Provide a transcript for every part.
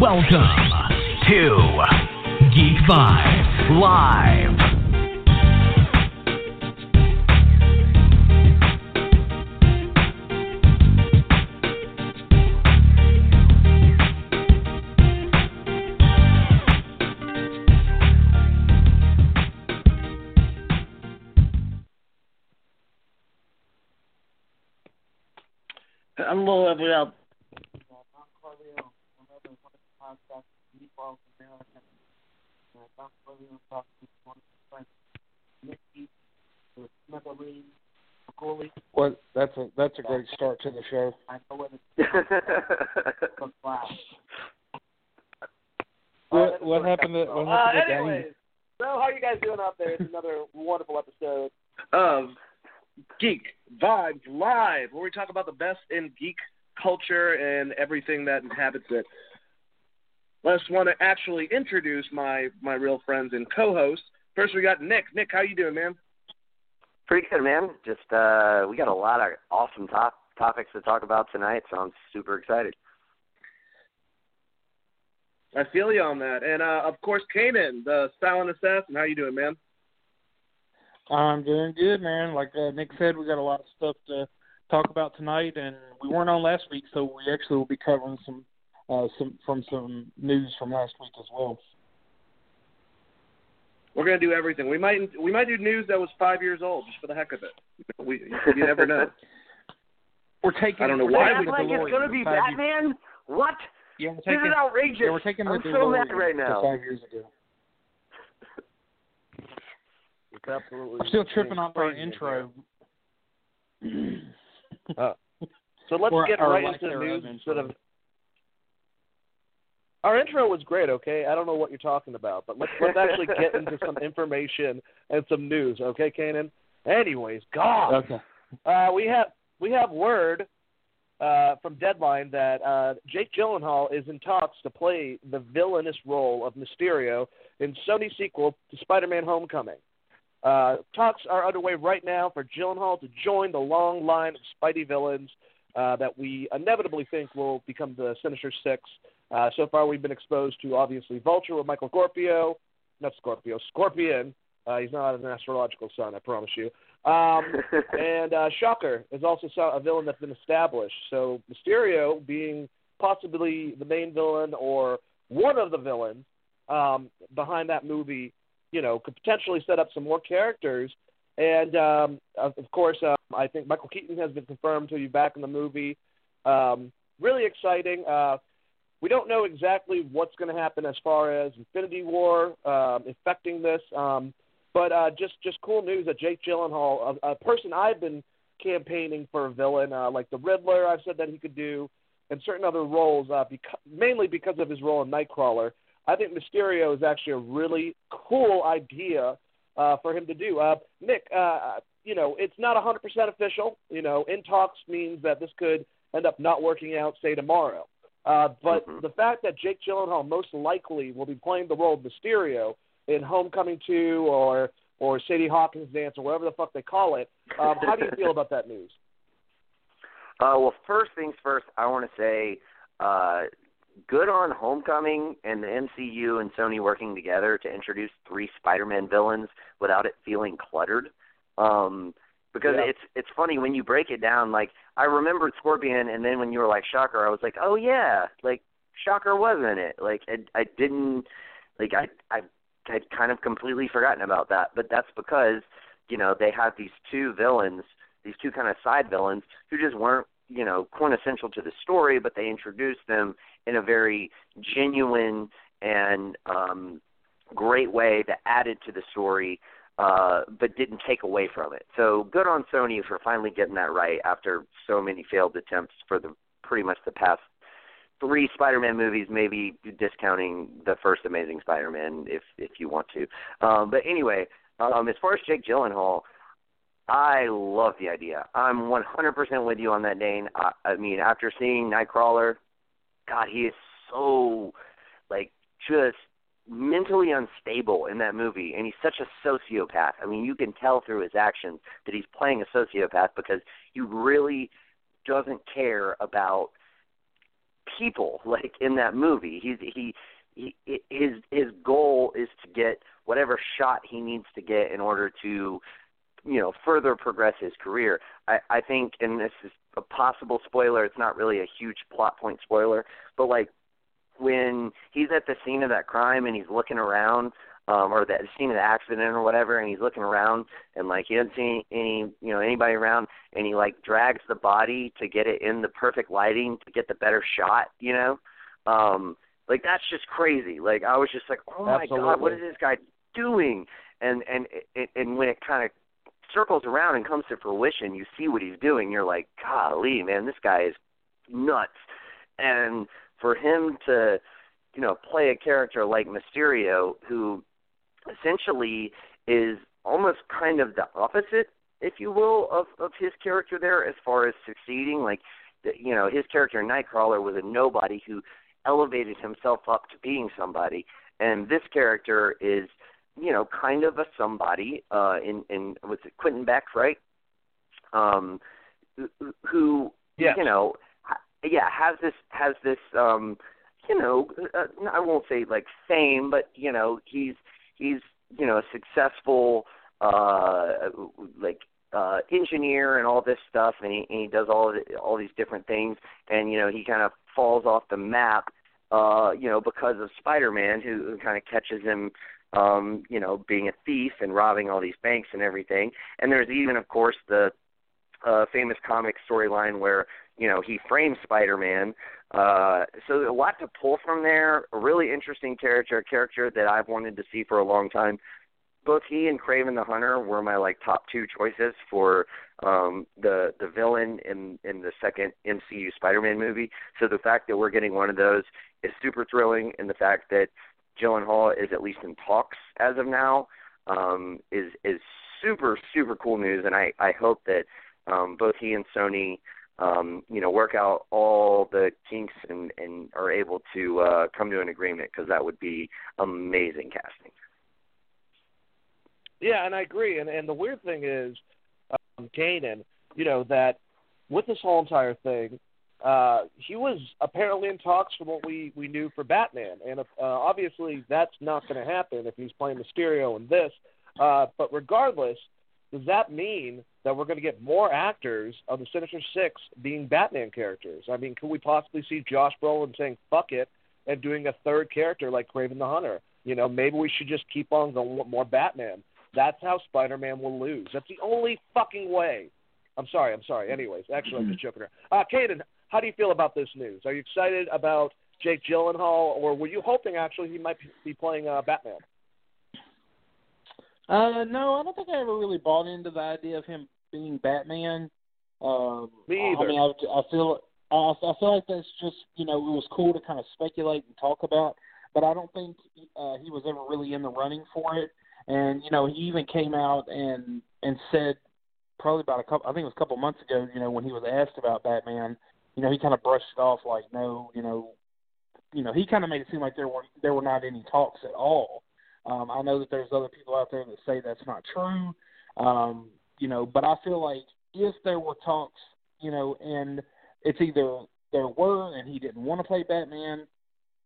Welcome to Geek Vibes Live. Hello, everyone. Well, that's a that's a great start to the show. what what happened to what Uh, happened to anyways, Danny? so how are you guys doing out there? It's another wonderful episode of Geek Vibes Live, where we talk about the best in geek culture and everything that inhabits it. Let's want to actually introduce my my real friends and co-hosts. First, we got Nick. Nick, how you doing, man? Pretty good, man. Just uh we got a lot of awesome top topics to talk about tonight, so I'm super excited. I feel you on that. And uh, of course, Kanan, the silent assassin. How you doing, man? I'm doing good, man. Like uh, Nick said, we got a lot of stuff to talk about tonight, and we weren't on last week, so we actually will be covering some uh, some from some news from last week as well. We're gonna do everything. We might we might do news that was five years old just for the heck of it. We you never know. We're taking. I don't know why we the like it's gonna be five years- Batman? What? Yeah, we're This is outrageous. Yeah, we're taking the I'm so mad right now. five years ago. It's absolutely I'm still tripping off our crazy. intro. So let's Or get right into the news instead of. Our intro was great, okay? I don't know what you're talking about, but let's let's actually get into some information and some news, okay, Kanan? Anyways, God, Okay. uh, we have we have word uh, from Deadline that uh, Jake Gyllenhaal is in talks to play the villainous role of Mysterio in Sony's sequel to Spider-Man: Homecoming. Uh, talks are underway right now for Gyllenhaal to join the long line of Spidey villains uh, that we inevitably think will become the Sinister Six. Uh, so far, we've been exposed to obviously Vulture with Michael Scorpio, not Scorpio, Scorpion. Uh, he's not an astrological sign, I promise you. Um, and uh, Shocker is also a villain that's been established. So Mysterio being possibly the main villain or one of the villains um, behind that movie, you know, could potentially set up some more characters. And um, of, of course, um, I think Michael Keaton has been confirmed to be back in the movie. Um, really exciting. Uh, we don't know exactly what's going to happen as far as Infinity War um, affecting this. Um, but uh, just just cool news that Jake Gyllenhaal, a, a person I've been campaigning for a villain, uh, like the Riddler, I've said that he could do, and certain other roles, uh, beca- mainly because of his role in Nightcrawler. I think Mysterio is actually a really cool idea uh, for him to do. Uh, Nick, uh, you know, it's not 100% official. You know, in talks means that this could end up not working out, say, tomorrow. Uh, but Mhm. the fact that Jake Gyllenhaal most likely will be playing the role of Mysterio in Homecoming 2 or or Sadie Hawkins Dance or whatever the fuck they call it, um, how do you feel about that news? Uh, well, first things first, I want to say, uh, good on Homecoming and the MCU and Sony working together to introduce three Spider-Man villains without it feeling cluttered. Um, because Yeah. it's it's funny when you break it down. Like I remembered Scorpion, and then when you were like Shocker, I was like, oh yeah, like Shocker was in it. Like I, I didn't Like I I I'd kind of completely forgotten about that, but that's because you know they have these two villains, these two kind of side villains who just weren't you know quintessential to the story, but they introduced them in a very genuine and um great way that added to the story uh, but didn't take away from it. So good on Sony for finally getting that right after so many failed attempts for the pretty much the past three Spider-Man movies, maybe discounting the first Amazing Spider-Man if if you want to. Um, but anyway, um, as far as Jake Gyllenhaal, I love the idea. I'm 100% with you on that, Dane. I, I mean, after seeing Nightcrawler, God, he is so like just mentally unstable in that movie and he's such a sociopath. I mean, you can tell through his actions that he's playing a sociopath because he really doesn't care about people like in that movie. He's he he his his goal is to get whatever shot he needs to get in order to you know further progress his career. I I think and this is a possible spoiler, it's not really a huge plot point spoiler, but like when he's at the scene of that crime and he's looking around um or the scene of the accident or whatever and he's looking around and like he doesn't see any you know anybody around and he like drags the body to get it in the perfect lighting to get the better shot you know? Um like that's just crazy. Like i was just like oh my Absolutely. god what is this guy doing? And and and, and when it kind of circles around and comes to fruition you see what he's doing you're like golly man this guy is nuts. And for him to you know play a character like Mysterio who essentially is almost kind of the opposite if you will of of his character there as far as succeeding. Like the, you know his character in Nightcrawler was a nobody who elevated himself up to being somebody. And this character is you know kind of a somebody uh in in was it Quentin Beck right? Um who Yes. you know yeah has this has this um you know uh, I won't say like fame but you know he's he's you know a successful uh like uh engineer and all this stuff and he, and he does all the, all these different things and you know he kind of falls off the map uh you know because of Spider-Man who, who kind of catches him um you know being a thief and robbing all these banks and everything. And there's even of course the uh famous comic storyline where you know he frames Spider-Man. Uh, so a lot to pull from there. A really interesting character, a character that I've wanted to see for a long time. Both he and Kraven the Hunter were my like top two choices for um, the the villain in in the second MCU Spider-Man movie. So the fact that we're getting one of those is super thrilling, and the fact that Gyllenhaal is at least in talks as of now um, is is super super cool news, and I I hope that um, both he and Sony um, you know, work out all the kinks and, and are able to uh, come to an agreement because that would be amazing casting. Yeah, and I agree. And and the weird thing is, um, Kanan, you know that with this whole entire thing, uh, he was apparently in talks from what we we knew for Batman, and uh, obviously that's not going to happen if he's playing Mysterio in this. Uh, but regardless, does that mean that we're going to get more actors of the Sinister Six being Batman characters? I mean, could we possibly see Josh Brolin saying "fuck it" and doing a third character like Kraven the Hunter? You know, maybe we should just keep on going with more Batman. That's how Spider-Man will lose. That's the only fucking way. I'm sorry. I'm sorry. Anyways, actually, I'm just joking. Around. Uh, Caden, how do you feel about this news? Are you excited about Jake Gyllenhaal, or were you hoping actually he might be playing uh, Batman? Uh, no, I don't think I ever really bought into the idea of him being Batman. Um, Me either. I mean, I, I feel I, I feel like that's just you know it was cool to kind of speculate and talk about, but I don't think uh, he was ever really in the running for it. And you know, he even came out and and said probably about a couple I think it was a couple months ago, you know, when he was asked about Batman, you know, he kind of brushed it off like no, you know, you know, he kind of made it seem like there were there were not any talks at all. Um, I know that there's other people out there that say that's not true. Um, you know, but I feel like if there were talks, you know, and it's either there were and he didn't want to play Batman,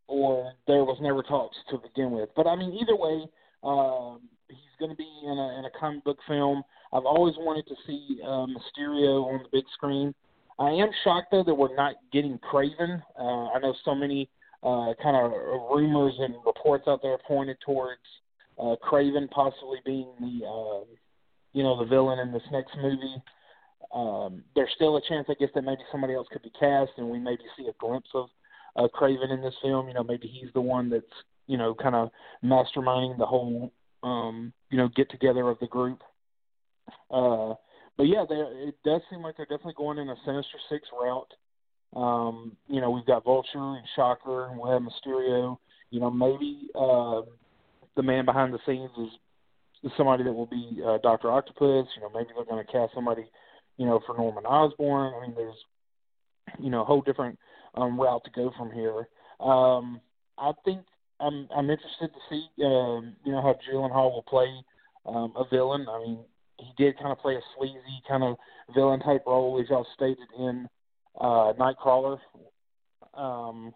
or there was never talks to begin with. But I mean, either way, um, he's going to be in a in a comic book film. I've always wanted to see uh, Mysterio on the big screen. I am shocked though that we're not getting Kraven. Uh, I know so many uh, kind of rumors and reports out there pointed towards uh, Kraven possibly being the uh, you know the villain in this next movie. Um, there's still a chance, I guess, that maybe somebody else could be cast, and we maybe see a glimpse of uh, Kraven in this film. You know, maybe he's the one that's you know kind of masterminding the whole um, you know get together of the group. Uh, but yeah, it does seem like they're definitely going in a Sinister Six route. Um, you know, we've got Vulture and Shocker, and we'll have Mysterio. You know, maybe uh, the man behind the scenes is, somebody that will be uh, Doctor Octopus. You know, maybe they're going to cast somebody, you know, for Norman Osborn. I mean, there's, you know, a whole different um, route to go from here. Um, I think I'm I'm interested to see, um, you know, how Gyllenhaal will play um, a villain. I mean, he did kind of play a sleazy kind of villain type role, as y'all stated in uh, Nightcrawler. Um,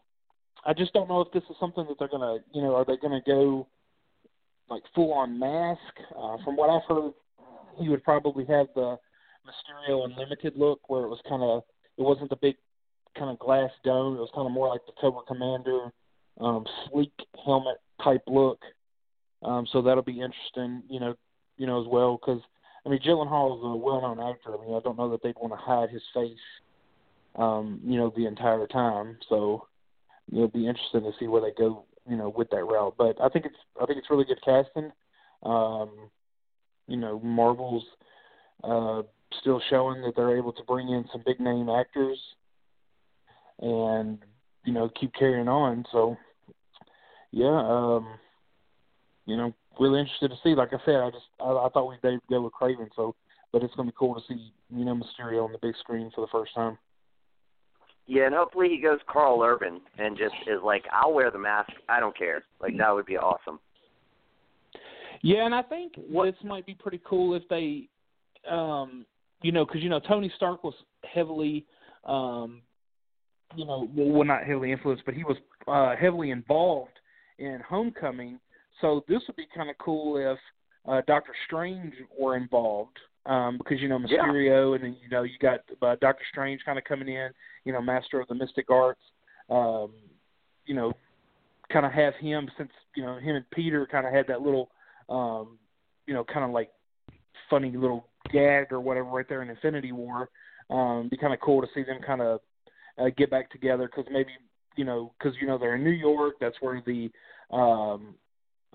I just don't know if this is something that they're gonna, you know, are they gonna go like full on mask? Uh, from what I've heard, he would probably have the Mysterio Unlimited look, where it was kind of, it wasn't the big kind of glass dome. It was kind of more like the Cobra Commander, um, sleek helmet type look. Um, so that'll be interesting, you know, you know as well because I mean Gyllenhaal is a well-known actor. I mean I don't know that they'd want to hide his face um, you know, the entire time. So it'll be interesting to see where they go, you know, with that route. But I think it's I think it's really good casting. Um, you know, Marvel's uh, still showing that they're able to bring in some big name actors and you know keep carrying on. So yeah, um, you know, really interested to see. Like I said, I just I, I thought we'd go with Kraven. So, but it's going to be cool to see you know Mysterio on the big screen for the first time. Yeah, and hopefully he goes Karl Urban and just is like, I'll wear the mask. I don't care. Like that would be awesome. Yeah, and I think what, this might be pretty cool if they, um, you know, because you know Tony Stark was heavily, um, you know, well not heavily influenced, but he was uh, heavily involved in Homecoming. So this would be kind of cool if uh, Doctor Strange were involved um, because you know Mysterio, yeah. and then you know you got uh, Doctor Strange kind of coming in, you know, Master of the Mystic Arts. Um, you know, kind of have him since you know him and Peter kind of had that little, um, you know, kind of like funny little gag or whatever right there in Infinity War. Um, be kind of cool to see them kind of uh, get back together because maybe you know because you know they're in New York. That's where the um,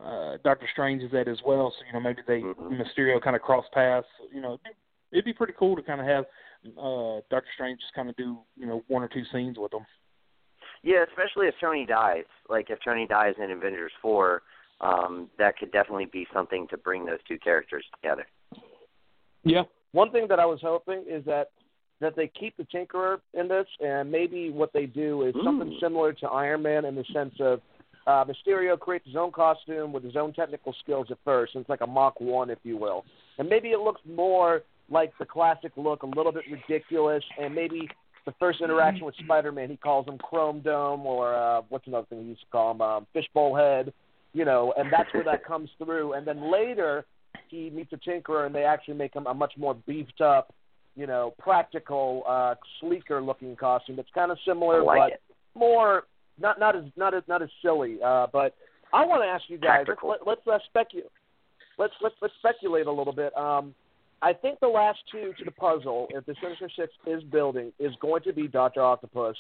uh, Doctor Strange is at as well. So you know maybe they mm-hmm. Mysterio kind of cross paths. You know it'd be pretty cool to kind of have uh, Doctor Strange just kind of do you know one or two scenes with them. Yeah, especially if Tony dies. Like if Tony dies in Avengers four, um, that could definitely be something to bring those two characters together. Yeah. One thing that I was hoping is that that they keep the Tinkerer in this, and maybe what they do is Ooh. something similar to Iron Man in the sense of uh, Mysterio creates his own costume with his own technical skills at first. And it's like a Mach 1, if you will. And maybe it looks more like the classic look, a little bit ridiculous, and maybe the first interaction with Spider-Man, he calls him Chrome Dome, or uh, what's another thing he used to call him, um, Fishbowl Head, you know, and that's where that comes through. And then later, he meets a Tinkerer, and they actually make him a much more beefed up, you know, practical, uh, sleeker looking costume. It's kind of similar, like but it. more not not as not as not as silly. Uh, but I want to ask you guys. Practical. Let, let's uh, speculate. Let's let's let's speculate a little bit. Um, I think the last two to the puzzle, if the Sinister Six is building, is going to be Doctor Octopus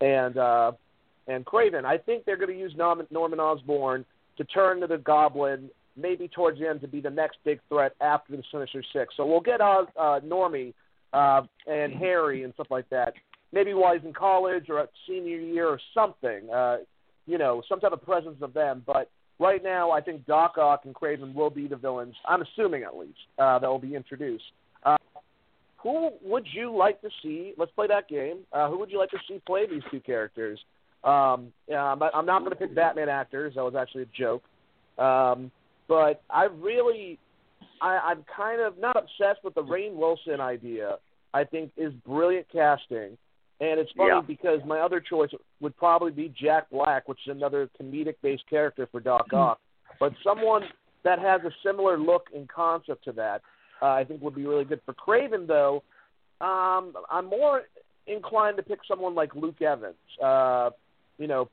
and uh, and Kraven. I think they're going to use Norman, Norman Osborn to turn to the Goblin, maybe towards the end to be the next big threat after the Sinister Six. So we'll get uh, uh, Normie uh, and Harry and stuff like that maybe while he's in college or at senior year or something. Uh, you know, some type of presence of them. But right now, I think Doc Ock and Kraven will be the villains. I'm assuming at least uh, that will be introduced. Uh, who would you like to see? Let's play that game. Uh, who would you like to see play these two characters? Um, yeah, but I'm not going to pick Batman actors. That was actually a joke. Um, but I really, I, I'm kind of not obsessed with the Rainn Wilson idea. I think is brilliant casting. And it's funny yeah. because my other choice would probably be Jack Black, which is another comedic based character for Doc hmm. Ock. but someone that has a similar look and concept to that, uh, I think would be really good. For Kraven, though, um, I'm more inclined to pick someone like Luke Evans. Uh, you know,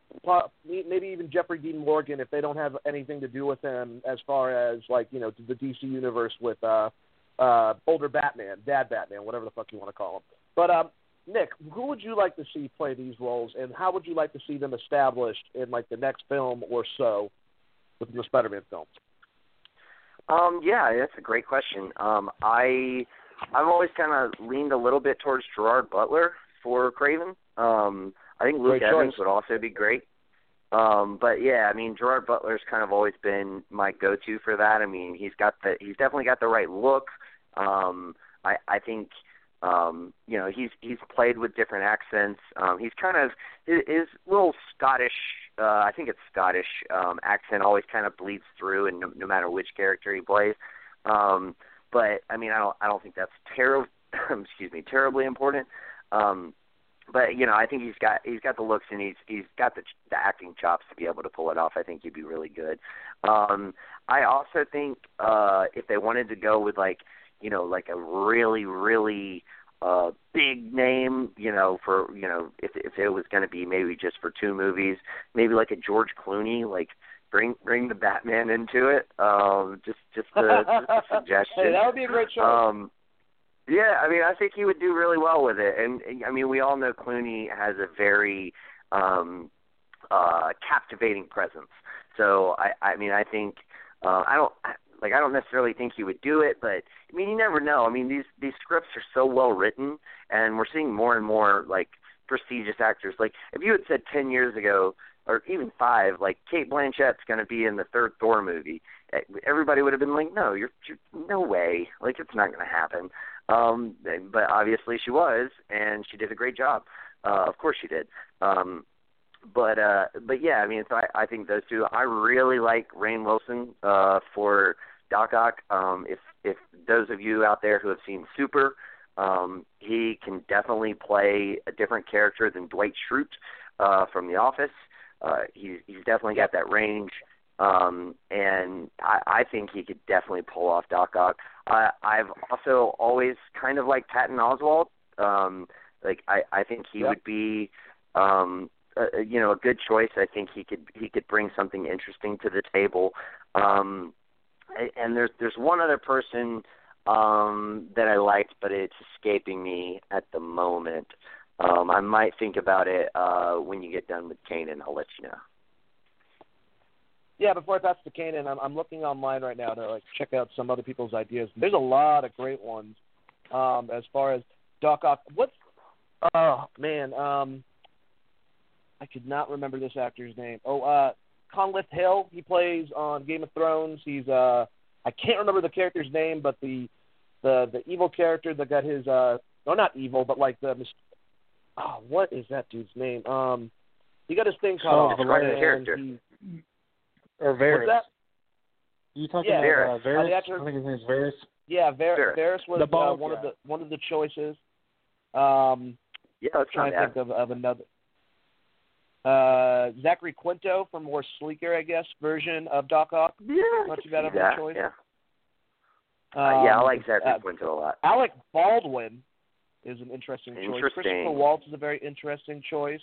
maybe even Jeffrey Dean Morgan if they don't have anything to do with him as far as like you know the DC universe with uh, uh, older Batman, Dad Batman, whatever the fuck you want to call him. But um, Nick, who would you like to see play these roles, and how would you like to see them established in like the next film or so with the Spider-Man films? Um, yeah, that's a great question. Um, I I've always kind of leaned a little bit towards Gerard Butler for Kraven. Um, I think Luke Great Evans choice. would also be great. Um, but yeah, I mean Gerard Butler's kind of always been my go-to for that. I mean, he's got the he's definitely got the right look. Um, I I think um, you know he's he's played with different accents. Um, he's kind of his, his little Scottish. Uh, I think it's Scottish um, accent always kind of bleeds through, and no, no matter which character he plays. Um, but I mean, I don't I don't think that's terrible. excuse me, terribly important. Um, but you know, I think he's got he's got the looks and he's he's got the the acting chops to be able to pull it off. I think he'd be really good. Um, I also think uh, if they wanted to go with like you know like a really really uh big name you know for you know if if it was going to be maybe just for two movies maybe like a George Clooney like bring bring the Batman into it um just just a, just a suggestion Hey, that would be a great choice. um, yeah, I mean, I think he would do really well with it, and and, I mean, we all know Clooney has a very um, uh, captivating presence. So I, I mean, I think uh, I don't like I don't necessarily think he would do it, but I mean, you never know. I mean, these these scripts are so well written, and we're seeing more and more like prestigious actors. Like if you had said ten years ago, or even five, like Cate Blanchett's going to be in the third Thor movie, everybody would have been like, no, you're, you're no way, like it's not going to happen. Um, but obviously she was, and she did a great job. Uh, of course she did. Um, but uh, but yeah, I mean, so I, I think those two. I really like Rainn Wilson uh, for Doc Ock. Um, if if those of you out there who have seen Super, um, he can definitely play a different character than Dwight Schrute uh, from The Office. Uh, he's he's definitely got that range, um, and I, I think he could definitely pull off Doc Ock. I, I've also always kind of liked Patton Oswalt. Um, like I, I think he Yep. would be, um, a, you know, a good choice. I think he could he could bring something interesting to the table. Um, and there's there's one other person um, that I liked, but it's escaping me at the moment. Um, I might think about it uh, when you get done with Kanan. I'll let you know. Yeah, before I pass to Kanan, I'm, I'm looking online right now to like check out some other people's ideas. There's a lot of great ones um, as far as Doc Ock. What's oh man, um, I could not remember this actor's name. Oh, uh, Conleth Hill. He plays on Game of Thrones. He's uh, I can't remember the character's name, but the the the evil character that got his uh, no, not evil, but like the mis- oh, what is that dude's name? Um, he got his thing cut Oh, off. the right and character. he- Or Varys. What's that? You talking Yeah, about uh, Varys. Varys? Uh, actor- I think his name's Varys. Yeah, Var- Varys. Varys was The uh, bald one of the one of the choices. Um, Yeah, that's trying to think of, of another. Uh, Zachary Quinto for more sleeker, I guess, version of Doc Ock. Yeah, I Not could too of a choice. Yeah, Um, uh, yeah, I like Zachary uh, Quinto a lot. Alec Baldwin is an interesting, choice. Interesting. Christopher Waltz is a very interesting choice.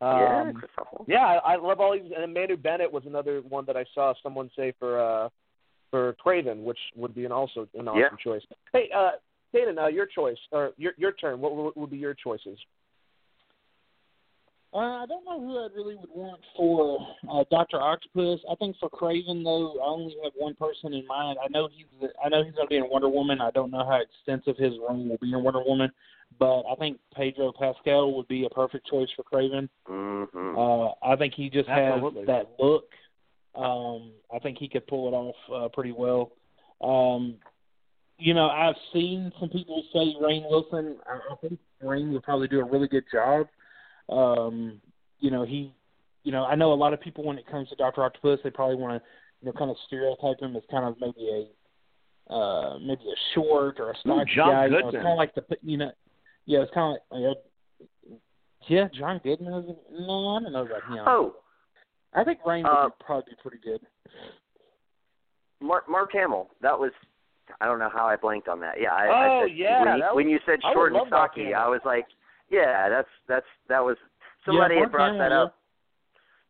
Um, yeah, Christopher. Yeah, I, I love all these. And Manu Bennett was another one that I saw someone say for uh, for Kraven, which would be an also an awesome Yeah. choice. Hey, uh, Kanan, uh, your choice or your your turn. What would, would be your choices? Uh, I don't know who I really would want for uh, Doctor Octopus. I think for Kraven though, I only have one person in mind. I know he's I know he's going to be in Wonder Woman. I don't know how extensive his role will be in Wonder Woman, but I think Pedro Pascal would be a perfect choice for Kraven. Mm-hmm. Uh, I think he just Absolutely. has that look. Um, I think he could pull it off uh, pretty well. Um, you know, I've seen some people say Rainn Wilson. I, I think Rainn would probably do a really good job. Um, you know, he, you know, I know a lot of people when it comes to Doctor Octopus, they probably want to, you know, kind of stereotype him as kind of maybe a, uh, maybe a short or a stocky John guy. You know, it's kind of like the, you know, yeah, it's kind of like, uh, yeah, John Goodman. is- No, I don't know about him. Oh, I think Rainn would Uh, probably be pretty good. Mark Mark Hamill. That was I don't know how I blanked on that. Yeah, I, Oh, I said, yeah, When, you- that when you said short and stocky, I was like, yeah, that's that's that was somebody yeah, had brought Mark that up.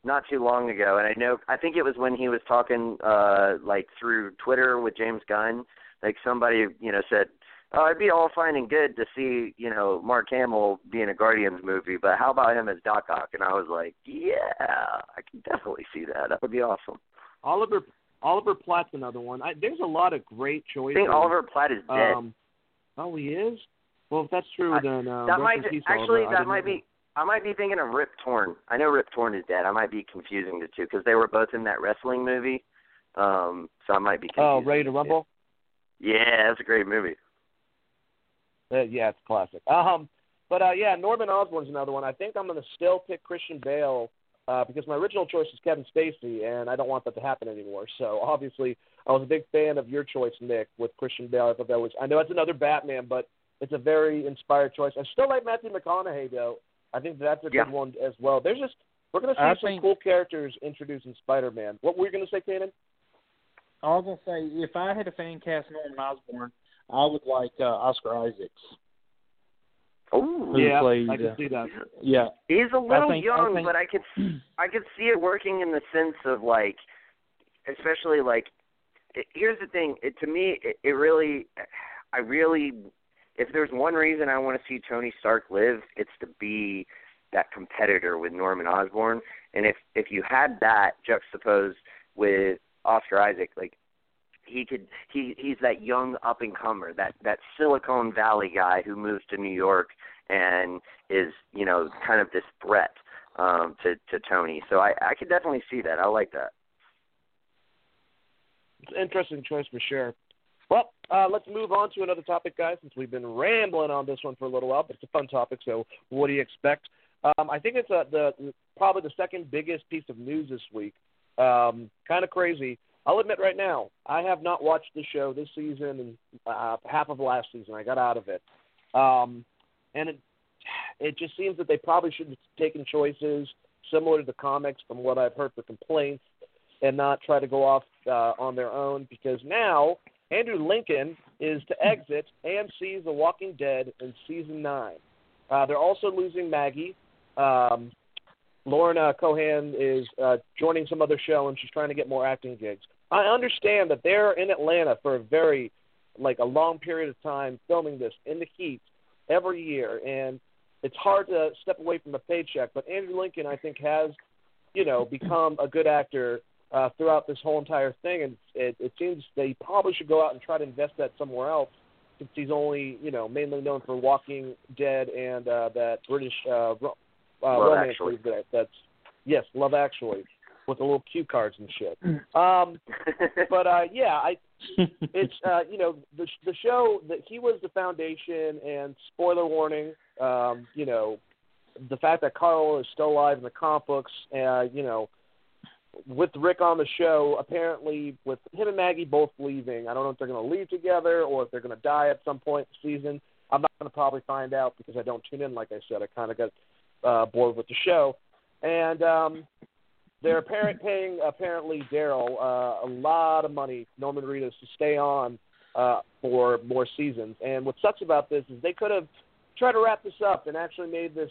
not too long ago, and I know I think it was when he was talking uh like through Twitter with James Gunn. Like somebody you know said, "Oh, it'd be all fine and good to see you know Mark Hamill be in a Guardians movie, but how about him as Doc Ock?" And I was like, "Yeah, I can definitely see that. That would be awesome." Oliver Oliver Platt's another one. I, there's a lot of great choices. I think Oliver Platt is dead. Um, oh, he is. Well, if that's true, I- then uh, that might peace, actually that might be I might be thinking of Rip Torn. I know Rip Torn is dead. I might be confusing the two because they were both in that wrestling movie. Um, so I might be confusing. Oh, Ready to. Rumble. Yeah, that's a great movie. Uh, yeah, it's a classic. Um, but uh, yeah, Norman Osborn's another one. I think I'm going to still pick Christian Bale uh, because my original choice was Kevin Spacey, and I don't want that to happen anymore. So obviously, I was a big fan of your choice, Nick, with Christian Bale. I thought that was. I know it's another Batman, but it's a very inspired choice. I still like Matthew McConaughey though. I think that's a Yeah. good one as well. There's just we're going to see I some think- cool characters introduced in Spider-Man. What were you going to say, Kanan? I was gonna say if I had a fan cast Norman Osborn, I would like uh, Oscar Isaacs. Oh, yeah, played, I can uh, see that. Yeah, he's a little think- I young, think- but I could I could see it working in the sense of like, especially like, it, here's the thing. It, to me, it, it really, I really, if there's one reason I want to see Tony Stark live, it's to be that competitor with Norman Osborn. And if if you had that juxtaposed with Oscar Isaac, like he could he he's that young up and comer, that that Silicon Valley guy who moves to New York and is, you know, kind of this threat um to to Tony. So I I could definitely see that. I like that. It's an interesting choice for sure. Well, uh, let's move on to another topic, guys, since we've been rambling on this one for a little while, but it's a fun topic, so what do you expect? Um, I think it's uh the probably the second biggest piece of news this week. Um, kind of crazy. I'll admit right now, I have not watched the show this season and uh, half of last season. I got out of it, um, and it it just seems that they probably should have taken choices similar to the comics, from what I've heard for complaints, and not try to go off uh, on their own because now Andrew Lincoln is to exit AMC's The Walking Dead in season nine. Uh, they're also losing Maggie. Um, Lauren Cohan is uh, joining some other show, and she's trying to get more acting gigs. I understand that they're in Atlanta for a very, like, a long period of time filming this in the heat every year, and it's hard to step away from a paycheck. But Andrew Lincoln, I think, has, you know, become a good actor uh, throughout this whole entire thing, and it, it seems they probably should go out and try to invest that somewhere else, since he's only, you know, mainly known for Walking Dead and uh, that British uh, ro- uh, Love romance Actually. movie that that's yes, Love Actually, with the little cue cards and shit. Um, but uh, yeah, I it's uh, you know the the show that he was the foundation and spoiler warning um, you know the fact that Carl is still alive in the comic books uh, you know with Rick on the show apparently with him and Maggie both leaving I don't know if they're going to leave together or if they're going to die at some point in the season. I'm not going to probably find out because I don't tune in like I said. I kind of got uh, bored with the show. And um, they're apparent paying apparently Daryl uh, a lot of money, Norman Reedus, to stay on uh, for more seasons. And what sucks about this is they could have tried to wrap this up and actually made this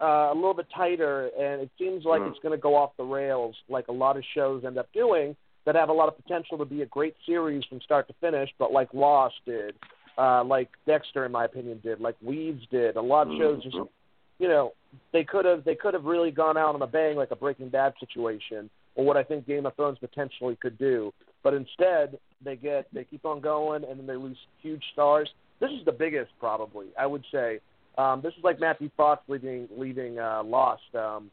uh, a little bit tighter. And it seems like Mhm. it's going to go off the rails, like a lot of shows end up doing that have a lot of potential to be a great series from start to finish, but like Lost did, uh, like Dexter, in my opinion, did, like Weeds did. A lot of shows just you know, they could have they could have really gone out on a bang like a Breaking Bad situation, or what I think Game of Thrones potentially could do. But instead, they get they keep on going, and then they lose huge stars. This is the biggest, probably I would say. Um, this is like Matthew Fox leaving leaving uh, Lost. Um,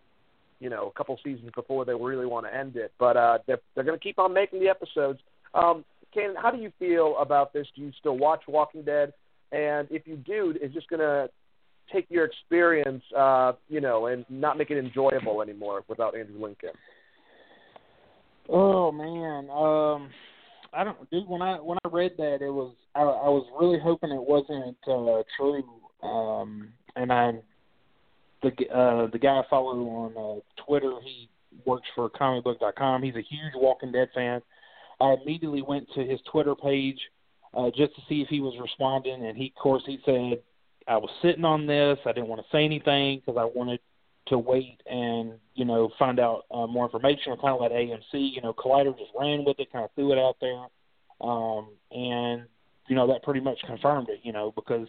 you know, a couple seasons before they really want to end it. But uh, they're they're going to keep on making the episodes. Um, Ken, how do you feel about this? Do you still watch Walking Dead? And if you do, is this going to take your experience, uh, you know, and not make it enjoyable anymore without Andrew Lincoln. Oh man, um, I don't. Dude, when I when I read that, it was I, I was really hoping it wasn't uh, true. Um, and I, the uh, the guy I follow on uh, Twitter, he works for comicbook.com. He's a huge Walking Dead fan. I immediately went to his Twitter page uh, just to see if he was responding, and he, of course, he said I was sitting on this. I didn't want to say anything because I wanted to wait and you know find out uh, more information or kind of let AMC. You know, Collider just ran with it, kind of threw it out there, um, and you know that pretty much confirmed it. You know because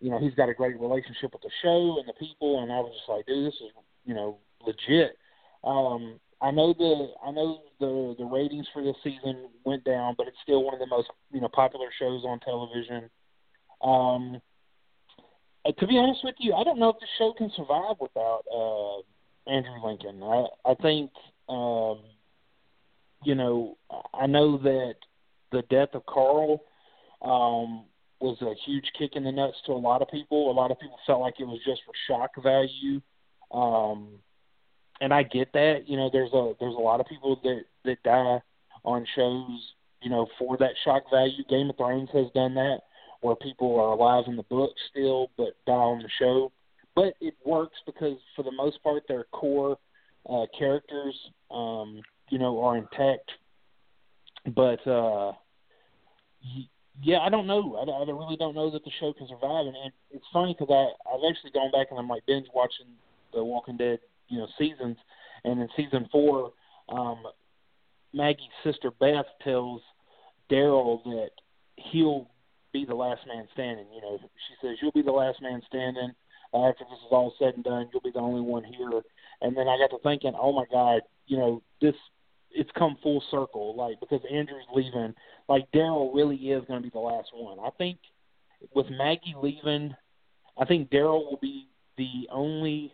you know he's got a great relationship with the show and the people, and I was just like, dude, this is you know legit. Um, I know the I know the the ratings for this season went down, but it's still one of the most you know popular shows on television. Um, uh, to be honest with you, I don't know if the show can survive without uh, Andrew Lincoln. I I think um, you know I know that the death of Carl um, was a huge kick in the nuts to a lot of people. A lot of people felt like it was just for shock value. Um, and I get that. You know, there's a there's a lot of people that that die on shows, you know, for that shock value. Game of Thrones has done that, where people are alive in the book still but die on the show. But it works because for the most part, their core uh, characters, um, you know, are intact. But uh, yeah, I don't know. I, I really don't know that the show can survive. And, and it's funny because I I've actually gone back and I'm like binge watching The Walking Dead you know seasons. And in season four, um, Maggie's sister Beth tells Daryl that he'll be the last man standing. You know, she says you'll be the last man standing. After this is all said and done, you'll be the only one here. And then I got to thinking, oh my God, you know, this it's come full circle. Like because Andrew's leaving, like Daryl really is going to be the last one. I think with Maggie leaving, I think Daryl will be the only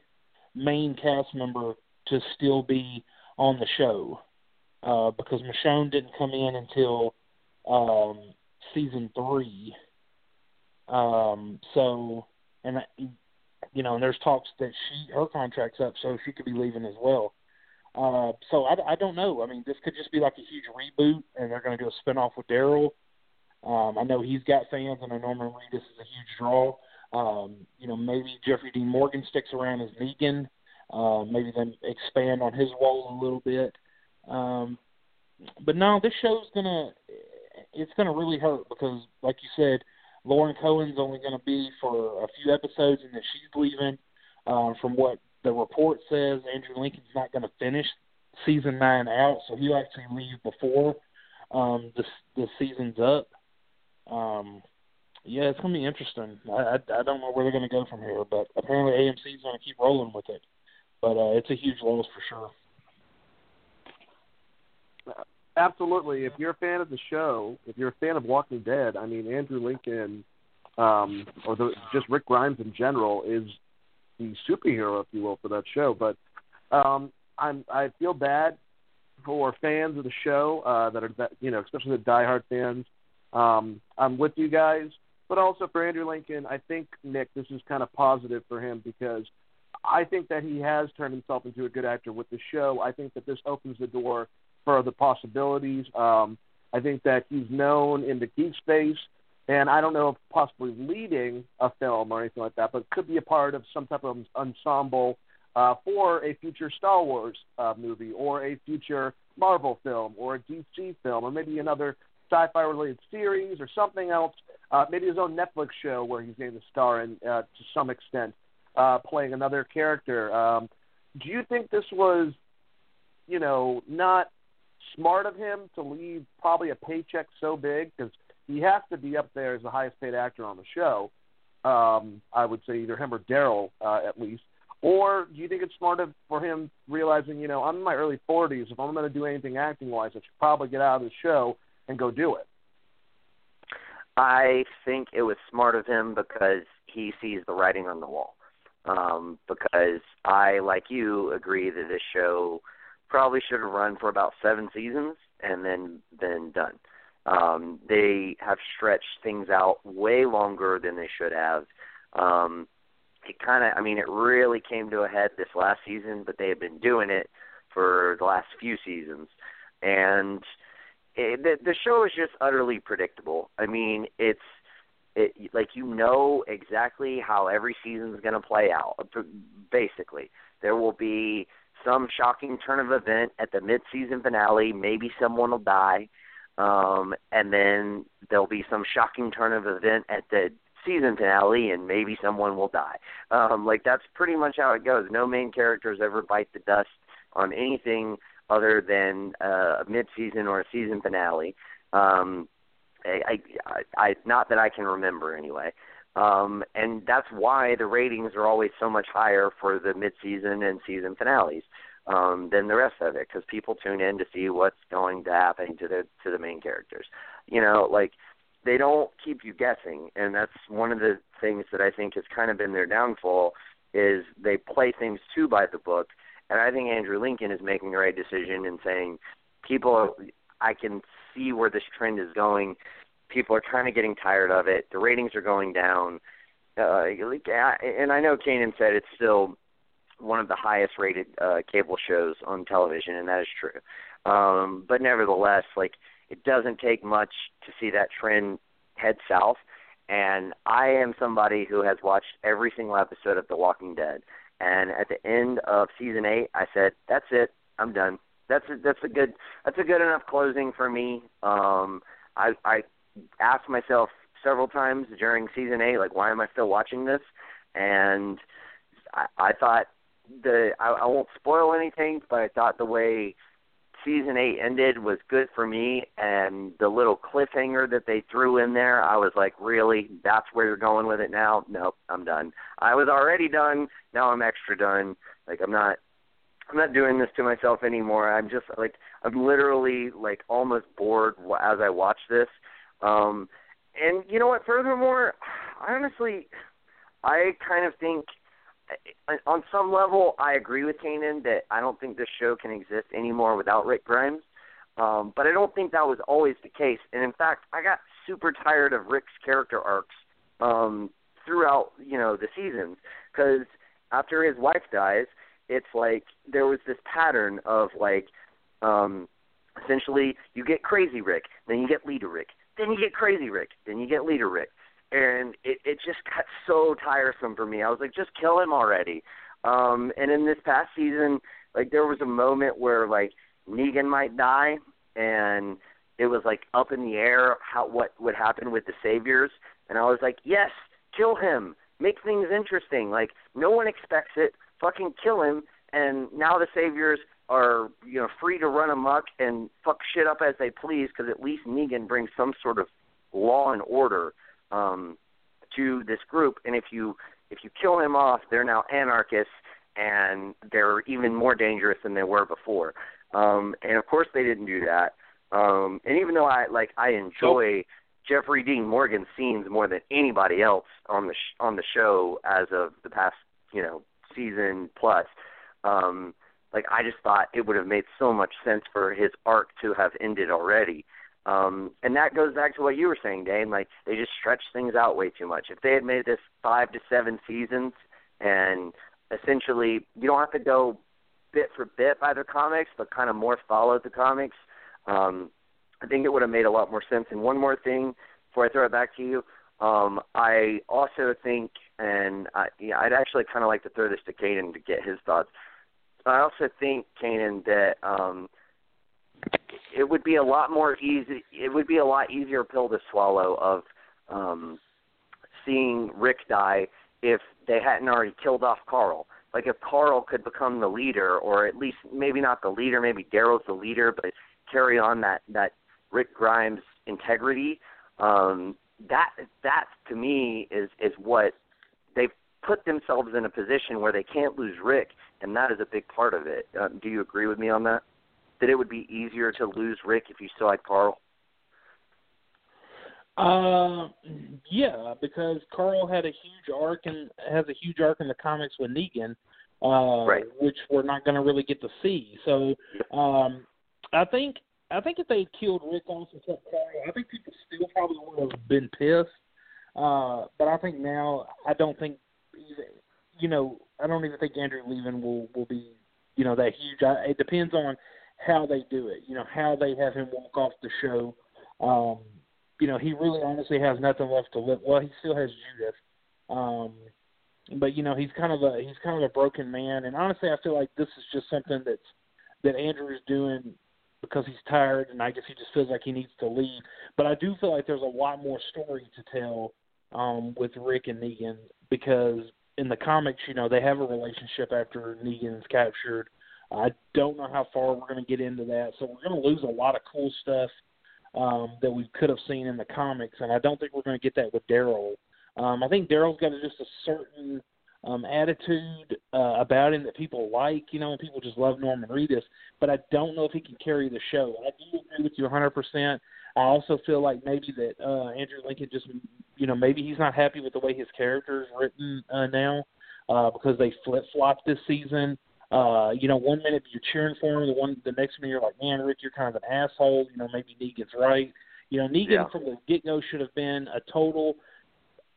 main cast member to still be on the show uh, because Michonne didn't come in until um, season three. Um, so, and you know, and there's talks that she her contract's up, so she could be leaving as well. Uh, so I, I don't know. I mean, this could just be like a huge reboot, and they're going to do a spinoff with Daryl. Um, I know he's got fans, and I know Norman Reedus is a huge draw. Um, you know, maybe Jeffrey Dean Morgan sticks around as Negan. Uh, maybe then expand on his role a little bit. Um, but no, this show's gonna it's gonna really hurt because, like you said, Lauren Cohan's only gonna be for a few episodes, and then she's leaving. Um, from what the report says, Andrew Lincoln's not gonna finish season nine out, so he'll actually leave before um, the the season's up. Um, yeah, it's gonna be interesting. I, I I don't know where they're gonna go from here, but apparently AMC's gonna keep rolling with it. But uh, it's a huge loss for sure. Absolutely. If you're a fan of the show, if you're a fan of Walking Dead, I mean Andrew Lincoln, um, or the, just Rick Grimes in general, is the superhero, if you will, for that show. But um, I'm I feel bad for fans of the show uh, that are that you know, especially the diehard fans. Um, I'm with you guys, but also for Andrew Lincoln, I think Nick, this is kind of positive for him because I think that he has turned himself into a good actor with the show. I think that this opens the door for other possibilities. Um, I think that he's known in the geek space, and I don't know if possibly leading a film or anything like that, but could be a part of some type of ensemble uh, for a future Star Wars uh, movie or a future Marvel film or a DC film or maybe another sci-fi related series or something else. Uh, maybe his own Netflix show where he's getting the star in uh, to some extent, uh, playing another character. Um, do you think this was, you know, not smart of him to leave probably a paycheck so big because he has to be up there as the highest paid actor on the show. Um, I would say either him or Daryl uh, at least. Or do you think it's smart of, for him realizing, you know, I'm in my early 40s. If I'm going to do anything acting wise, I should probably get out of the show and go do it. I think it was smart of him because he sees the writing on the wall. Um, because I, like you, agree that this show probably should have run for about seven seasons and then then done. Um, they have stretched things out way longer than they should have. Um, it kind of, I mean, it really came to a head this last season, but they have been doing it for the last few seasons, and it, the the show is just utterly predictable. I mean, it's it like you know exactly how every season is going to play out. Basically, there will be some shocking turn of event at the mid-season finale. Maybe someone will die, um, and then there'll be some shocking turn of event at the season finale and maybe someone will die. Um, like that's pretty much how it goes. No main characters ever bite the dust on anything other than uh, a mid-season or a season finale. Um, I, I, I, not that I can remember anyway. Um, and that's why the ratings are always so much higher for the mid-season and season finales um, than the rest of it, because people tune in to see what's going to happen to the to the main characters. You know, like they don't keep you guessing, and that's one of the things that I think has kind of been their downfall is they play things too by the book. And I think Andrew Lincoln is making the right decision in saying people I can see where this trend is going. People are kind of getting tired of it. The ratings are going down. Uh, and I know Kanan said it's still one of the highest rated uh, cable shows on television, and that is true. Um, but nevertheless, like it doesn't take much to see that trend head south. And I am somebody who has watched every single episode of The Walking Dead. And at the end of season eight, I said, "That's it. I'm done. That's a, that's a good that's a good enough closing for me." Um, I I asked myself several times during season eight, like, why am I still watching this? And I, I thought the I, I won't spoil anything, but I thought the way season eight ended was good for me, and the little cliffhanger that they threw in there, I was like, really, that's where you're going with it now? Nope, I'm done. I was already done. Now I'm extra done. Like I'm not, I'm not doing this to myself anymore. I'm just like, I'm literally like almost bored as I watch this. Um, and you know what? Furthermore, I honestly, I kind of think on some level, I agree with Kanan that I don't think this show can exist anymore without Rick Grimes. Um, but I don't think that was always the case. And in fact, I got super tired of Rick's character arcs um, throughout, you know, the seasons because after his wife dies, it's like there was this pattern of like, um, essentially, you get crazy Rick, then you get leader Rick, then you get crazy Rick, then you get leader Rick and it it just got so tiresome for me. I was like, just kill him already. Um, and in this past season, like there was a moment where like Negan might die, and it was like up in the air how what would happen with the saviors, and I was like, yes, kill him, make things interesting. Like no one expects it, fucking kill him, and now the saviors are you know free to run amok and fuck shit up as they please because at least Negan brings some sort of law and order um, to this group. And if you if you kill him off, they're now anarchists, and they're even more dangerous than they were before. Um, and of course, they didn't do that. Um, and even though I like I enjoy. Jeffrey Dean Morgan's scenes more than anybody else on the sh- on the show as of the past you know season plus. Um, like I just thought it would have made so much sense for his arc to have ended already. Um, and that goes back to what you were saying, Dane. Like they just stretch things out way too much. If they had made this five to seven seasons, and essentially you don't have to go bit for bit by the comics, but kind of more follow the comics, um, I think it would have made a lot more sense. And one more thing before I throw it back to you, um, I also think, and I, yeah, I'd actually kind of like to throw this to Kanan to get his thoughts. I also think, Kanan, that um, it would be a lot more easy. It would be a lot easier pill to swallow of um, seeing Rick die if they hadn't already killed off Carl. Like if Carl could become the leader, or at least maybe not the leader, maybe Daryl's the leader, but carry on that that Rick Grimes integrity. Um, that that to me is is what they've put themselves in a position where they can't lose Rick, and that is a big part of it. Uh, do you agree with me on that? That it would be easier to lose Rick if you still had Carl? Uh, yeah, because Carl had a huge arc and has a huge arc in the comics with Negan, uh, right. which we're not going to really get to see. So, um, I think I think if they killed Rick off and kept Carl, I think people still probably would have been pissed. Uh, but I think now I don't think, you know, I don't even think Andrew Lincoln will will be, you know, that huge. I, it depends on how they do it. You know, how they have him walk off the show. Um, you know, he really honestly has nothing left to live. Well, he still has Judith. Um, but you know, he's kind of a he's kind of a broken man, and honestly, I feel like this is just something that's that Andrew is doing because he's tired, and I guess he just feels like he needs to leave. But I do feel like there's a lot more story to tell um, with Rick and Negan because in the comics, you know, they have a relationship after Negan's captured. I don't know how far we're going to get into that, so we're going to lose a lot of cool stuff um, that we could have seen in the comics, and I don't think we're going to get that with Daryl. Um, I think Daryl's got just a certain um, attitude uh, about him that people like, you know, and people just love Norman Reedus. But I don't know if he can carry the show. I do agree with you 100%. I also feel like maybe that uh, Andrew Lincoln just, you know, maybe he's not happy with the way his character is written uh, now uh, because they flip flopped this season. Uh, you know, one minute you're cheering for him, the one the next minute you're like, man, Rick, you're kind of an asshole. You know, maybe Negan's right. You know, Negan Yeah. from the get go should have been a total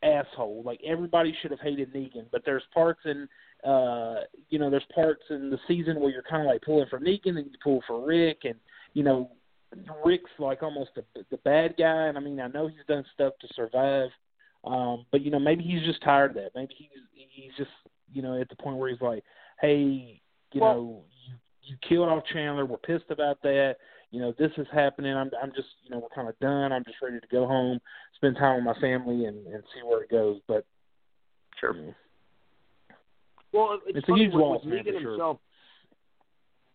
asshole. Like everybody should have hated Negan, but there's parts in uh you know, there's parts in the season where you're kind of like pulling for Negan and you pull for Rick and you know Rick's like almost the the bad guy and I mean I know he's done stuff to survive um but you know maybe he's just tired of that. Maybe he's he's just you know at the point where he's like, "Hey, you Well- know, you you killed off Chandler. We're pissed about that. You know, this is happening. I'm I'm just, you know, we're kind of done. I'm just ready to go home, spend time with my family and and see where it goes." But Sure. you know, Well, it's, It's a funny huge with, loss, man, Negan sure. himself.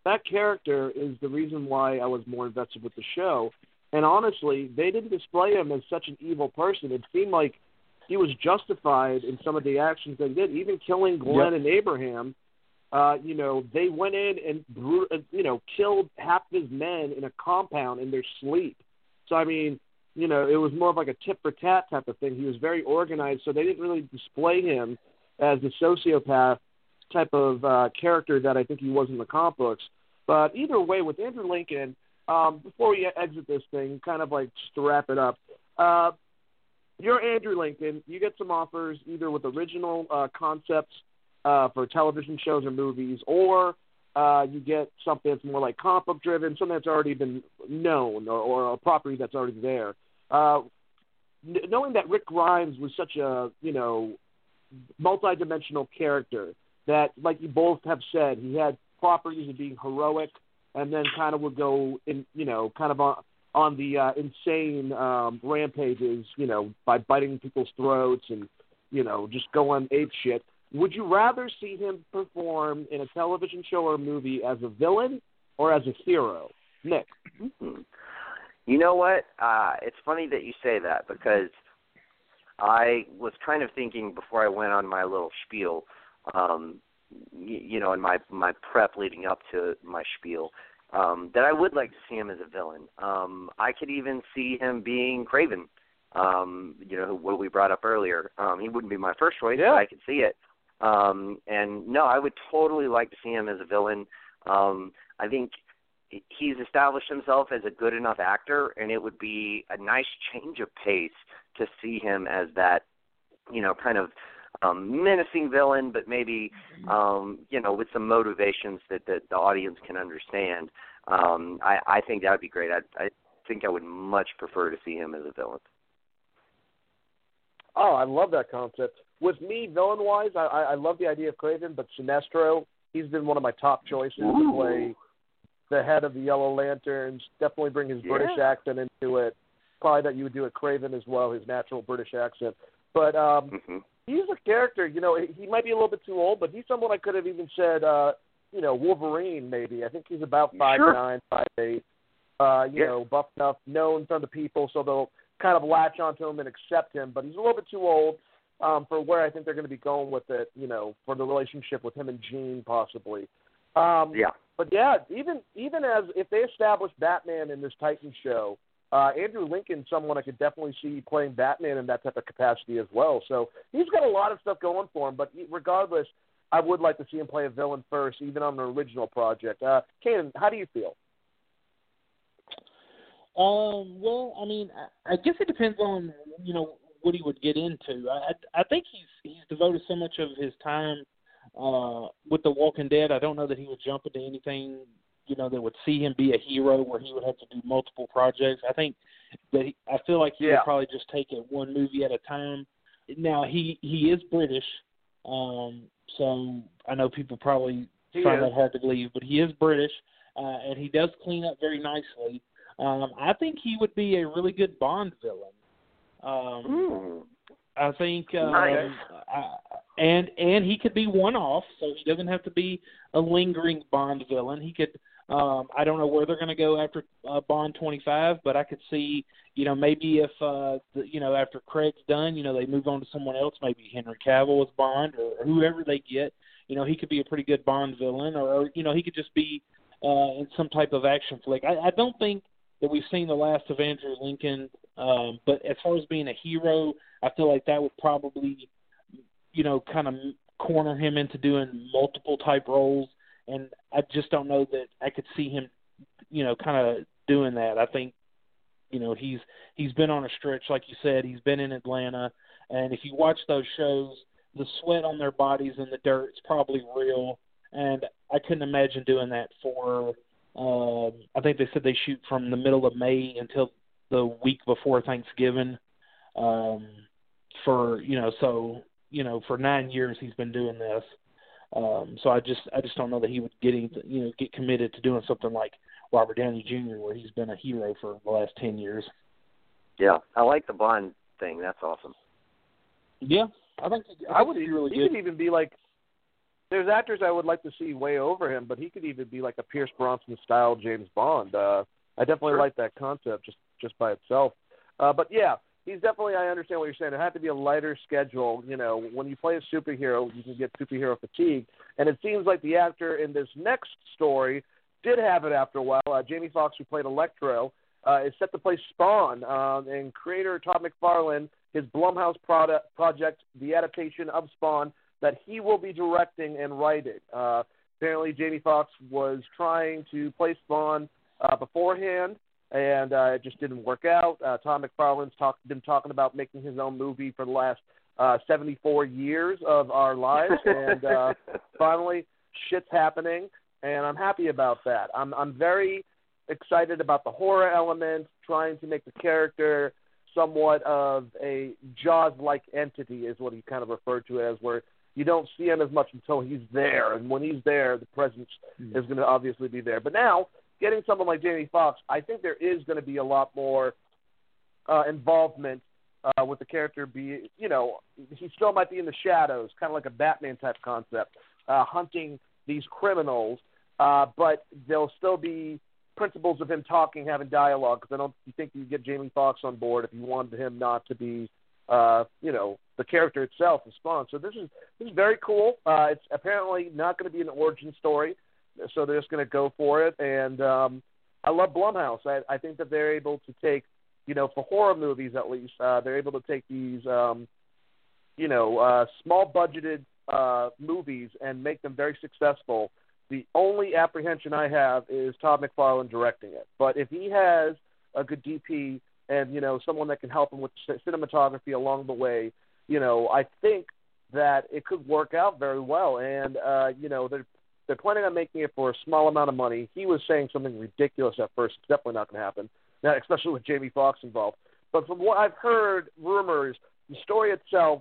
That character is the reason why I was more invested with the show. And honestly, they didn't display him as such an evil person. It seemed like he was justified in some of the actions they did, even killing Glenn Yep. and Abraham. Uh, you know, they went in and uh, you know killed half his men in a compound in their sleep. So I mean, you know, it was more of like a tit for tat type of thing. He was very organized, so they didn't really display him as the sociopath type of uh, character that I think he was in the comic books. But either way, with Andrew Lincoln, um, before we exit this thing, kind of like just to wrap it up, uh, you're Andrew Lincoln. You get some offers either with original uh, concepts uh, for television shows or movies, or uh, you get something that's more like comic book driven, something that's already been known, or, or a property that's already there. Uh, n- knowing that Rick Grimes was such a you know multi-dimensional character that, like you both have said, he had properties of being heroic, and then kind of would go in, you know, kind of on on the uh, insane um, rampages, you know, by biting people's throats and you know just going ape shit. Would you rather see him perform in a television show or movie as a villain or as a hero? Nick. Hmm. You know what? Uh, it's funny that you say that because I was kind of thinking before I went on my little spiel, um, you, you know, in my my prep leading up to my spiel, um, that I would like to see him as a villain. Um, I could even see him being Kraven. Um, you know, what we brought up earlier. Um, he wouldn't be my first choice, Yeah. but I could see it. Um, and no, I would totally like to see him as a villain. Um, I think he's established himself as a good enough actor, and it would be a nice change of pace to see him as that, you know, kind of um, menacing villain, but maybe, um, you know, with some motivations that, that the audience can understand. Um, I, I think that would be great. I, I think I would much prefer to see him as a villain. Oh, I love that concept. With me, villain wise, I, I love the idea of Kraven, but Sinestro, he's been one of my top choices to play the head of the Yellow Lanterns. Definitely bring his Yeah. British accent into it. Probably that you would do at Kraven as well, his natural British accent. But um, hmm he's a character. You know, he might be a little bit too old, but he's someone I could have even said, uh, you know, Wolverine maybe. I think he's about five Sure. nine, five eight. Uh, you Yeah. know, buff enough, known from the people, so they'll kind of latch onto him and accept him. But he's a little bit too old um, for where I think they're going to be going with it. You know, for the relationship with him and Jean possibly. Um, Yeah. but yeah, even even as if they establish Batman in this Titan show, uh, Andrew Lincoln, someone I could definitely see playing Batman in that type of capacity as well. So he's got a lot of stuff going for him. But regardless, I would like to see him play a villain first, even on an original project. Uh, Kanan, how do you feel? Um, well, I mean, I, I guess it depends on you know what he would get into. I I think he's he's devoted so much of his time uh with The Walking Dead. I don't know that he would jump into anything you know that would see him be a hero where he would have to do multiple projects. I think that he, I feel like he Yeah. would probably just take it one movie at a time. Now he he is British, um, so I know people probably He find is. that hard to believe, but he is British, uh, and he does clean up very nicely. Um, I think he would be a really good Bond villain. Um, Mm. I think, um, Nice. I, and and he could be one off, so he doesn't have to be a lingering Bond villain. He could. Um, I don't know where they're going to go after uh, Bond 25, but I could see, you know, maybe if uh, the, you know after Craig's done, you know, they move on to someone else, maybe Henry Cavill as Bond or whoever they get. You know, he could be a pretty good Bond villain, or, or you know, he could just be uh, in some type of action flick. I, I don't think that we've seen the last of Andrew Lincoln, um, but as far as being a hero, I feel like that would probably, you know, kind of corner him into doing multiple type roles, and I just don't know that I could see him, you know, kind of doing that. I think, you know, he's he's been on a stretch, like you said, he's been in Atlanta, and if you watch those shows, the sweat on their bodies in the dirt is probably real, and I couldn't imagine doing that for. Um, I think they said they shoot from the middle of May until the week before Thanksgiving. Um, for you know, so you know, for nine years he's been doing this. Um, so I just I just don't know that he would get any, you know get committed to doing something like Robert Downey Jr. where he's been a hero for the last ten years. Yeah, I like the Bond thing. That's awesome. Yeah, I think he, I, I would he'd be really he good. could even be like there's actors I would like to see way over him, but he could even be like a Pierce Brosnan style James Bond. Uh I definitely Sure. like that concept just just by itself. Uh but yeah, he's definitely I understand what you're saying. It had to be a lighter schedule, you know, when you play a superhero you can get superhero fatigue. And it seems like the actor in this next story did have it after a while. Uh, Jamie Foxx, who played Electro, uh, is set to play Spawn, um, and creator Todd McFarlane, his Blumhouse product, project, the adaptation of Spawn, that he will be directing and writing. Uh, apparently, Jamie Foxx was trying to play Spawn uh, beforehand, and uh, it just didn't work out. Uh, Todd McFarlane's talk, been talking about making his own movie for the last uh, 74 years of our lives, and uh, finally, shit's happening, and I'm happy about that. I'm I'm very excited about the horror element, trying to make the character somewhat of a Jaws-like entity, is what he kind of referred to as, where you don't see him as much until he's there, and when he's there, the presence Hmm. is going to obviously be there. But now, getting someone like Jamie Foxx, I think there is going to be a lot more uh, involvement uh, with the character. Be you know, he still might be in the shadows, kind of like a Batman type concept, uh, hunting these criminals, uh, but there'll still be principles of him talking, having dialogue. Because I don't think you get Jamie Foxx on board if you wanted him not to be, uh, you know, the character itself, the Spawn. So this is this is very cool. Uh, it's apparently not going to be an origin story, so they're just going to go for it. And um, I love Blumhouse. I, I think that they're able to take, you know, for horror movies at least, uh, they're able to take these, um, you know, uh, small budgeted uh, movies and make them very successful. The only apprehension I have is Todd McFarlane directing it. But if he has a good DP and you know someone that can help him with cinematography along the way, you know, I think that it could work out very well. And uh, you know, they're they're planning on making it for a small amount of money. He was saying something ridiculous at first. It's definitely not going to happen. Now, especially with Jamie Foxx involved. But from what I've heard, rumors, the story itself,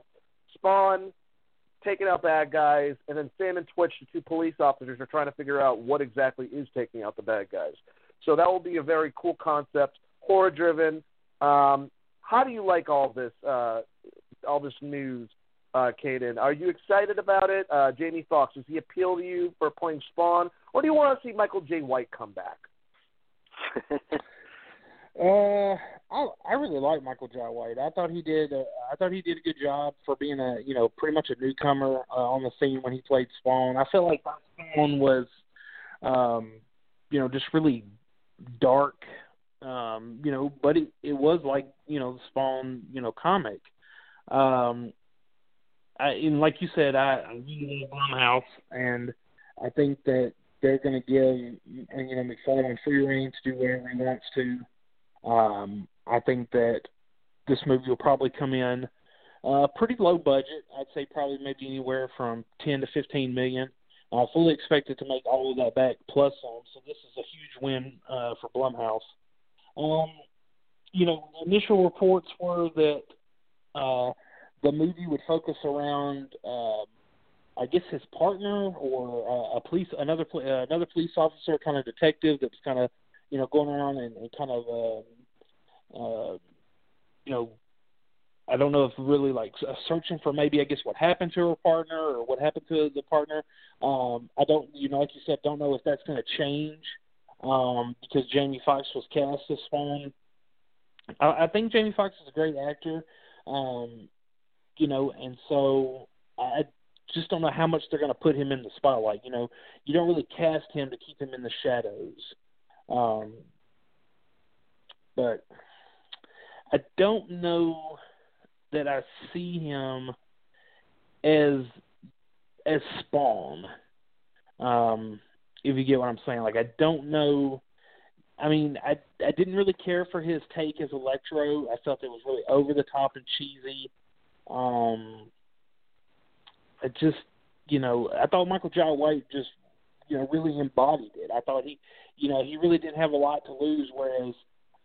Spawn taking out bad guys, and then Sam and Twitch, the two police officers, are trying to figure out what exactly is taking out the bad guys. So that will be a very cool concept, horror driven. Um, how do you like all this, uh, all this news, uh, Caden? Are you excited about it? Uh, Jamie Foxx, does he appeal to you for playing Spawn, or do you want to see Michael Jai White come back? Uh, I I really like Michael Jai White. I thought he did. Uh, I thought he did a good job for being a you know pretty much a newcomer uh, on the scene when he played Spawn. I felt like Spawn was, um, you know, just really dark. Um, you know, but it it was like you know the Spawn you know comic. Um, I and like you said, I really Blumhouse, and I think that they're going to give and you know McFarlane free reign to do whatever he wants to. Um, I think that this movie will probably come in uh, pretty low budget. I'd say probably maybe anywhere from ten to fifteen million. I fully expect it to make all of that back plus some. So this is a huge win uh, for Blumhouse. Um, you know, initial reports were that uh, the movie would focus around, uh, I guess, his partner or uh, a police, another uh, another police officer, kind of detective that's kind of you know, going around and, and kind of, uh, uh, you know, I don't know if really like searching for maybe I guess what happened to her partner or what happened to the partner. Um, I don't, you know, like you said, don't know if that's going to change um, because Jamie Foxx was cast as Spawn. I, I think Jamie Foxx is a great actor, um, you know, and so I just don't know how much they're going to put him in the spotlight. You know, you don't really cast him to keep him in the shadows. Um, but I don't know that I see him as as Spawn. Um, if you get what I'm saying, like I don't know. I mean, I I didn't really care for his take as Electro. I felt it was really over the top and cheesy. Um, I just, you know, I thought Michael Jai White just, you know, really embodied it. I thought he, you know, he really didn't have a lot to lose. Whereas,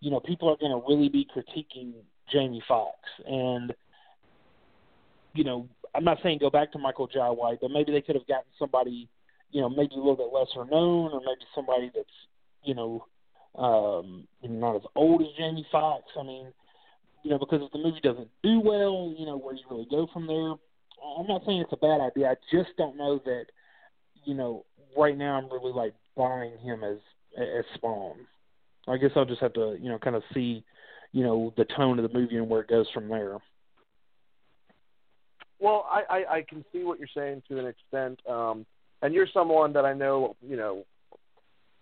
you know, people are going to really be critiquing Jamie Foxx, and you know, I'm not saying go back to Michael Jai White, but maybe they could have gotten somebody, you know, maybe a little bit lesser known, or maybe somebody that's, you know, um, not as old as Jamie Foxx. I mean, you know, because if the movie doesn't do well, you know, where you really go from there? I'm not saying it's a bad idea. I just don't know that, you know, right now I'm really like buying him as as Spawn. I guess I'll just have to, you know, kind of see, you know, the tone of the movie and where it goes from there. Well, I, I, I can see what you're saying to an extent, um, and you're someone that I know, you know,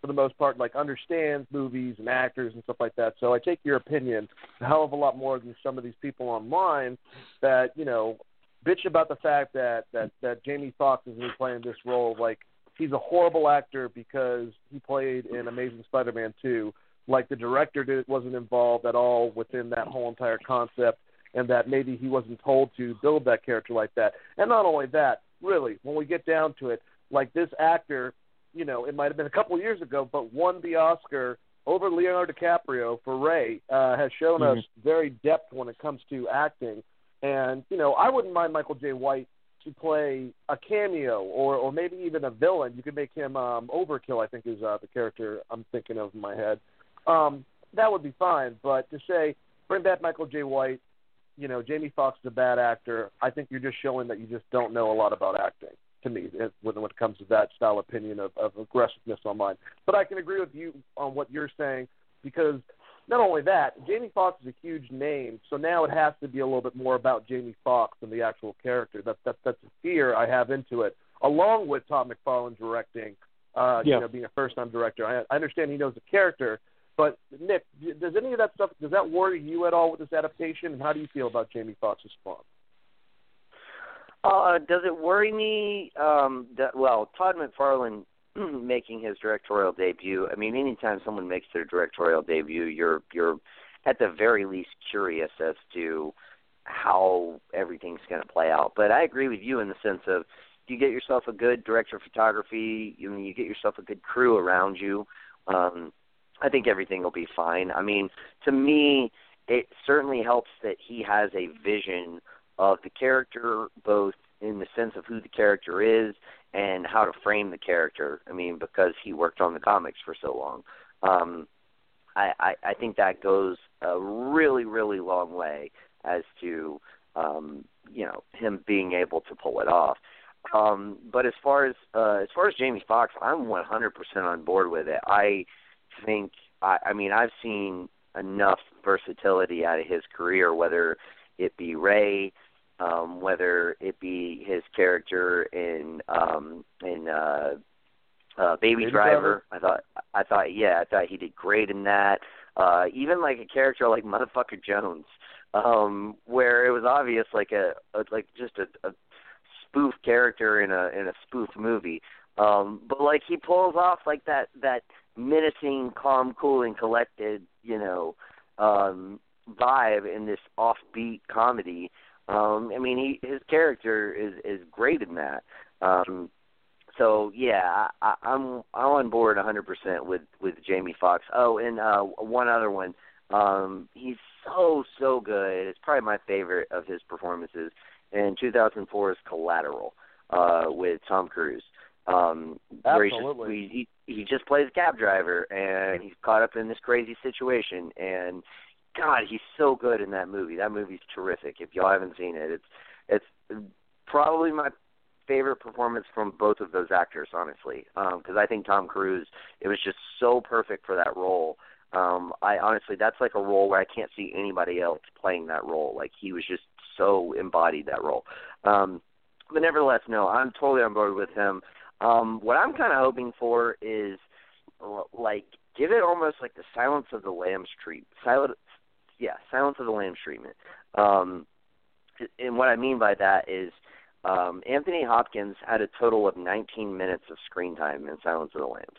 for the most part, like understands movies and actors and stuff like that. So I take your opinion a hell of a lot more than some of these people online that you know bitch about the fact that that that Jamie Foxx is playing this role like he's a horrible actor because he played in Amazing Spider-Man 2. Like the director did, wasn't involved at all within that whole entire concept, and that maybe he wasn't told to build that character like that. And not only that, really, when we get down to it, like this actor, you know, it might have been a couple of years ago, but won the Oscar over Leonardo DiCaprio for Ray, uh, has shown mm-hmm. us very depth when it comes to acting. And you know, I wouldn't mind Michael Jai White to play a cameo or or maybe even a villain. You could make him um, Overkill. I think is uh, the character I'm thinking of in my head. Um, that would be fine. But to say bring back Michael Jai White, you know, Jamie Foxx is a bad actor. I think you're just showing that you just don't know a lot about acting. To me, when when it comes to that style opinion of, of aggressiveness online, but I can agree with you on what you're saying because not only that, Jamie Foxx is a huge name, so now it has to be a little bit more about Jamie Foxx than the actual character. That's that's that's a fear I have into it, along with Todd McFarlane directing. Uh, yeah. You know, being a first-time director, I, I understand he knows the character, but Nick, does any of that stuff does that worry you at all with this adaptation? And how do you feel about Jamie Foxx's Spawn? Uh, does it worry me? Um, that, well, Todd McFarlane making his directorial debut. I mean, anytime someone makes their directorial debut, you're you're at the very least curious as to how everything's going to play out. But I agree with you in the sense of you get yourself a good director of photography, you you get yourself a good crew around you. Um, I think everything will be fine. I mean, to me, it certainly helps that he has a vision of the character, both in the sense of who the character is and how to frame the character. I mean, because he worked on the comics for so long. Um, I, I, I think that goes a really, really long way as to um, you know him being able to pull it off. Um, but as far as uh, as far as Jamie Foxx, I'm 100% on board with it. I think I, I mean I've seen enough versatility out of his career, whether it be Ray, um, whether it be his character in um, in uh, uh, Baby, Baby Driver. Driver. I thought I thought yeah, I thought he did great in that. Uh, even like a character like Motherfucker Jones, um, where it was obvious like a, a like just a, a spoof character in a in a spoof movie. Um, but like he pulls off like that that menacing, calm, cool, and collected, you know, um, vibe in this offbeat comedy um, I mean, he his character is is great in that. Um, so yeah, I, I'm I'm on board 100% with with Jamie Foxx. Oh, and uh, one other one. Um, he's so so good. It's probably my favorite of his performances. In 2004's Collateral uh, with Tom Cruise. Um, Absolutely. He, just, he, he just plays a cab driver and he's caught up in this crazy situation and God, he's so good in that movie. That movie's terrific. If y'all haven't seen it, it's it's probably my favorite performance from both of those actors, honestly, because um, I think Tom Cruise it was just so perfect for that role. Um, I honestly, that's like a role where I can't see anybody else playing that role. Like he was just so embodied that role. Um, but nevertheless, no, I'm totally on board with him. Um, what I'm kind of hoping for is like give it almost like the Silence of the Lambs treat. Silent, yeah, Silence of the Lambs treatment. Um, and what I mean by that is um, Anthony Hopkins had a total of 19 minutes of screen time in Silence of the Lambs.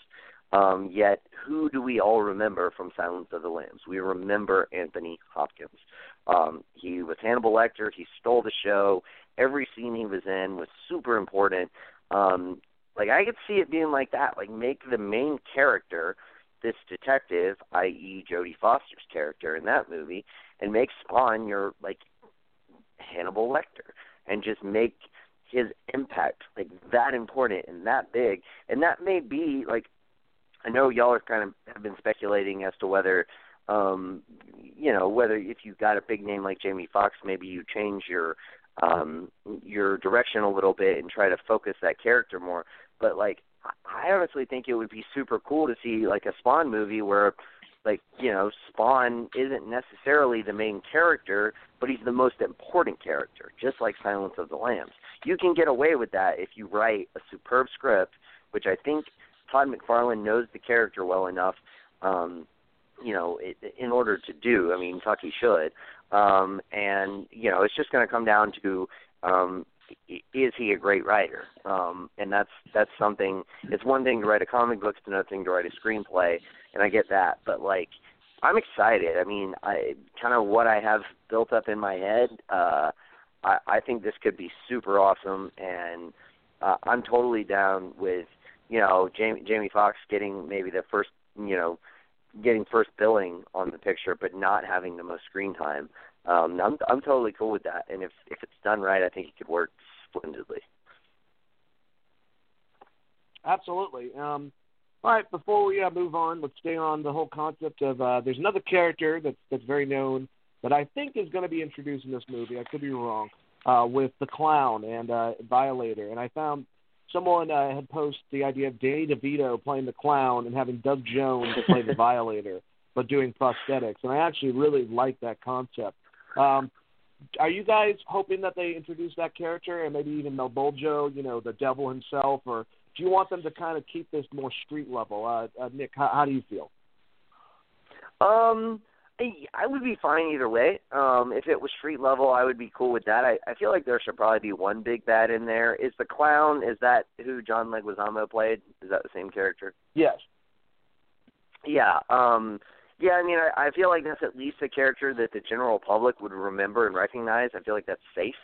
Um, yet, who do we all remember from Silence of the Lambs? We remember Anthony Hopkins. Um, he was Hannibal Lecter. He stole the show. Every scene he was in was super important. Um, like I could see it being like that. Like make the main character this detective, i.e., Jodie Foster's character in that movie, and make Spawn your like Hannibal Lecter, and just make his impact like that important and that big. And that may be like I know y'all are kind of have been speculating as to whether um you know whether if you got a big name like Jamie Foxx maybe you change your um your direction a little bit and try to focus that character more but like I honestly think it would be super cool to see like a Spawn movie where like you know Spawn isn't necessarily the main character but he's the most important character just like Silence of the Lambs you can get away with that if you write a superb script which I think Todd McFarlane knows the character well enough, um, you know, it, in order to do. I mean, Tucky should, um, and you know, it's just going to come down to um, is he a great writer? Um, and that's that's something. It's one thing to write a comic book; it's another thing to write a screenplay, and I get that. But like, I'm excited. I mean, I kind of what I have built up in my head. Uh, I, I think this could be super awesome, and uh, I'm totally down with you know Jamie Jamie Foxx getting maybe the first you know getting first billing on the picture, but not having the most screen time. Um, I'm I'm totally cool with that, and if if it's done right, I think it could work splendidly. Absolutely. Um, all right, before we uh, move on, let's stay on the whole concept of uh, there's another character that's that's very known that I think is going to be introduced in this movie. I could be wrong. Uh, with the clown and uh, Violator, and I found someone uh, had posted the idea of Danny DeVito playing the clown and having Doug Jones play the violator, but doing prosthetics. And I actually really like that concept. Um, are you guys hoping that they introduce that character and maybe even Malebolgia, you know, the devil himself, or do you want them to kind of keep this more street level? Uh, uh, Nick, how, how do you feel? Um, I would be fine either way. Um, if it was street level, I would be cool with that. I, I feel like there should probably be one big bad in there. Is the clown? Is that who John Leguizamo played? Is that the same character? Yes. Yeah. Um, yeah. I mean, I, I feel like that's at least a character that the general public would remember and recognize. I feel like that's safe.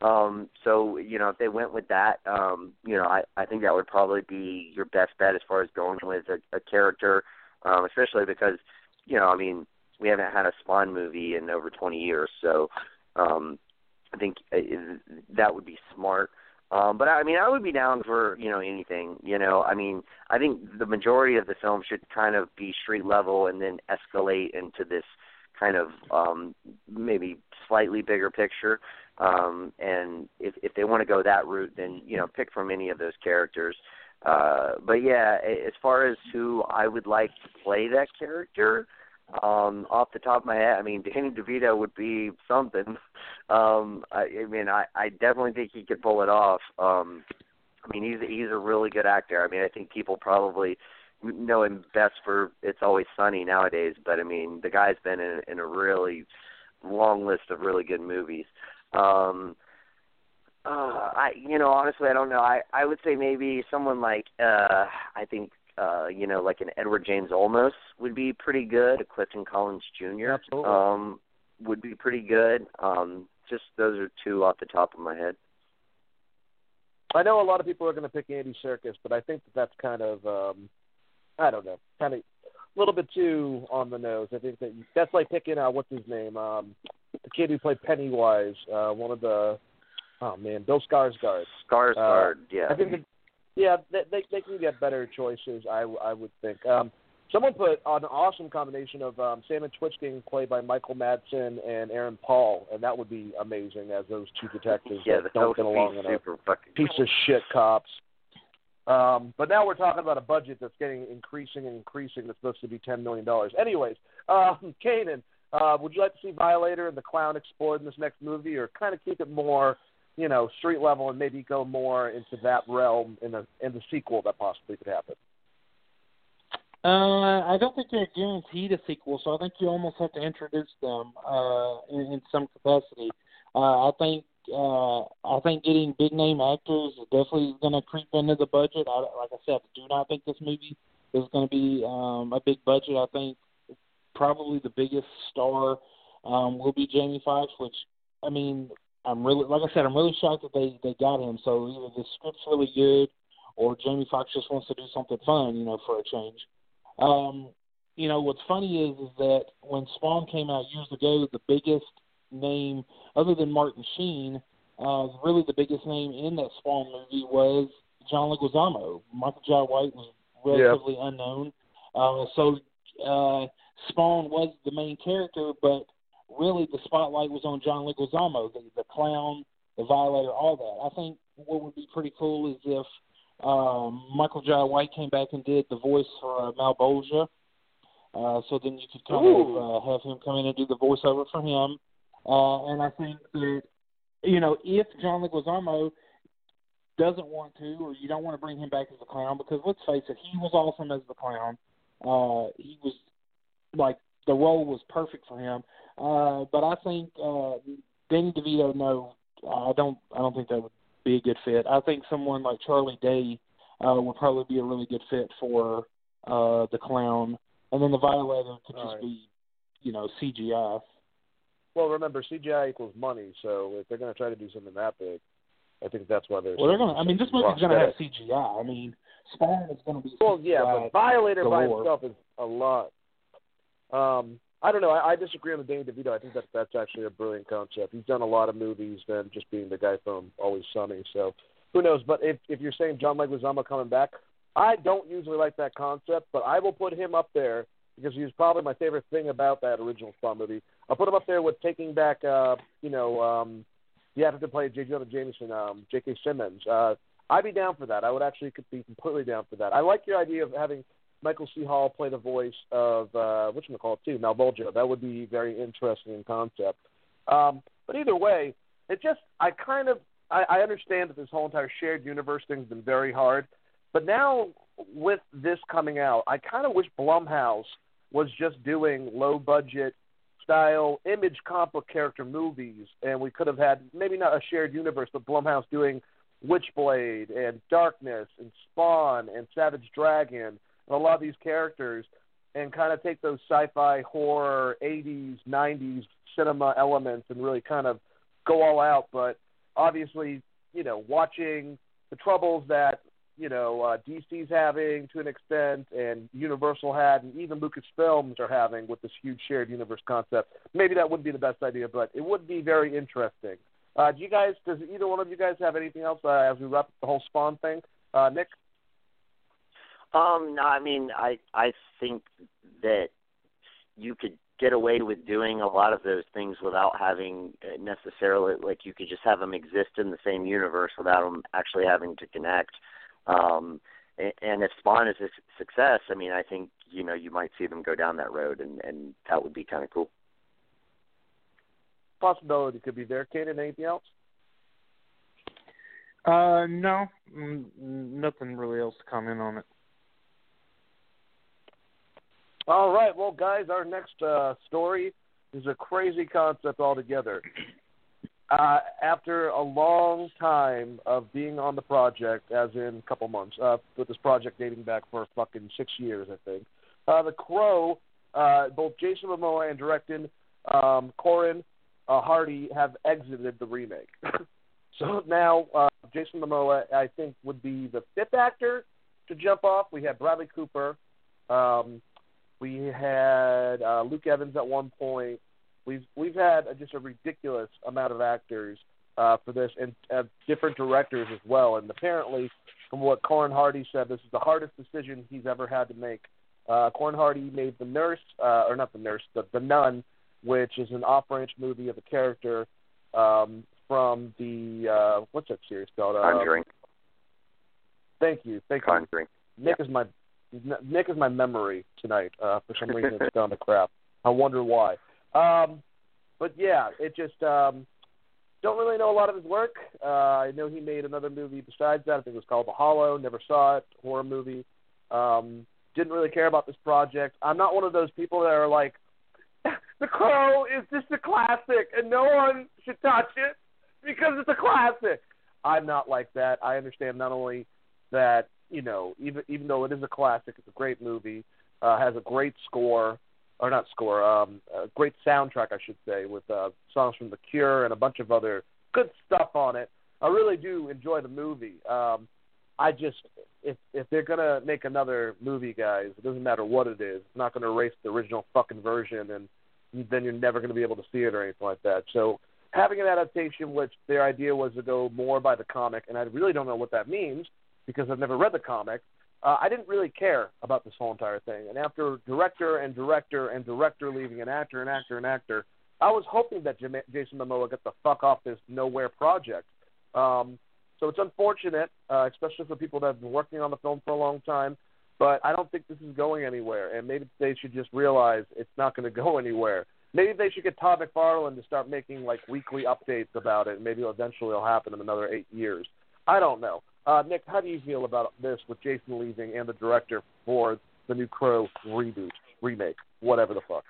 Um, so you know, if they went with that, um, you know, I, I think that would probably be your best bet as far as going with a, a character, um, especially because you know, I mean we haven't had a Spawn movie in over 20 years, so um, I think uh, that would be smart. Um, but I mean, I would be down for you know anything. You know, I mean, I think the majority of the film should kind of be street level and then escalate into this kind of um, maybe slightly bigger picture. Um, and if if they want to go that route, then you know, pick from any of those characters. Uh, but yeah, as far as who I would like to play that character, um, off the top of my head, I mean, Danny DeVito would be something. Um, I, I mean, I, I definitely think he could pull it off. Um, I mean, he's he's a really good actor. I mean, I think people probably know him best for It's Always Sunny nowadays, but I mean, the guy's been in, in a really long list of really good movies. Um, uh, I, you know, honestly, I don't know. I, I would say maybe someone like, uh, I think uh, you know, like an Edward James Olmos would be pretty good. A Clifton Collins Jr. Absolutely. Um, would be pretty good. Um, just those are two off the top of my head. I know a lot of people are going to pick Andy Serkis, but I think that that's kind of, um, I don't know, kind of a little bit too on the nose. I think that that's like picking uh, what's his name, um, the kid who played Pennywise, uh, one of the, oh man, Bill Skarsgård. Skarsgård, uh, yeah. I think that yeah, they, they they can get better choices. I I would think. Um, Someone put on an awesome combination of um, Sam and Twitch being played by Michael Madsen and Aaron Paul, and that would be amazing as those two detectives yeah, that don't get along in a piece cool. of shit cops. Um, but now we're talking about a budget that's getting increasing and increasing. That's supposed to be ten million dollars. Anyways, um, Kanan, uh, would you like to see Violator and the Clown explored in this next movie, or kind of keep it more, you know, street level and maybe go more into that realm in the in the sequel that possibly could happen? Uh, I don't think they're guaranteed a sequel, so I think you almost have to introduce them uh, in, in some capacity. Uh, I think uh, I think getting big name actors is definitely going to creep into the budget. I, like I said, I do not think this movie is going to be um, a big budget. I think probably the biggest star um, will be Jamie Foxx, which I mean, I'm really like I said, I'm really shocked that they they got him. So either the script's really good, or Jamie Foxx just wants to do something fun, you know, for a change. Um, you know, what's funny is is that when Spawn came out years ago, the biggest name other than Martin Sheen, uh, really the biggest name in that Spawn movie was John Leguizamo. Michael Jai White was relatively yeah. unknown, uh, so uh, Spawn was the main character, but really the spotlight was on John Leguizamo, the, the clown, the violator, all that. I think what would be pretty cool is if um, Michael Jai White came back and did the voice for uh, Malebolgia. Uh, so then you could kind Ooh. of uh, have him come in and do the voiceover for him. Uh, and I think that, you know, if John Leguizamo doesn't want to, or you don't want to bring him back as a clown, because let's face it, he was awesome as the clown. Uh, he was like the role was perfect for him. Uh, but I think uh, Danny DeVito, no, I don't. I don't think that would be a good fit. I think someone like Charlie Day uh, would probably be a really good fit for uh, the clown, and then the violator could All just right. be, you know, CGI. Well, remember CGI equals money, so if they're going to try to do something that big, I think that's why they're. Well, they're gonna. I mean, this movie's gonna have. CGI. I mean, Spawn is gonna be. Well, yeah, but Violator by itself is a lot. Um, I don't know. I, I disagree on the Danny DeVito. I think that that's actually a brilliant concept. He's done a lot of movies than just being the guy from Always Sunny. So who knows? But if if you're saying John Leguizamo coming back, I don't usually like that concept, but I will put him up there because he was probably my favorite thing about that original Spawn movie. I'll put him up there with taking back, uh, you know, um, the actor to play J. Jonah Jameson, um, J.K. Simmons. Uh, I'd be down for that. I would actually be completely down for that. I like your idea of having Michael C. Hall play the voice of uh, what you call it too, Malebolgia. That would be very interesting in concept. Um, but either way, it just I kind of I, I understand that this whole entire shared universe thing's been very hard, but now with this coming out, I kind of wish Blumhouse was just doing low budget style image comic book character movies, and we could have had maybe not a shared universe, but Blumhouse doing Witchblade and Darkness and Spawn and Savage Dragon a lot of these characters, and kind of take those sci-fi horror 80s 90s cinema elements and really kind of go all out. But obviously, you know, watching the troubles that you know uh, DC's having to an extent, and Universal had, and even Lucasfilms are having with this huge shared universe concept. Maybe that wouldn't be the best idea, but it would be very interesting. Uh, do you guys? Does either one of you guys have anything else uh, as we wrap up the whole Spawn thing? Uh, Nick. Um, no, I mean, I I think that you could get away with doing a lot of those things without having uh, necessarily like you could just have them exist in the same universe without them actually having to connect. Um, a- and if Spawn is a success, I mean, I think you know you might see them go down that road, and and that would be kind of cool. Possibility could be there. Kanan, anything else? Uh, no, mm, nothing really else to comment on it. All right, well, guys, our next uh, story is a crazy concept altogether. Uh, after a long time of being on the project, as in a couple months, uh, with this project dating back for fucking six years, I think, uh, The Crow, uh, both Jason Momoa and directing um, Corin uh, Hardy have exited the remake. so now uh, Jason Momoa, I think, would be the fifth actor to jump off. We had Bradley Cooper. Um, we had uh, Luke Evans at one point. We've we've had uh, just a ridiculous amount of actors uh, for this, and uh, different directors as well. And apparently, from what Corin Hardy said, this is the hardest decision he's ever had to make Uh, Corin Hardy made the nurse, uh, or not the nurse, the the nun, which is an off-branch movie of a character um, from the uh, what's that series called? Uh, Conjuring. Thank you, thank you. Conjuring. Nick is my Nick is my memory tonight. Uh, for some reason, it's gone to crap. I wonder why. Um, but yeah, it just um, don't really know a lot of his work. Uh, I know he made another movie besides that. I think it was called The Hollow. Never saw it. Horror movie. Um, didn't really care about this project. I'm not one of those people that are like, The Crow is just a classic and no one should touch it because it's a classic. I'm not like that. I understand not only that you know even even though it is a classic, it's a great movie, uh, has a great score or not score, um, a great soundtrack I should say with uh, songs from The Cure and a bunch of other good stuff on it. I really do enjoy the movie. Um, I just if if they're gonna make another movie, guys, it doesn't matter what it is. It's not gonna erase the original fucking version, and then you're never gonna be able to see it or anything like that. So having an adaptation, which their idea was to go more by the comic, and I really don't know what that means because I've never read the comic. Uh, I didn't really care about this whole entire thing, and after director and director and director leaving, an actor and actor and actor, I was hoping that J- Jason Momoa get the fuck off this nowhere project. Um, so it's unfortunate, uh, especially for people that have been working on the film for a long time. But I don't think this is going anywhere, and maybe they should just realize it's not going to go anywhere. Maybe they should get Todd McFarlane to start making like weekly updates about it. Maybe eventually it'll happen in another eight years. I don't know. Uh, Nick, how do you feel about this with Jason leaving and the director for the new Crow reboot, remake, whatever the fuck?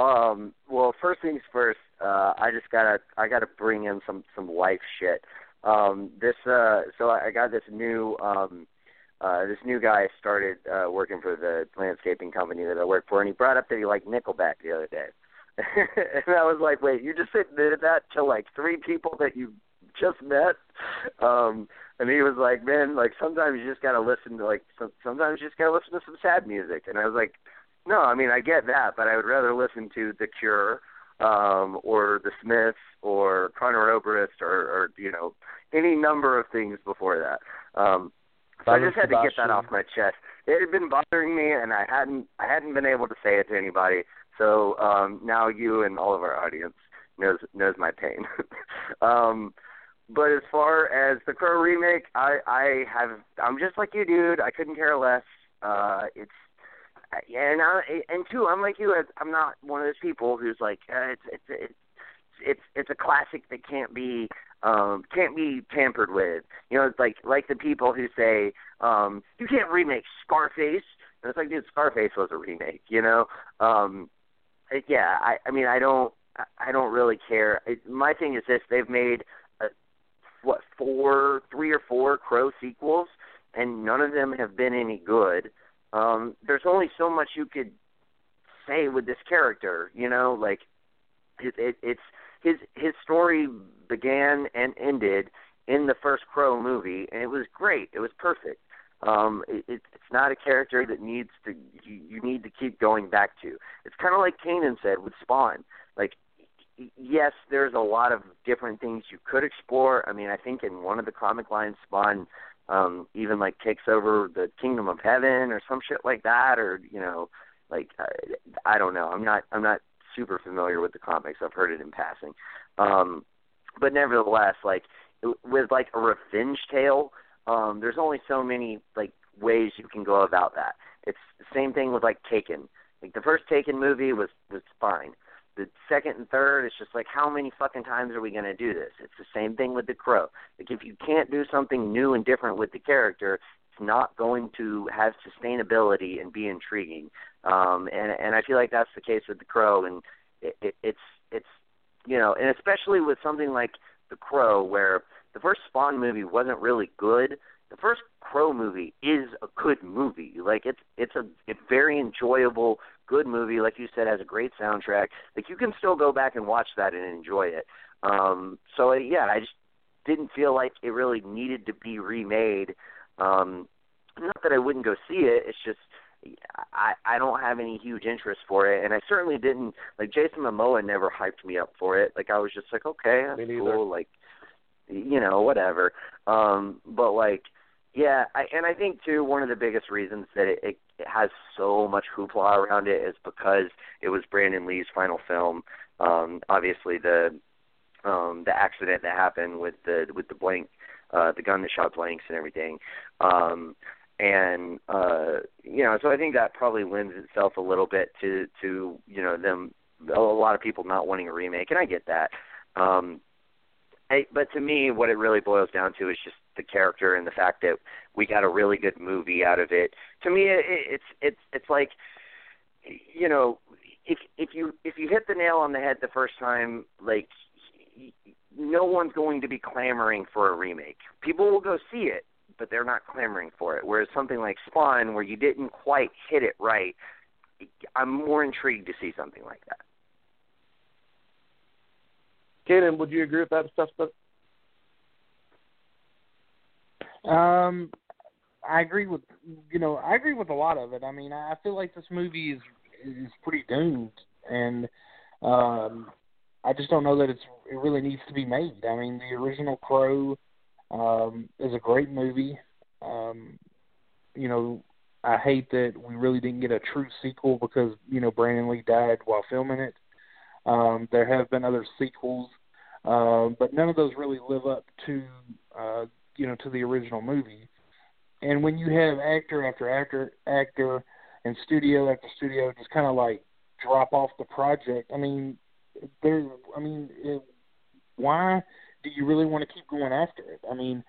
Um, well, first things first, uh, I just gotta I gotta bring in some some life shit. Um, this uh, so I got this new um, uh, this new guy started uh, working for the landscaping company that I work for, and he brought up that he liked Nickelback the other day, and I was like, wait, you just admitted that to like three people that you just met? Um, and he was like, man, like sometimes you just gotta listen to like some, sometimes you just gotta listen to some sad music, and I was like no, I mean I get that, but I would rather listen to The Cure um, or The Smiths or Conor Oberst or, or you know any number of things before that. Um, so I just had to get that off my chest. It had been bothering me, and I hadn't I hadn't been able to say it to anybody. So um, now you and all of our audience knows knows my pain. um, but as far as the Crow remake, I I have I'm just like you, dude. I couldn't care less. Uh, it's and I, and two, I'm like you. I'm not one of those people who's like uh, it's it's it's it's it's a classic that can't be um can't be tampered with. You know, it's like like the people who say um you can't remake Scarface. And it's like, dude, Scarface was a remake. You know, um, it, yeah. I I mean, I don't I don't really care. It, my thing is this: they've made what four, three or four Crow sequels, and none of them have been any good um, there's only so much you could say with this character, you know, like it, it, it's his his story began and ended in the first Crow movie, and it was great. It was perfect. Um, it, it, it's not a character that needs to you, you need to keep going back to. It's kind of like Kanan said with Spawn. Like, yes, there's a lot of different things you could explore. I mean, I think in one of the comic lines, Spawn um even like takes over the kingdom of heaven or some shit like that or you know like I, I don't know. I'm not i'm not super familiar with the comics. I've heard it in passing. Um but nevertheless like with like a revenge tale um there's only so many like ways you can go about that. It's the same thing with like taken. Like the first taken movie was was fine the second and third, it's just like how many fucking times are we going to do this? It's the same thing with the crow. Like if you can't do something new and different with the character, it's not going to have sustainability and be intriguing. Um, and and I feel like that's the case with the crow, and it, it, it's it's you know, and especially with something like the crow, where the first Spawn movie wasn't really good. The first Crow movie is a good movie. Like it's it's a, a very enjoyable good movie, like you said, has a great soundtrack. Like you can still go back and watch that and enjoy it. Um, so yeah, I just didn't feel like it really needed to be remade. Um, not that I wouldn't go see it. It's just I I don't have any huge interest for it, and I certainly didn't like Jason Momoa never hyped me up for it. Like I was just like, okay, that's cool. Like you know, whatever. Um, but like Yeah, I, and I think too one of the biggest reasons that it, it, it has so much hoopla around it is because it was Brandon Lee's final film. Um, obviously, the um, the accident that happened with the with the blank, uh, the gun that shot blanks and everything. Um, and uh, you know, so I think that probably lends itself a little bit to to you know them a lot of people not wanting a remake, and I get that. Um, I, but to me, what it really boils down to is just the character and the fact that we got a really good movie out of it. To me, it, it's it's it's like, you know, if if you if you hit the nail on the head the first time, like no one's going to be clamoring for a remake. People will go see it, but they're not clamoring for it. Whereas something like Spawn, where you didn't quite hit it right, I'm more intrigued to see something like that. Kaden, would you agree with that assessment? Um, I agree with you know I agree with a lot of it. I mean, I feel like this movie is is pretty doomed, and um, I just don't know that it's it really needs to be made. I mean, the original Crow um, is a great movie. Um, you know, I hate that we really didn't get a true sequel because you know Brandon Lee died while filming it. Um, there have been other sequels, uh, but none of those really live up to uh, you know to the original movie. And when you have actor after actor actor and studio after studio just kind of like drop off the project, I mean, there. I mean, it, why do you really want to keep going after it? I mean,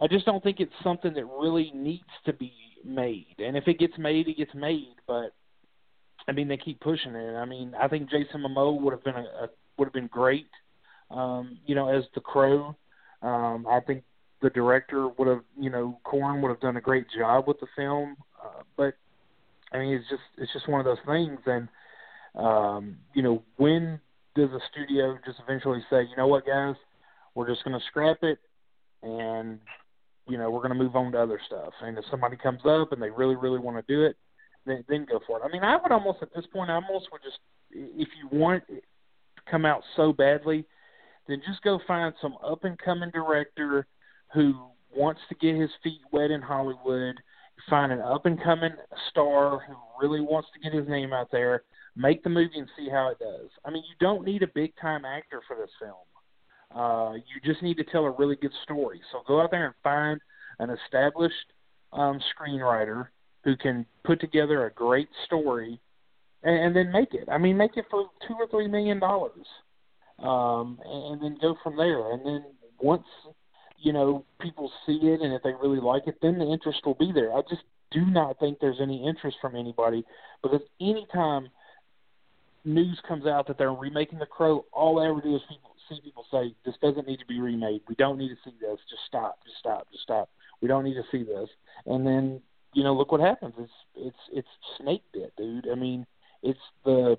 I just don't think it's something that really needs to be made. And if it gets made, it gets made. But I mean, they keep pushing it. I mean, I think Jason Momoa would have been a, a would have been great. Um, you know, as the Crow. Um, I think the director would have, you know, Corin would have done a great job with the film. Uh, but I mean, it's just it's just one of those things. And um, you know, when does a studio just eventually say, you know what, guys, we're just going to scrap it and you know we're going to move on to other stuff. And if somebody comes up and they really really want to do it, then then go for it. I mean, I would almost at this point, I almost would just if you want to come out so badly, then just go find some up and coming director who wants to get his feet wet in Hollywood. Find an up and coming star who really wants to get his name out there. Make the movie and see how it does. I mean, you don't need a big time actor for this film. Uh, you just need to tell a really good story. So go out there and find an established um, screenwriter who can put together a great story, and, and then make it. I mean, make it for two or three million dollars, um, and, then go from there. And then once you know people see it, and if they really like it, then the interest will be there. I just do not think there's any interest from anybody because anytime news comes out that they're remaking The Crow, all I ever do is people see people say this doesn't need to be remade. We don't need to see this. Just stop. Just stop. Just stop. We don't need to see this. And then you know, look what happens. It's it's it's snake bit, dude. I mean, it's the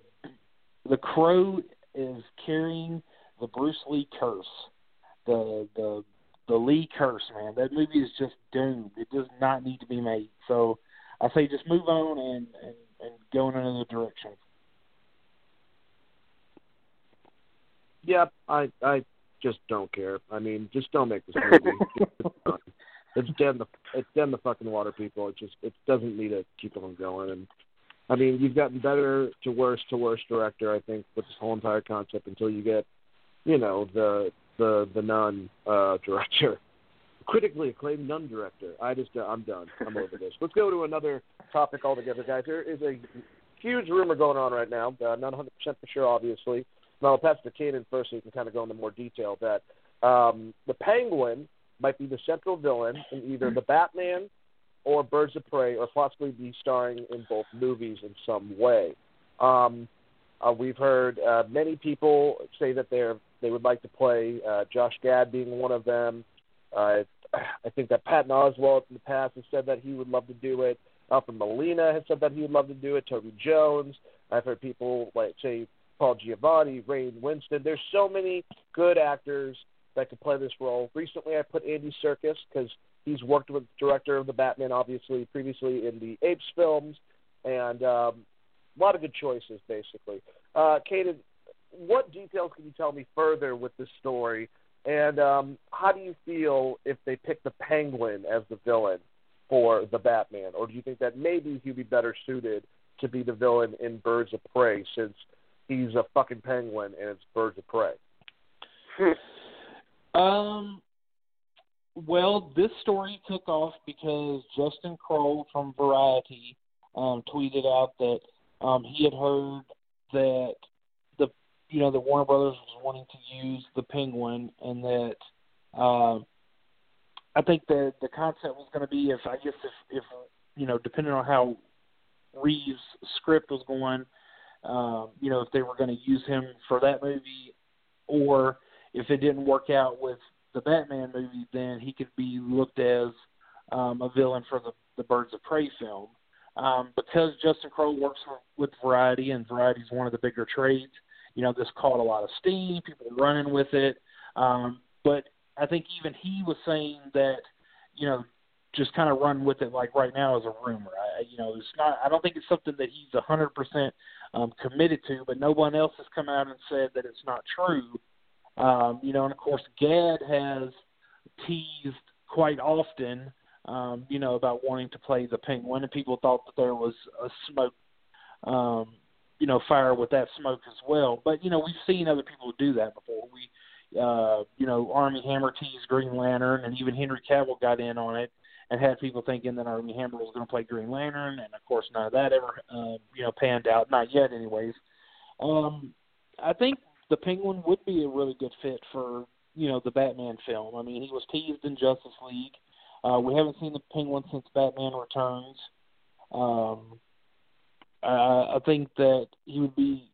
the crow is carrying the Bruce Lee curse, the the the Lee curse, man. That movie is just doomed. It does not need to be made. So I say just move on and and, and go in another direction. Yep, I I just don't care. I mean, just don't make this movie. it's dead the it's dead the fucking water, people. It just it doesn't need to keep on going. And I mean, you've gotten better to worse to worse director, I think, with this whole entire concept until you get, you know, the the the nun uh, director, critically acclaimed nun director. I just uh, I'm done. I'm over this. Let's go to another topic altogether, guys. There is a huge rumor going on right now. Uh, not 100% for sure, obviously now, I'll pass to Kanan first so you can kind of go into more detail. That um, the Penguin might be the central villain in either the Batman or Birds of Prey, or possibly be starring in both movies in some way. Um, uh, we've heard uh, many people say that they're they would like to play uh, Josh Gad being one of them. Uh, I think that Patton Oswalt in the past has said that he would love to do it. Alfred Molina has said that he would love to do it. Toby Jones. I've heard people like say Paul Giamatti, Ray Winstone. There's so many good actors that could play this role. Recently, I put Andy Serkis because he's worked with the director of the Batman, obviously previously in the Apes films, and um, a lot of good choices, basically. Uh, Kaden, what details can you tell me further with this story And um, how do you feel if they pick the Penguin as the villain for the Batman, or do you think that maybe he'd be better suited to be the villain in Birds of Prey since he's a fucking penguin and it's Birds of Prey? Um, well, this story took off because Justin Kroll from Variety um, tweeted out that um, he had heard that the you know the Warner Brothers was wanting to use the Penguin, and that uh, I think that the concept was going to be if I guess if if you know depending on how Reeves' script was going, um, you know if they were going to use him for that movie, or if it didn't work out with the Batman movie, then he could be looked as um, a villain for the the Birds of Prey film. Um, because Justin Kroll works for, with Variety, and Variety is one of the bigger trades. You know, this caught a lot of steam. People running with it. Um, but I think even he was saying that, you know, just kind of run with it like right now as a rumor. I, you know, it's not. I don't think it's something that he's a hundred percent um, committed to. But no one else has come out and said that it's not true. Um, you know, and of course, Gad has teased quite often, um, you know, about wanting to play the Penguin, and people thought that there was a smoke, um, you know, fire with that smoke as well. But you know, we've seen other people do that before. We, uh, you know, Armie Hammer teased Green Lantern, and even Henry Cavill got in on it and had people thinking that Armie Hammer was going to play Green Lantern, and of course, none of that ever, uh, you know, panned out. Not yet, anyways. Um, I think the Penguin would be a really good fit for you know the Batman film. I mean, he was teased in Justice League. Uh, we haven't seen the Penguin since Batman Returns. Um, I, I think that he would be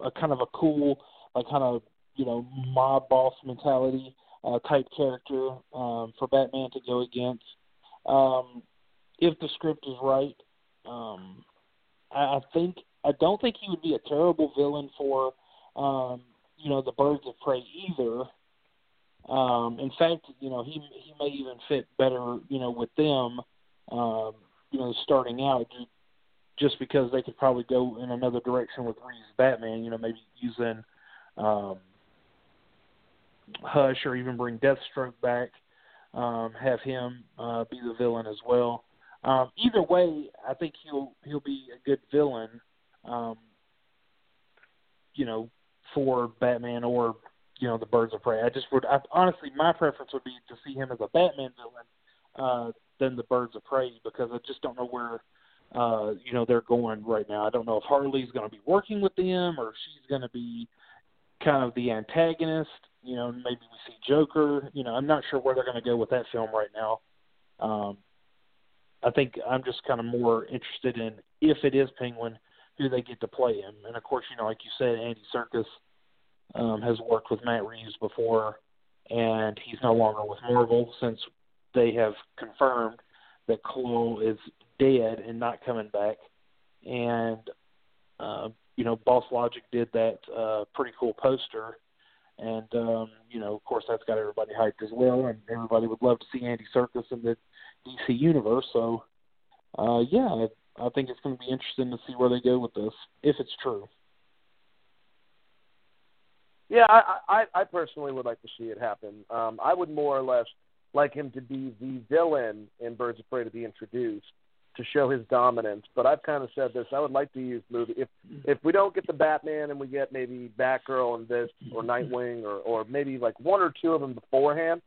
a kind of a cool, like kind of you know mob boss mentality uh, type character um, for Batman to go against. Um, if the script is right, um, I, I think I don't think he would be a terrible villain for um, you know the Birds of Prey either. Um, in fact, you know he he may even fit better, you know, with them. Um, you know, starting out, just because they could probably go in another direction with Reeves Batman. You know, maybe using um, Hush or even bring Deathstroke back, um, have him uh, be the villain as well. Um, either way, I think he'll he'll be a good villain. Um, you know, for Batman or you know the Birds of Prey. I just would I, honestly my preference would be to see him as a Batman villain uh, than the Birds of Prey because I just don't know where uh, you know they're going right now. I don't know if Harley's going to be working with them or if she's going to be kind of the antagonist. You know, maybe we see Joker. You know, I'm not sure where they're going to go with that film right now. Um, I think I'm just kind of more interested in if it is Penguin, who they get to play him. And of course, you know, like you said, Andy Serkis um, has worked with Matt Reeves before, and he's no longer with Marvel since they have confirmed that Klaue is dead and not coming back. And uh, you know, Boss Logic did that uh, pretty cool poster, and um, you know, of course, that's got everybody hyped as well, and everybody would love to see Andy Serkis in the DC universe. So, uh, yeah, I think it's going to be interesting to see where they go with this if it's true. Yeah, I, I, I personally would like to see it happen. Um, I would more or less like him to be the villain in Birds of Prey to be introduced to show his dominance. But I've kind of said this. I would like to use movie if if we don't get the Batman and we get maybe Batgirl and this or Nightwing or or maybe like one or two of them beforehand.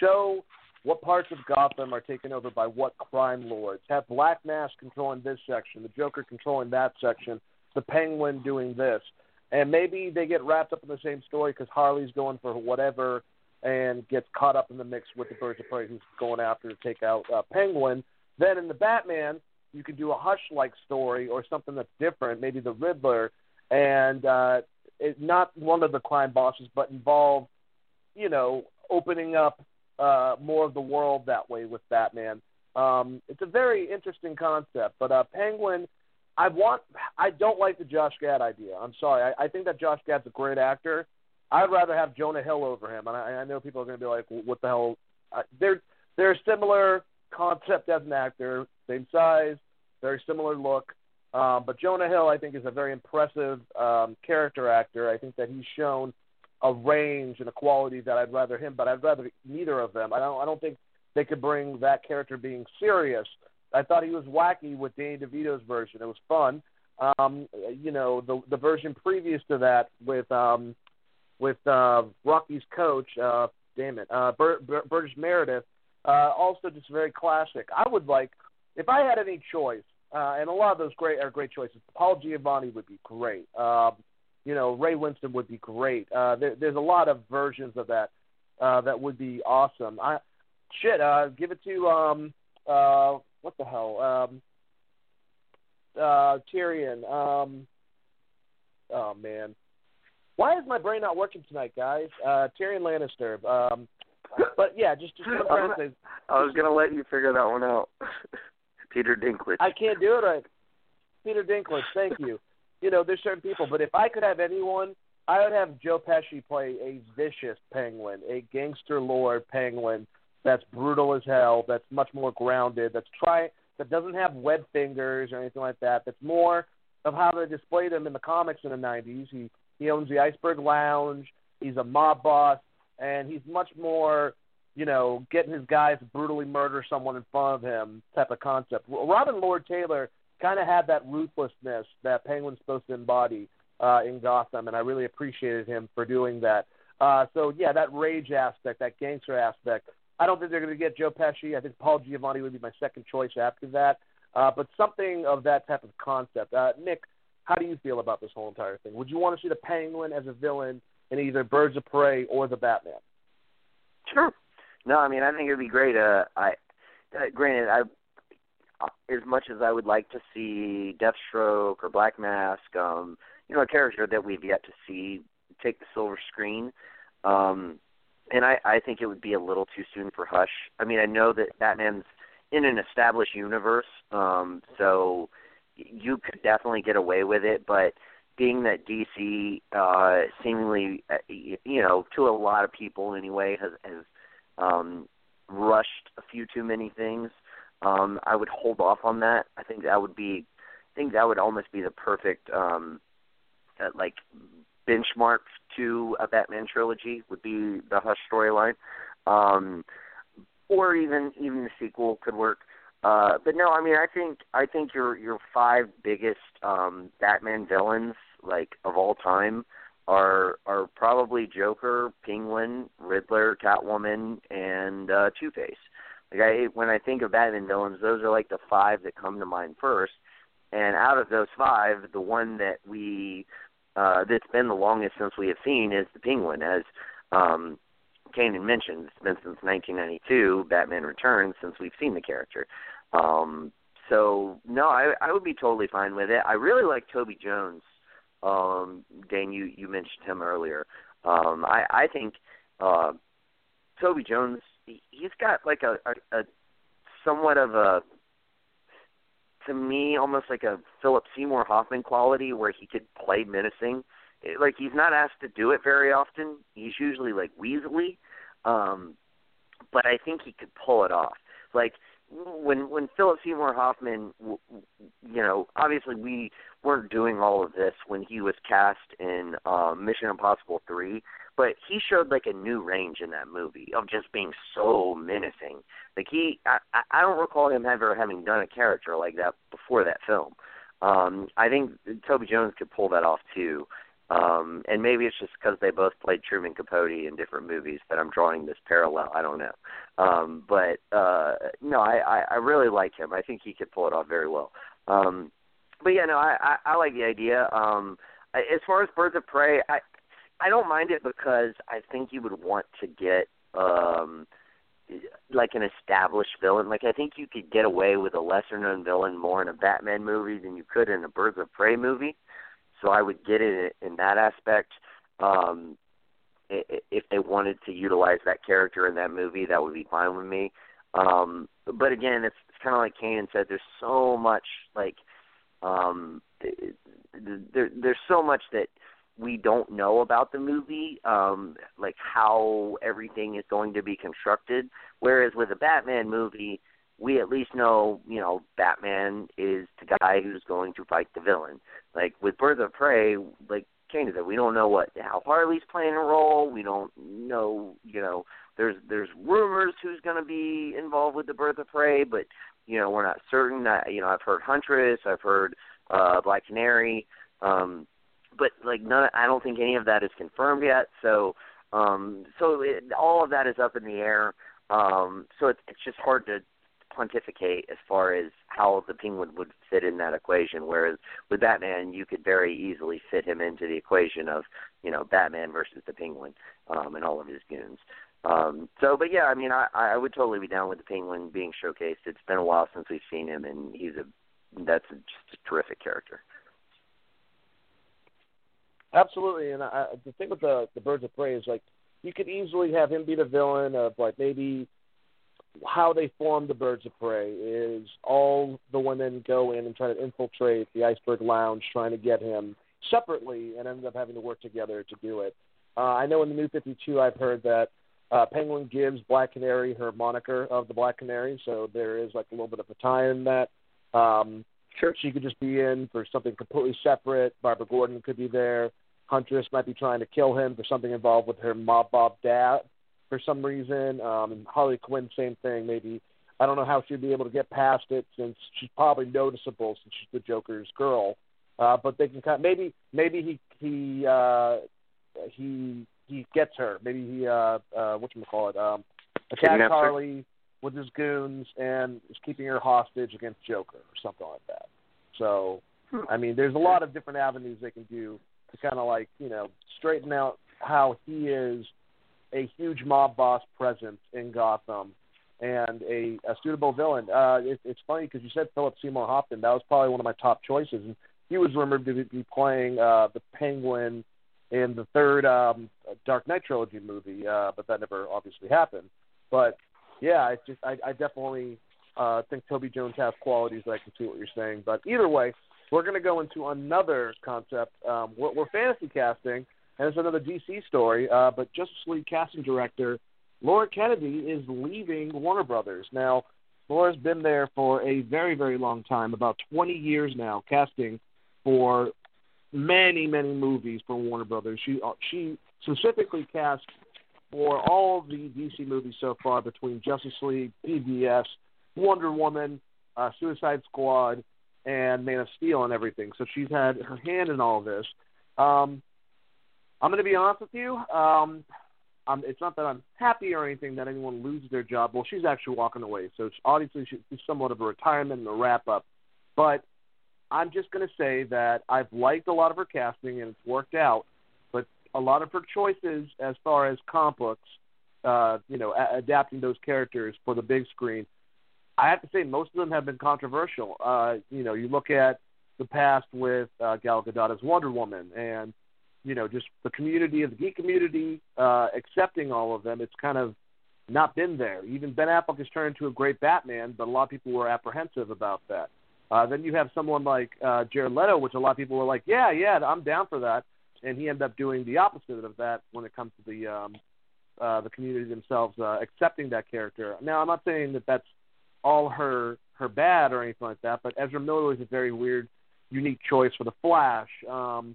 Show what parts of Gotham are taken over by what crime lords. Have Black Mask controlling this section, the Joker controlling that section, the Penguin doing this and maybe they get wrapped up in the same story because Harley's going for whatever and gets caught up in the mix with the Birds of Prey who's going after to take out uh, Penguin. Then in the Batman, you can do a Hush-like story or something that's different, maybe the Riddler, and uh, it, not one of the crime bosses, but involve, you know, opening up uh, more of the world that way with Batman. Um, it's a very interesting concept, but uh, Penguin I want. I don't like the Josh Gad idea. I'm sorry. I, I think that Josh Gad's a great actor. I'd rather have Jonah Hill over him, and I, I know people are going to be like, "What the hell?" Uh, they're they're a similar concept as an actor, same size, very similar look. Um, but Jonah Hill, I think, is a very impressive um, character actor. I think that he's shown a range and a quality that I'd rather him, but I'd rather neither of them. I don't I don't think they could bring that character being serious. I thought he was wacky with Danny DeVito's version. It was fun. Um, you know, the the version previous to that with um, with uh, Rocky's coach, uh, damn it, uh, Bur- Bur- Burgess Meredith, uh, also just very classic. I would like, if I had any choice, uh, and a lot of those great are great choices. Paul Giamatti would be great. Um, you know, Ray Winstone would be great. Uh, there, there's a lot of versions of that uh, that would be awesome. I shit, uh, give it to um, uh, what the hell, um, uh, Tyrion. Um, oh man, why is my brain not working tonight, guys? Uh, Tyrion Lannister. Um, but yeah, just just what I'm trying to say. I was gonna let you figure that one out. Peter Dinklage. I can't do it right. Peter Dinklage, thank you. You know, there's certain people, but if I could have anyone, I would have Joe Pesci play a vicious penguin, a gangster lord penguin that's brutal as hell, that's much more grounded, that's try that doesn't have web fingers or anything like that. That's more of how they displayed him in the comics in the '90s. He he owns the Iceberg Lounge. He's a mob boss, and he's much more, you know, getting his guys to brutally murder someone in front of him type of concept. Robin Lord Taylor kind of had that ruthlessness that Penguin's supposed to embody uh, in Gotham, and I really appreciated him for doing that. Uh, so yeah, that rage aspect, that gangster aspect. I don't think they're going to get Joe Pesci. I think Paul Giamatti would be my second choice after that. Uh, but something of that type of concept. Uh, Nick, how do you feel about this whole entire thing? Would you want to see the Penguin as a villain in either Birds of Prey or the Batman? Sure. No, I mean I think it'd be great. Uh, I uh, granted, I as much as I would like to see Deathstroke or Black Mask, um, you know, a character that we've yet to see take the silver screen. Um, and I, I think it would be a little too soon for Hush. I mean, I know that Batman's in an established universe, um, so you could definitely get away with it, but being that DC uh seemingly uh, you know to a lot of people anyway has has um rushed a few too many things um I would hold off on that. I think that would be I think that would almost be the perfect um uh, like benchmark to a Batman trilogy would be the Hush storyline. Um or even even the sequel could work. Uh, but no, I mean, I think I think your your five biggest um, Batman villains, like of all time, are are probably Joker, Penguin, Riddler, Catwoman, and uh, Two Face. Like I, when I think of Batman villains, those are like the five that come to mind first. And out of those five, the one that we uh, that's been the longest since we have seen is the Penguin, as um, Kanan mentioned. It's been since 1992, Batman Returns, since we've seen the character. Um, so no, I I would be totally fine with it. I really like Toby Jones. Um, Dane, you you mentioned him earlier. Um, I I think uh, Toby Jones. He, he's got like a, a a somewhat of a to me almost like a Philip Seymour Hoffman quality where he could play menacing. It, like he's not asked to do it very often. He's usually like weaselly, um, but I think he could pull it off. Like when when Philip Seymour Hoffman, you know, obviously we weren't doing all of this when he was cast in um, Mission Impossible three, but he showed like a new range in that movie of just being so menacing. Like he, I, I don't recall him ever having done a character like that before that film. Um, I think Toby Jones could pull that off too. Um, and maybe it's just because they both played Truman Capote in different movies that I'm drawing this parallel. I don't know. Um, but uh, no, I, I, I really like him. I think he could pull it off very well. Um, but yeah, no, I, I, I like the idea. Um, as far as Birds of Prey, I I don't mind it because I think you would want to get um like an established villain. Like I think you could get away with a lesser known villain more in a Batman movie than you could in a Birds of Prey movie so I would get it in that aspect. Um, if they wanted to utilize that character in that movie, that would be fine with me. Um, but again, it's, it's kind of like Kanan said. There's so much like um, there, there's so much that we don't know about the movie, um, like how everything is going to be constructed. Whereas with a Batman movie, we at least know, you know, Batman is the guy who's going to fight the villain. Like with Birds of Prey, like Canada. We don't know what how Harley's playing a role. We don't know, you know, there's there's rumors who's going to be involved with the Birds of Prey, but you know we're not certain. I, you know, I've heard Huntress, I've heard uh, Black Canary, um, but like none. I don't think any of that is confirmed yet. So um, so it, all of that is up in the air. Um, so it's it's just hard to pontificate as far as how the penguin would fit in that equation. Whereas with Batman, you could very easily fit him into the equation of you know Batman versus the penguin um, and all of his goons. Um, so, but yeah, I mean, I, I would totally be down with the penguin being showcased. It's been a while since we've seen him, and he's a that's a, just a terrific character. Absolutely, and I, the thing with the the Birds of Prey is like you could easily have him be the villain of like maybe how they form the Birds of Prey is all the women go in and try to infiltrate the Iceberg Lounge, trying to get him separately, and end up having to work together to do it. Uh, I know in the New Fifty Two, I've heard that uh, Penguin gives Black Canary her moniker of the Black Canary, so there is like a little bit of a tie in that. Um, sure, she could just be in for something completely separate. Barbara Gordon could be there. Huntress might be trying to kill him for something involved with her mob bob dad for some reason. Um, and Harley Quinn, same thing. Maybe I don't know how she'd be able to get past it since she's probably noticeable since she's the Joker's girl. Uh, but they can kind of, maybe maybe he he uh, he he gets her. Maybe he uh, uh, what you call it um, attacks Harley with his goons and is keeping her hostage against Joker or something like that. So hmm. I mean, there's a lot of different avenues they can do to kind of like you know straighten out how he is a huge mob boss presence in Gotham and a, a suitable villain. Uh, it, it's funny because you said Philip Seymour Hoffman. That was probably one of my top choices, and he was rumored to be playing uh, the Penguin in the third um, Dark Knight trilogy movie, uh, but that never obviously happened. But yeah, I just I, I definitely uh, think Toby Jones has qualities that I can see what you're saying. But either way, we're going to go into another concept. Um, we're, we're fantasy casting, and it's another DC story. Uh, but Justice League casting director Lora Kennedy is leaving Warner Brothers. Now, Lora's been there for a very, very long time, about 20 years now, casting for many, many movies for Warner Brothers. She uh, she specifically cast for all the DC movies so far between Justice League, BVS, Wonder Woman, uh, Suicide Squad, and Man of Steel and everything. So she's had her hand in all of this. Um, I'm going to be honest with you. Um, I'm, it's not that I'm happy or anything that anyone loses their job. Well, she's actually walking away, so it's obviously she's somewhat of a retirement and a wrap up. But I'm just going to say that I've liked a lot of her casting and it's worked out. But a lot of her choices, as far as comic books, uh, you know, a- adapting those characters for the big screen, I have to say most of them have been controversial. Uh, you know, you look at the past with uh, Gal Gadot as Wonder Woman, and you know, just the community of the geek community uh, accepting all of them. It's kind of not been there. Even Ben Affleck has turned into a great Batman, but a lot of people were apprehensive about that. Uh, then you have someone like uh, Jared Leto, which a lot of people were like, "Yeah, yeah, I'm down for that," and he ended up doing the opposite of that when it comes to the um, uh, the community themselves uh, accepting that character. Now, I'm not saying that that's all her her bad or anything like that. But Ezra Miller was a very weird, unique choice for the Flash. Um,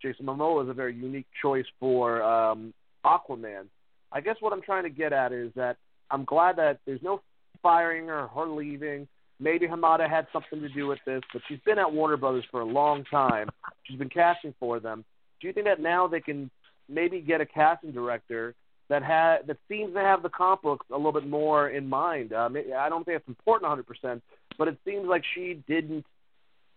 Jason Momoa is a very unique choice for um, Aquaman. I guess what I'm trying to get at is that I'm glad that there's no firing or her leaving. Maybe Hamada had something to do with this, but she's been at Warner Brothers for a long time. She's been casting for them. Do you think that now they can maybe get a casting director that ha- that seems to have the comp books a little bit more in mind. Um, I don't think it's important 100%, but it seems like she didn't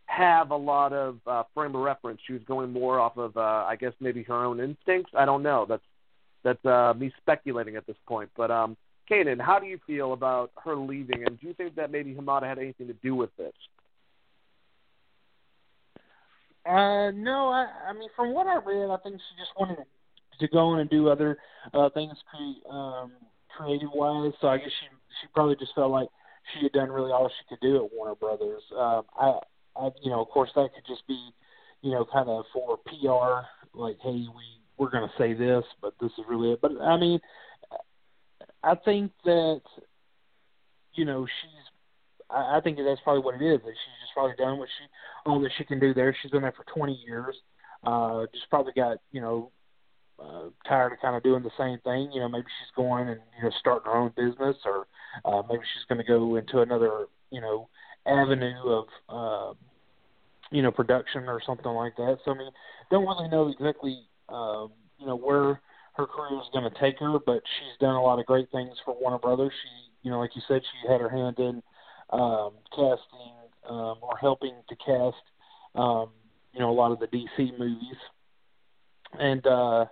have a lot of uh, frame of reference. She was going more off of, uh, I guess, maybe her own instincts. I don't know. That's that's uh, me speculating at this point. But um, Kanan, how do you feel about her leaving, and do you think that maybe Hamada had anything to do with this? Uh, no, I, I mean, from what I read, I think she just wanted to go in and do other uh, things cre- um, creative wise. So I guess she she probably just felt like she had done really all she could do at Warner Brothers. Um, I, I you know of course that could just be you know kind of for PR like hey we we're going to say this but this is really it. But I mean I think that you know she's I, I think that's probably what it is that she's just probably done what she all that she can do there. She's been there for 20 years. uh, just probably got you know uh, tired of kind of doing the same thing. You know, maybe she's going and you know starting her own business, or uh, maybe she's going to go into another you know avenue of uh, you know production or something like that. So I mean, don't really know exactly um, you know where her career is going to take her, but she's done a lot of great things for Warner Brothers. She, you know, like you said, she had her hand in um, casting um, or helping to cast, um, you know, a lot of the DC movies, and uh,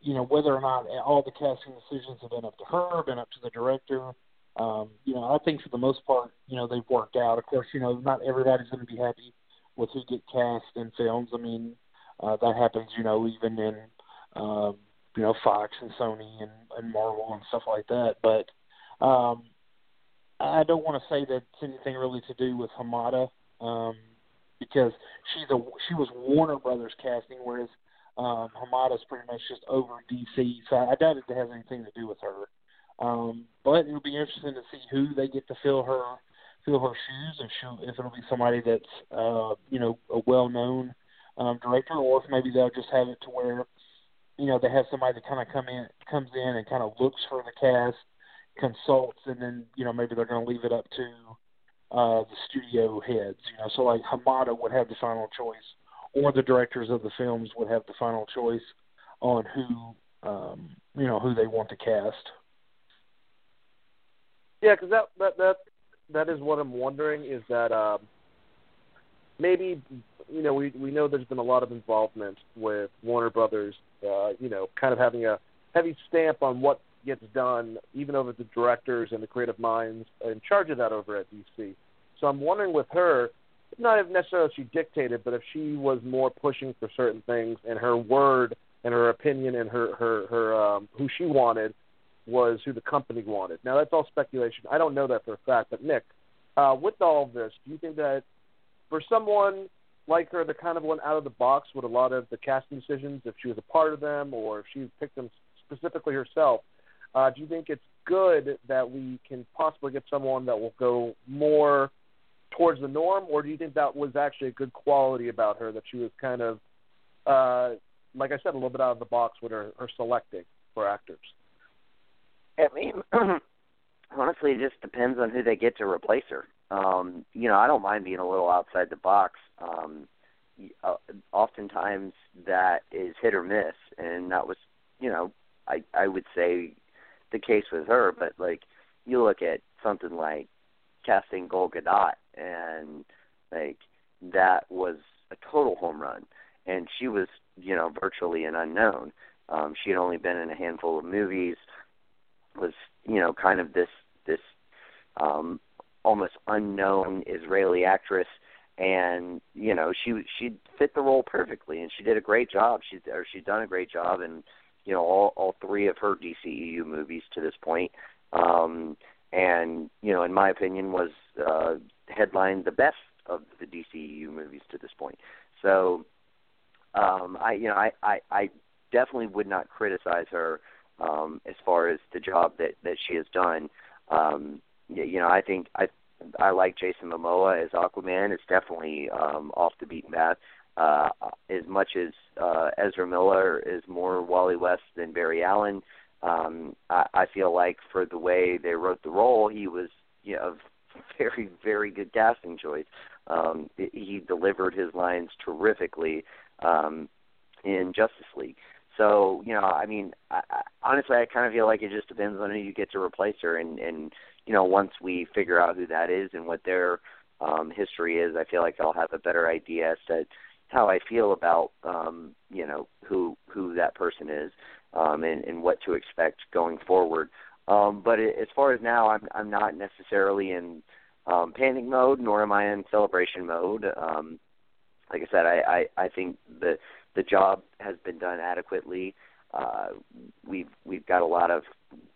you know whether or not all the casting decisions have been up to her, been up to the director. Um, you know, I think for the most part, you know, they've worked out. Of course, you know, not everybody's going to be happy with who get cast in films. I mean, uh, that happens, you know, even in um, you know Fox and Sony and, and Marvel and stuff like that. But um, I don't want to say that it's anything really to do with Hamada um, because she's a she was Warner Brothers casting, whereas um, Hamada's pretty much just over DC. So I doubt it has anything to do with her. Um, but it'll be interesting to see who they get to fill her fill her shoes, if she if it'll be somebody that's uh, you know a well known um, director, or if maybe they'll just have it to where you know they have somebody that kind of come in comes in and kind of looks for the cast, consults, and then you know maybe they're going to leave it up to uh, the studio heads. You know, so like Hamada would have the final choice, or the directors of the films would have the final choice on who um, you know who they want to cast. Yeah, because that that that that is what I'm wondering is that um, maybe you know we we know there's been a lot of involvement with Warner Brothers, uh, you know, kind of having a heavy stamp on what gets done, even over the directors and the creative minds in charge of that over at DC. So I'm wondering with her, not if necessarily she dictated, but if she was more pushing for certain things and her word and her opinion and her her her um, who she wanted was who the company wanted. Now that's all speculation. I don't know that for a fact, but Nick, uh, with all of this, do you think that for someone like her, the kind of one out of the box with a lot of the casting decisions, if she was a part of them or if she picked them specifically herself, uh, do you think it's good that we can possibly get someone that will go more towards the norm, or do you think that was actually a good quality about her that she was kind of, uh, like I said, a little bit out of the box with her, her selecting for actors? I mean, honestly, it just depends on who they get to replace her. Um, you know, I don't mind being a little outside the box. Um, uh, oftentimes that is hit or miss, and that was, you know, I I would say the case with her. But like, you look at something like casting Gal Gadot, and like that was a total home run, and she was, you know, virtually an unknown. Um, she had only been in a handful of movies, was, you know, kind of this this um almost unknown Israeli actress, and you know she she fit the role perfectly, and she did a great job. She's or she's done a great job, and you know all all three of her DCEU movies to this point. Um, and you know, in my opinion, was uh, headlined the best of the DCEU movies to this point. So, um, I you know I, I I definitely would not criticize her um, as far as the job that that she has done. Um, you know, I think I I like Jason Momoa as Aquaman. It's definitely um, off the beaten path. Uh, as much as uh, Ezra Miller is more Wally West than Barry Allen, um, I, I feel like for the way they wrote the role, he was you know very very good casting choice. Um, he delivered his lines terrifically um, in Justice League. So you know, I mean, I, I, honestly, I kind of feel like it just depends on who you get to replace her, and and you know, once we figure out who that is and what their um, history is, I feel like I'll have a better idea as to how I feel about um, you know who who that person is um, and, and what to expect going forward. Um, but as far as now, I'm I'm not necessarily in um, panic mode, nor am I in celebration mode. Um, like I said, I, I I think the the job has been done adequately. Uh, we've we've got a lot of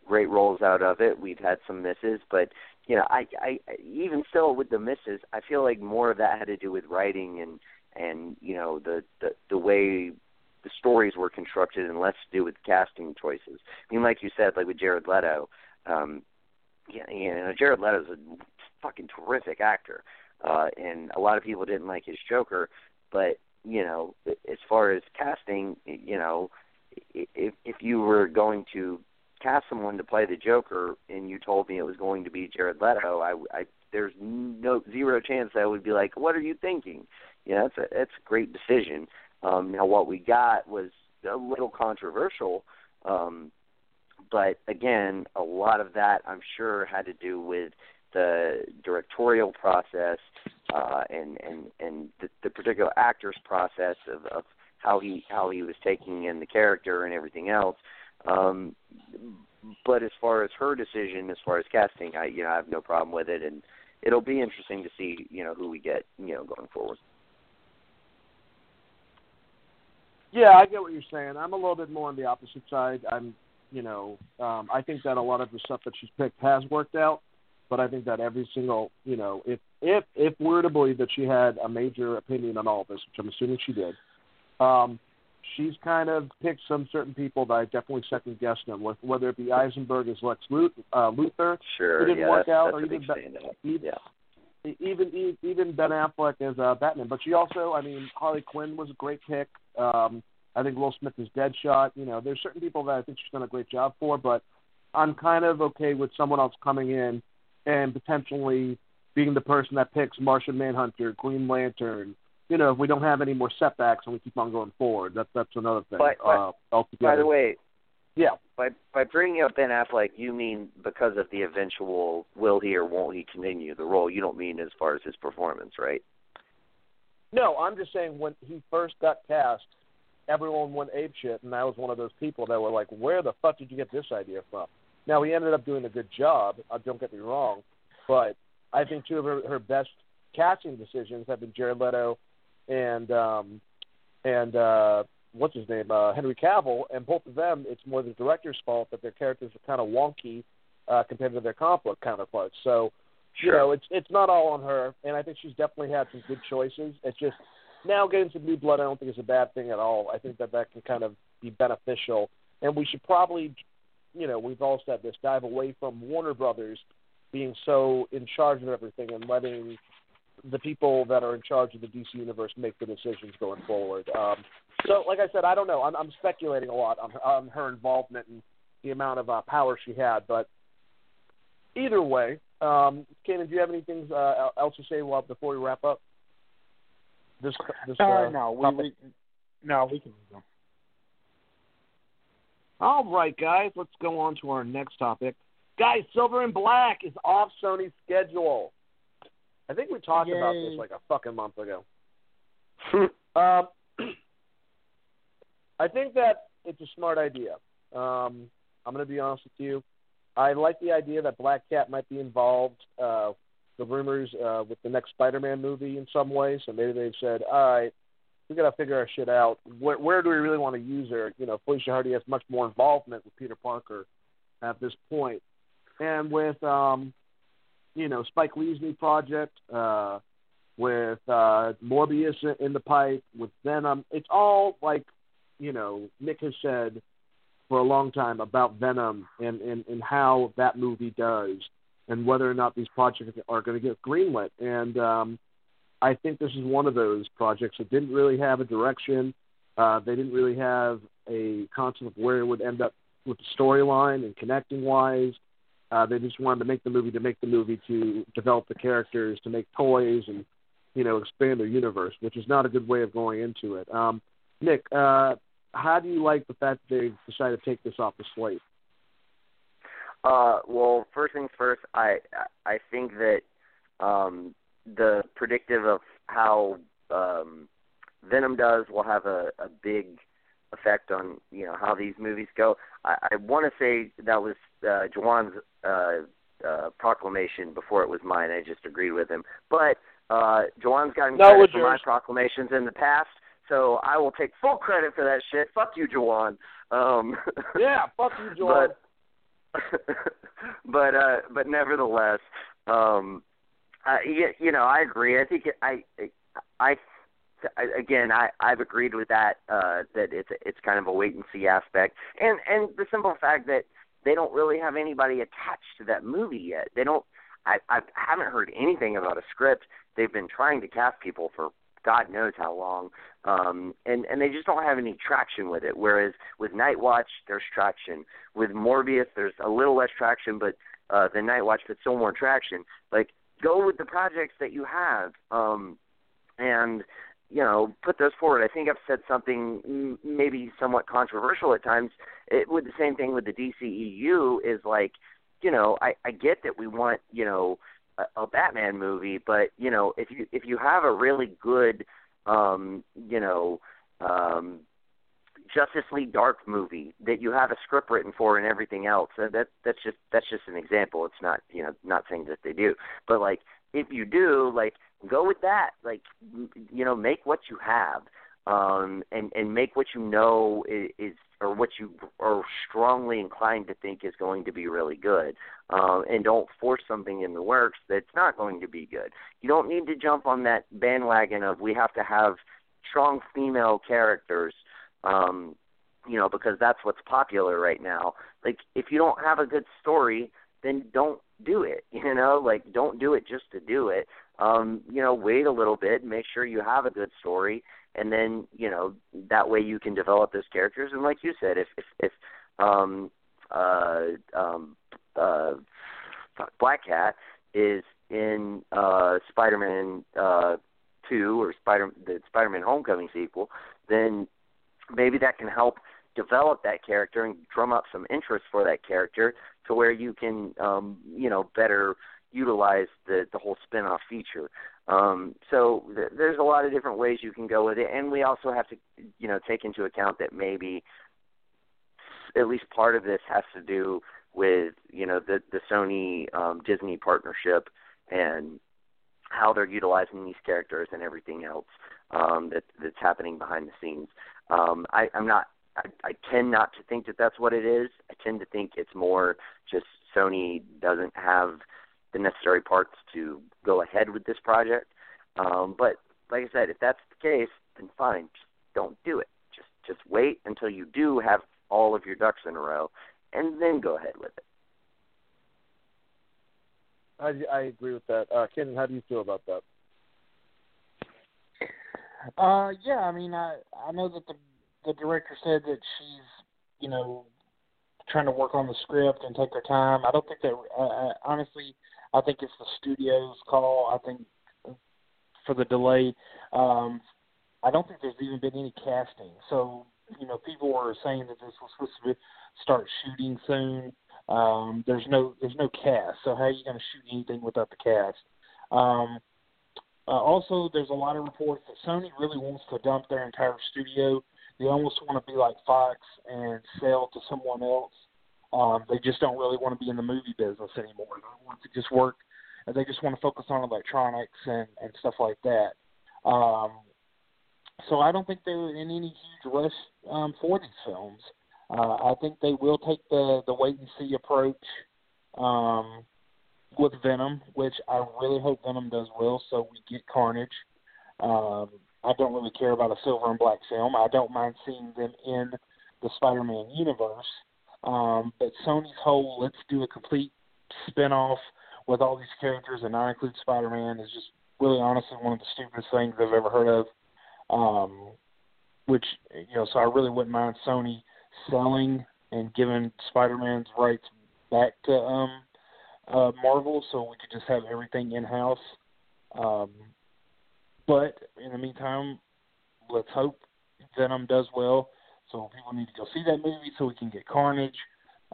great roles out of it. We've had some misses, but you know, I, I even still with the misses, I feel like more of that had to do with writing and and you know the the the way the stories were constructed and less to do with casting choices. I mean, like you said, like with Jared Leto, um, yeah, you know, Jared Leto's a fucking terrific actor, uh, and a lot of people didn't like his Joker, but you know, as far as casting, you know, if if you were going to cast someone to play the Joker and you told me it was going to be Jared Leto, I, I there's no zero chance that I would be like, what are you thinking? You know, that's a that's a great decision. Um, now what we got was a little controversial, um, but again, a lot of that I'm sure had to do with the directorial process uh, and and and the, the particular actor's process of, of how he how he was taking in the character and everything else. Um, but as far as her decision, as far as casting, I you know I have no problem with it, and it'll be interesting to see you know who we get you know going forward. Yeah, I get what you're saying. I'm a little bit more on the opposite side. I'm, you know, um, I think that a lot of the stuff that she's picked has worked out, but I think that every single, you know, if if if we're to believe that she had a major opinion on all of this, which I'm assuming she did, um, she's kind of picked some certain people that I definitely second guessed them with, whether it be Eisenberg as Lex Luthor, uh, Luthor sure, who didn't yeah, work that's, out, that's or even Be- Yeah. Even even Ben Affleck as uh, Batman. But she also, I mean, Harley Quinn was a great pick. Um, I think Will Smith is Deadshot. You know, there's certain people that I think she's done a great job for, but I'm kind of okay with someone else coming in and potentially being the person that picks Martian Manhunter, Green Lantern. You know, if we don't have any more setbacks and we keep on going forward, that's that's another thing. But- but- uh, altogether. By the way, yeah, by by bringing up Ben Affleck, you mean because of the eventual will he or won't he continue the role? You don't mean as far as his performance, right? No, I'm just saying when he first got cast, everyone went ape shit, and I was one of those people that were like, "Where the fuck did you get this idea from?" Now he ended up doing a good job. Uh, don't get me wrong, but I think two of her, her best casting decisions have been Jared Leto and um, and uh, what's his name, uh, Henry Cavill, and both of them, it's more the director's fault that their characters are kind of wonky uh, compared to their comic book counterparts. So you know, it's it's not all on her, and I think she's definitely had some good choices. It's just now getting some new blood. I don't think is a bad thing at all. I think that that can kind of be beneficial, and we should probably, you know, we've all said this, dive away from Warner Brothers being so in charge of everything and letting the people that are in charge of the DC universe make the decisions going forward. Um, so, like I said, I don't know. I'm, I'm speculating a lot on her, on her involvement and the amount of uh, power she had, but either way, um, Kanan, do you have anything uh, else to say well, before we wrap up? This, this Uh, uh, no, we, we no, we can move on. All right, guys, let's go on to our next topic. Guys, Silver and Black is off Sony's schedule. I think we talked about this like a fucking month ago. Um, I think that it's a smart idea. Um, I'm going to be honest with you. I like the idea that Black Cat might be involved. Uh, the rumors uh, with the next Spider-Man movie in some way. So maybe they've said, all right, we got to figure our shit out. Where, where do we really want to use her? You know, Felicia Hardy has much more involvement with Peter Parker at this point, and with um, you know Spike Lee's new project, uh, with uh, Morbius in the pipe, with Venom. It's all like you know Nick has said for a long time about Venom and, and, and how that movie does and whether or not these projects are going to get greenlit. And um, I think this is one of those projects that didn't really have a direction. Uh, they didn't really have a concept of where it would end up with the storyline and connecting wise. Uh, they just wanted to make the movie to make the movie to develop the characters, to make toys, and you know expand their universe, which is not a good way of going into it. Um, Nick, uh, how do you like the fact that they decided to take this off the slate? Uh, well, first things first, I I think that um, the predictive of how um, Venom does will have a, a big effect on you know how these movies go. I, I want to say that was uh, Jawan's uh, uh, proclamation before it was mine. I just agreed with him, but uh, Jawan's gotten No, credit for my proclamations in the past, so I will take full credit for that shit. Fuck you, Jawan. Um, Yeah, fuck you, Joel. but but uh but nevertheless um uh, you, you know i agree i think i i I, again, I, I've agreed with that. Uh, that it's it's kind of a wait and see aspect, and and the simple fact that they don't really have anybody attached to that movie yet. They don't. I I haven't heard anything about a script. They've been trying to cast people for God knows how long. Um, and and they just don't have any traction with it. Whereas with Night Watch, there's traction. With Morbius, there's a little less traction, but uh, the Night Watch, but still more traction. Like go with the projects that you have, um, and you know put those forward. I think I've said something maybe somewhat controversial at times. It, with the same thing with the DCEU is like, you know, I, I get that we want you know a, Batman movie, but you know if you if you have a really good um, you know um, Justice League Dark movie that you have a script written for and everything else. Uh, that that's just that's just an example. It's not you know not saying that they do, but like if you do, like go with that. Like you know make what you have, um, and and make what you know is, is or what you are strongly inclined to think is going to be really good, um, and don't force something in the works that's not going to be good. You don't need to jump on that bandwagon of we have to have strong female characters um, you know, because that's what's popular right now. Like, if you don't have a good story, then don't do it. You know, like don't do it just to do it. Um, you know, wait a little bit, make sure you have a good story, and then you know that way you can develop those characters. And like you said, if if, if um, uh, um, uh, Black Cat is in uh, Spider-Man uh, two or Spider the Spider-Man Homecoming sequel, then maybe that can help develop that character and drum up some interest for that character to where you can um you know better utilize the the whole spin-off feature um so th- there's a lot of different ways you can go with it and we also have to you know take into account that maybe at least part of this has to do with you know the the Sony um Disney partnership and how they're utilizing these characters and everything else um that that's happening behind the scenes um, I, I'm not. I, I tend not to think that that's what it is. I tend to think it's more just Sony doesn't have the necessary parts to go ahead with this project. Um, but like I said, if that's the case, then fine. Just don't do it. Just just wait until you do have all of your ducks in a row, and then go ahead with it. I, I agree with that. Uh, Ken, how do you feel about that? Uh, yeah, I mean, I I know that the the director said that she's you know trying to work on the script and take her time. I don't think that uh, I, honestly. I think it's the studio's call. I think for the delay. Um, I don't think there's even been any casting. So you know, people were saying that this was supposed to start shooting soon. Um, there's no there's no cast. So how are you going to shoot anything without the cast? Um, uh, also, there's a lot of reports that Sony really wants to dump their entire studio. They almost want to be like Fox and sell to someone else. Um, they just don't really want to be in the movie business anymore. They want to just work, and they just want to focus on electronics and and stuff like that. Um, so I don't think they're in any huge rush um, for these films. Uh, I think they will take the the wait and see approach. Um, with Venom, which I really hope Venom does well, so we get Carnage. Um, I don't really care about a silver and black film. I don't mind seeing them in the Spider-Man universe. Um, but Sony's whole let's do a complete spin-off with all these characters and not include Spider-Man is just really honestly one of the stupidest things I've ever heard of. Um, which you know, so I really wouldn't mind Sony selling and giving Spider-Man's rights back to um, uh, Marvel, so we could just have everything in house. Um, but in the meantime, let's hope Venom does well. So people need to go see that movie so we can get Carnage.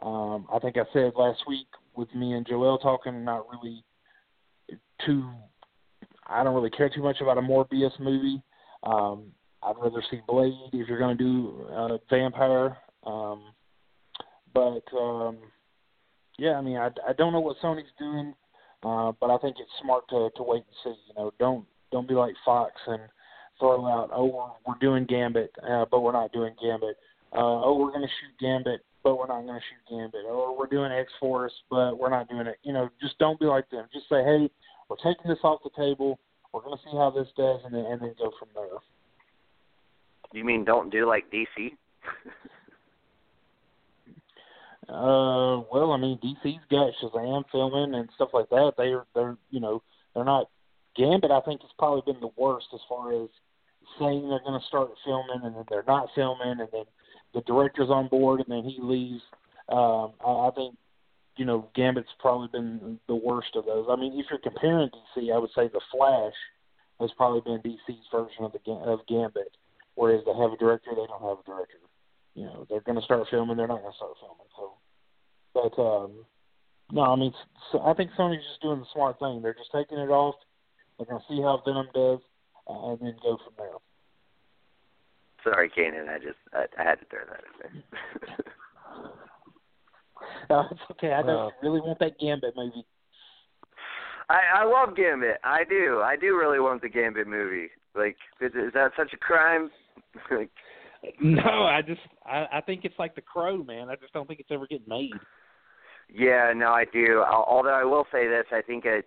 Um, I think I said last week with me and Joel talking, not really too. I don't really care too much about a Morbius movie. Um, I'd rather see Blade if you're going to do uh, vampire. Um, but um, yeah, I mean, I, I don't know what Sony's doing, uh, but I think it's smart to to wait and see. You know, don't don't be like Fox and throw out, oh, we're, we're doing Gambit, uh, but we're not doing Gambit. Uh, oh, we're going to shoot Gambit, but we're not going to shoot Gambit. Or we're doing X Force, but we're not doing it. You know, just don't be like them. Just say, hey, we're taking this off the table. We're going to see how this does, and then and then go from there. You mean don't do like DC? Uh, well, I mean, DC's got Shazam filming and stuff like that. They're they're you know they're not Gambit, I think, has probably been the worst as far as saying they're going to start filming and then they're not filming, and then the director's on board and then he leaves. Um, I, I think you know Gambit's probably been the worst of those. I mean, if you're comparing DC, I would say the Flash has probably been DC's version of the of Gambit, whereas they have a director, they don't have a director. You know, they're going to start filming, they're not going to start filming. So, but um, no, I mean, so I think Sony's just doing the smart thing. They're just taking it off. They're going to see how Venom does, and then go from there. Sorry, Kanan. I just I, I had to throw that in there. no, it's okay. I know uh, you really want that Gambit movie. I I love Gambit. I do. I do really want the Gambit movie. Like, is, is that such a crime? like, no, I just I I think it's like The Crow, man. I just don't think it's ever getting made. Yeah, no, I do. Although I will say this, I think it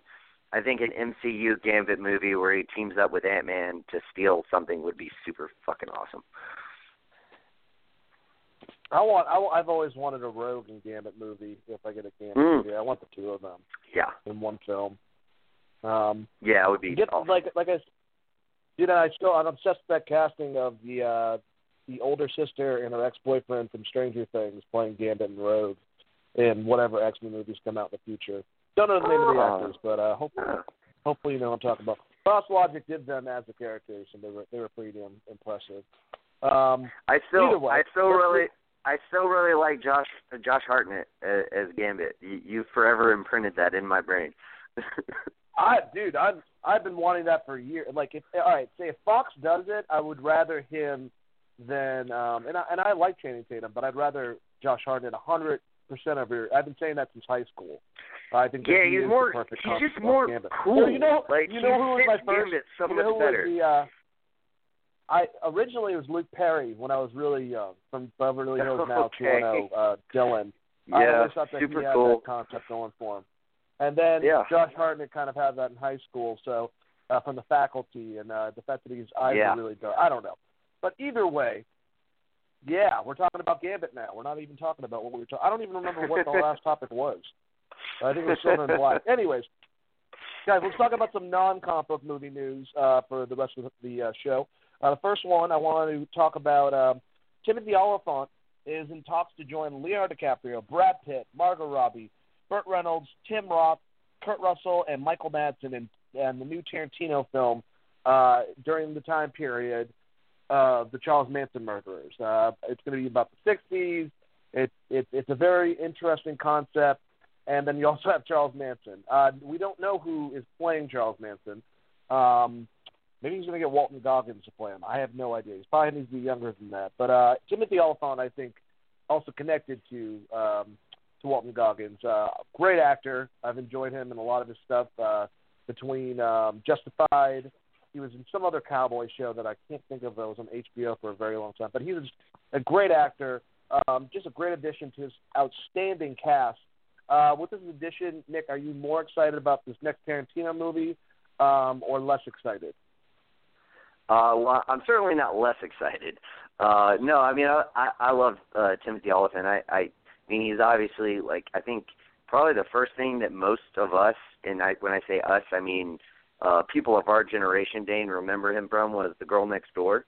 I think an MCU Gambit movie where he teams up with Ant Man to steal something would be super fucking awesome. I want. I, I've always wanted a Rogue and Gambit movie. If I get a Gambit mm. movie, I want the two of them. Yeah. In one film. Um, yeah, it would be get, awesome. like like I. You know, I still I'm obsessed with that casting of the uh the older sister and her ex boyfriend from Stranger Things playing Gambit and Rogue in whatever X Men movies come out in the future. Don't know the name of the ah. actors, but uh, hopefully, hopefully you know what I'm talking about. Boss Logic did them as the characters, and they were they were pretty um, impressive. Um, I still way, I still really I still really like Josh Josh Hartnett as, as Gambit. You, you forever imprinted that in my brain. I dude, I've I've been wanting that for years. Like if all right, say if Fox does it, I would rather him than um and I and I like Channing Tatum, but I'd rather Josh Hartnett a hundred percent of your. I've been saying that since high school. I think yeah, he's more. he's just more Gambit. cool. So you know, like you know who was my first? So you know who better. was the? Uh, I originally it was Luke Perry when I was really young from Beverly Hills now okay. 210. Uh, Dylan. Yeah, I always thought that super he had cool. that concept going for him. And then yeah. Josh Hartnett kind of had that in high school, so uh, from the faculty and uh, the fact that his eyes yeah. are really dark. I don't know, but either way, yeah, we're talking about Gambit now. We're not even talking about what we were talking. I don't even remember what the last topic was. I think it was Silver and Black. Anyways, guys, let's talk about some non-comic book movie news uh, for the rest of the uh, show. Uh, the first one I want to talk about um, Timothy Olyphant is in talks to join Leonardo DiCaprio, Brad Pitt, Margot Robbie, Burt Reynolds, Tim Roth, Kurt Russell, and Michael Madsen in, in the new Tarantino film uh, during the time period of the Charles Manson murderers. Uh, it's going to be about the 60s. It, it, it's a very interesting concept. And then you also have Charles Manson. Uh, we don't know who is playing Charles Manson. Um, maybe he's going to get Walton Goggins to play him. I have no idea. He's probably needs to be younger than that. But uh, Timothy Olyphant, I think, also connected to um, to Walton Goggins. Uh, great actor. I've enjoyed him in a lot of his stuff. Uh, between um, Justified, he was in some other cowboy show that I can't think of that was on HBO for a very long time. But he was a great actor. Um, just a great addition to his outstanding cast. Uh, with this addition, Nick, are you more excited about this next Tarantino movie um, or less excited? Uh, well, I'm certainly not less excited. Uh, no, I mean I I, love uh, Timothy Olyphant. I, I I mean, he's obviously like I think probably the first thing that most of us, and I when I say us, I mean uh people of our generation, Dane, remember him from was The Girl Next Door.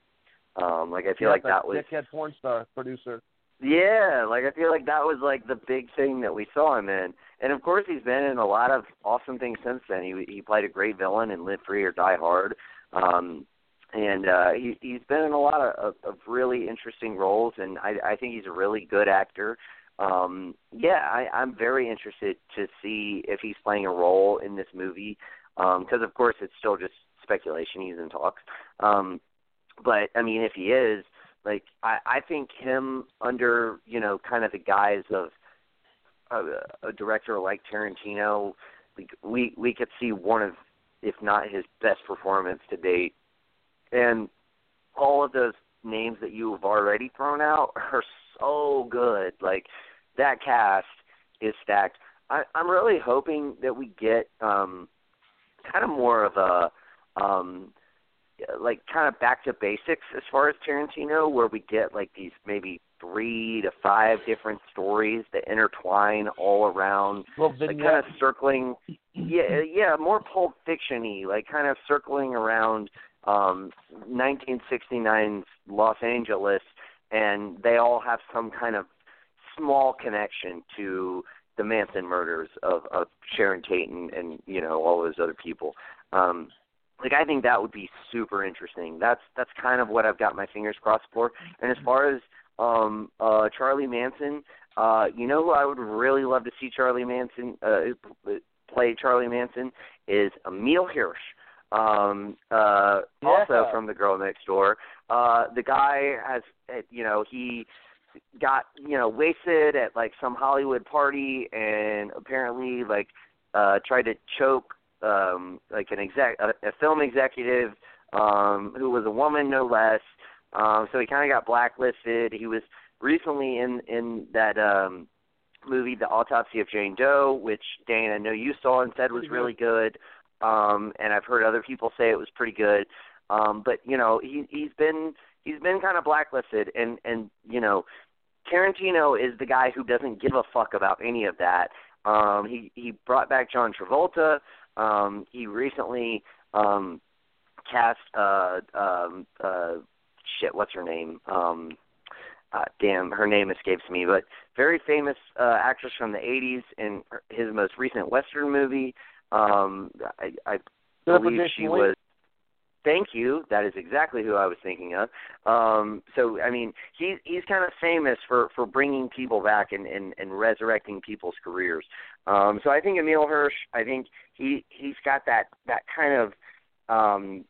Um, like I feel yeah, like that was dickhead porn star producer. Yeah, like I feel like that was like the big thing that we saw him in, and of course he's been in a lot of awesome things since then. He he played a great villain in Live Free or Die Hard, um, and uh, he he's been in a lot of, of, of really interesting roles, and I I think he's a really good actor um, yeah, I, I'm very interested to see if he's playing a role in this movie, because um, of course it's still just speculation. He's in talks, um, but I mean, if he is, like, I, I think him under you know kind of the guise of a, a director like Tarantino, like we we could see one of, if not his best performance to date, and all of those names that you have already thrown out are so good. Like that cast is stacked. I, I'm really hoping that we get um, kind of more of a um, like kind of back to basics as far as Tarantino, where we get like these maybe three to five different stories that intertwine all around, Well, like kind of circling, yeah, yeah, more Pulp Fiction-y, like kind of circling around um 1969's Los Angeles, and they all have some kind of small connection to the Manson murders of of Sharon Tate and, and you know all those other people. Um, like I think that would be super interesting. That's that's kind of what I've got my fingers crossed for. And as far as um uh Charlie Manson, uh you know who I would really love to see Charlie Manson uh play Charlie Manson is Emile Hirsch. Um uh Yeah. also from The Girl Next Door. Uh the guy has uh, you know, he got, you know, wasted at like some Hollywood party and apparently like uh tried to choke um like an exec a, a film executive um who was a woman no less. Um so he kind of got blacklisted. He was recently in in that um movie the autopsy of jane doe which dane i know you saw and said was really good. Um and i've heard other people say it was pretty good. Um but you know he he's been he's been kind of blacklisted. And and you know tarantino is the guy who doesn't give a fuck about any of that um he he brought back john travolta um, he recently um, cast uh, um, uh, shit. What's her name? Um, uh, damn, her name escapes me. But very famous uh, actress from the '80s in his most recent western movie. Um, I, I believe she was. Thank you. That is exactly who I was thinking of. Um, so I mean, he's he's kind of famous for for bringing people back and and, and resurrecting people's careers. Um, so I think Emile Hirsch. I think he he's got that that kind of um,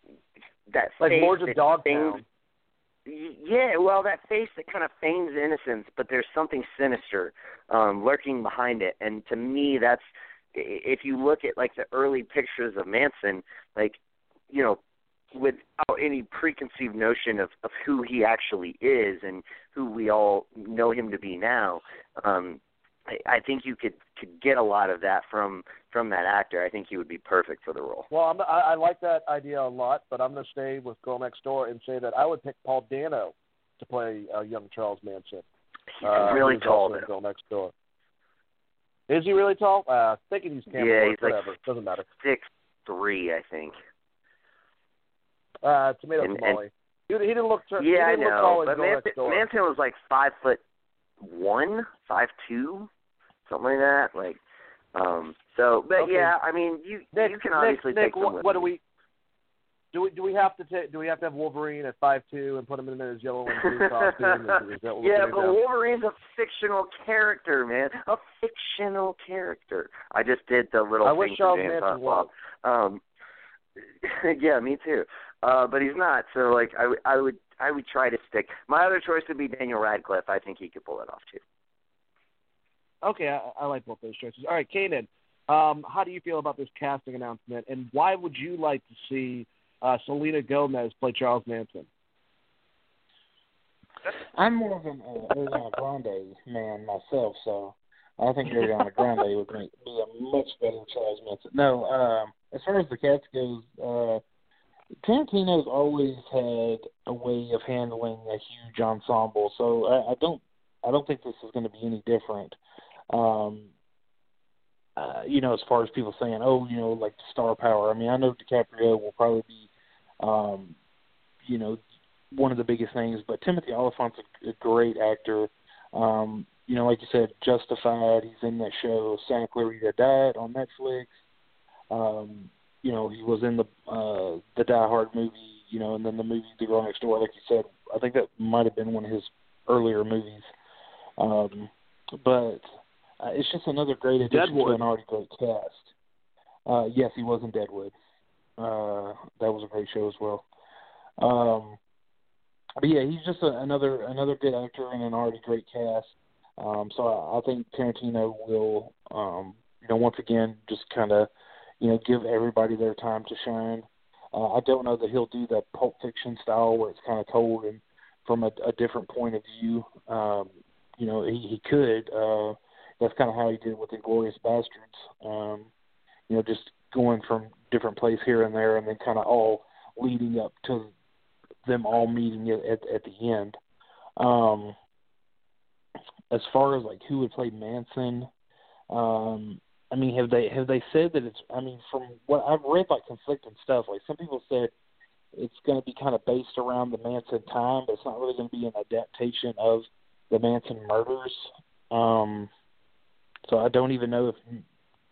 that like that of Dogtown. feigns- Yeah, well, that face that kind of feigns innocence, but there's something sinister um, lurking behind it. And to me, that's if you look at like the early pictures of Manson, like you know, without any preconceived notion of of who he actually is and who we all know him to be now. Um, I, I think you could could get a lot of that from from that actor. I think he would be perfect for the role. Well, I'm, I, I like that idea a lot, but I'm going to stay with Girl Next Door and say that I would pick Paul Dano to play uh, young Charles Manson. He's uh, really tall though. Girl Next Door. Is he really tall? Uh, thinking he's. Yeah, he's like whatever. Doesn't matter. Six three, I think. Uh, tomato And- and- tamale. He, he didn't look. He Yeah, I didn't look tall know. in But Manson, Manson was like five foot one, five two, something like that. Like, um. So, but Okay. yeah, I mean, you Nick, you can Nick, obviously Nick, take what, some what do we? Do we do we have to take? Do we have to have Wolverine at five two and put him in his yellow and blue costume? Is, is that what we're yeah, but down? Wolverine's a fictional character, man. A fictional character. I just did the little I thing wish Charles Manson Bob. Um, yeah, me too. Uh, but he's not. So like, I, would- I would I would try to stick. My other choice would be Daniel Radcliffe. I think he could pull it off too. Okay, I, I like both those choices. All right, Kanan, um, how do you feel about this casting announcement, and why would you like to see uh, Selena Gomez play Charles Manson? I'm more of an uh, Ariana Grande man myself, so I think Ariana Grande would make, be a much better Charles Manson. No, um, as far as the cast goes, uh, Tarantino's always had a way of handling a huge ensemble, so I, I don't, I don't think this is going to be any different. Um, uh, you know, as far as people saying, oh, you know, like star power. I mean, I know DiCaprio will probably be, um, you know, one of the biggest things. But Timothy Olyphant's a, a great actor. Um, you know, like you said, Justified. He's in that show Santa Clarita Diet on Netflix. Um, you know, he was in the uh, the Die Hard movie. You know, and then the movie The Girl Next Door. Like you said, I think that might have been one of his earlier movies. Um, but uh, it's just another great addition Deadwood. to an already great cast. Uh, yes, he was in Deadwood. Uh, that was a great show as well. Um, but yeah, he's just a, another another good actor and an already great cast. Um, so I, I think Tarantino will, um, you know, once again just kind of, you know, give everybody their time to shine. Uh, I don't know that he'll do that Pulp Fiction style where it's kind of told from a, a different point of view. Um, you know, he, he could. Uh, that's kind of how he did with Inglourious Basterds. Um, you know, just going from different place here and there, and then kind of all leading up to them all meeting at at, at the end. Um, as far as like who would play Manson, um, I mean, have they have they said that it's? I mean, from what I've read, like conflicting stuff. Like some people said it's going to be kind of based around the Manson time, but it's not really going to be an adaptation of the Manson murders. Um, so I don't even know if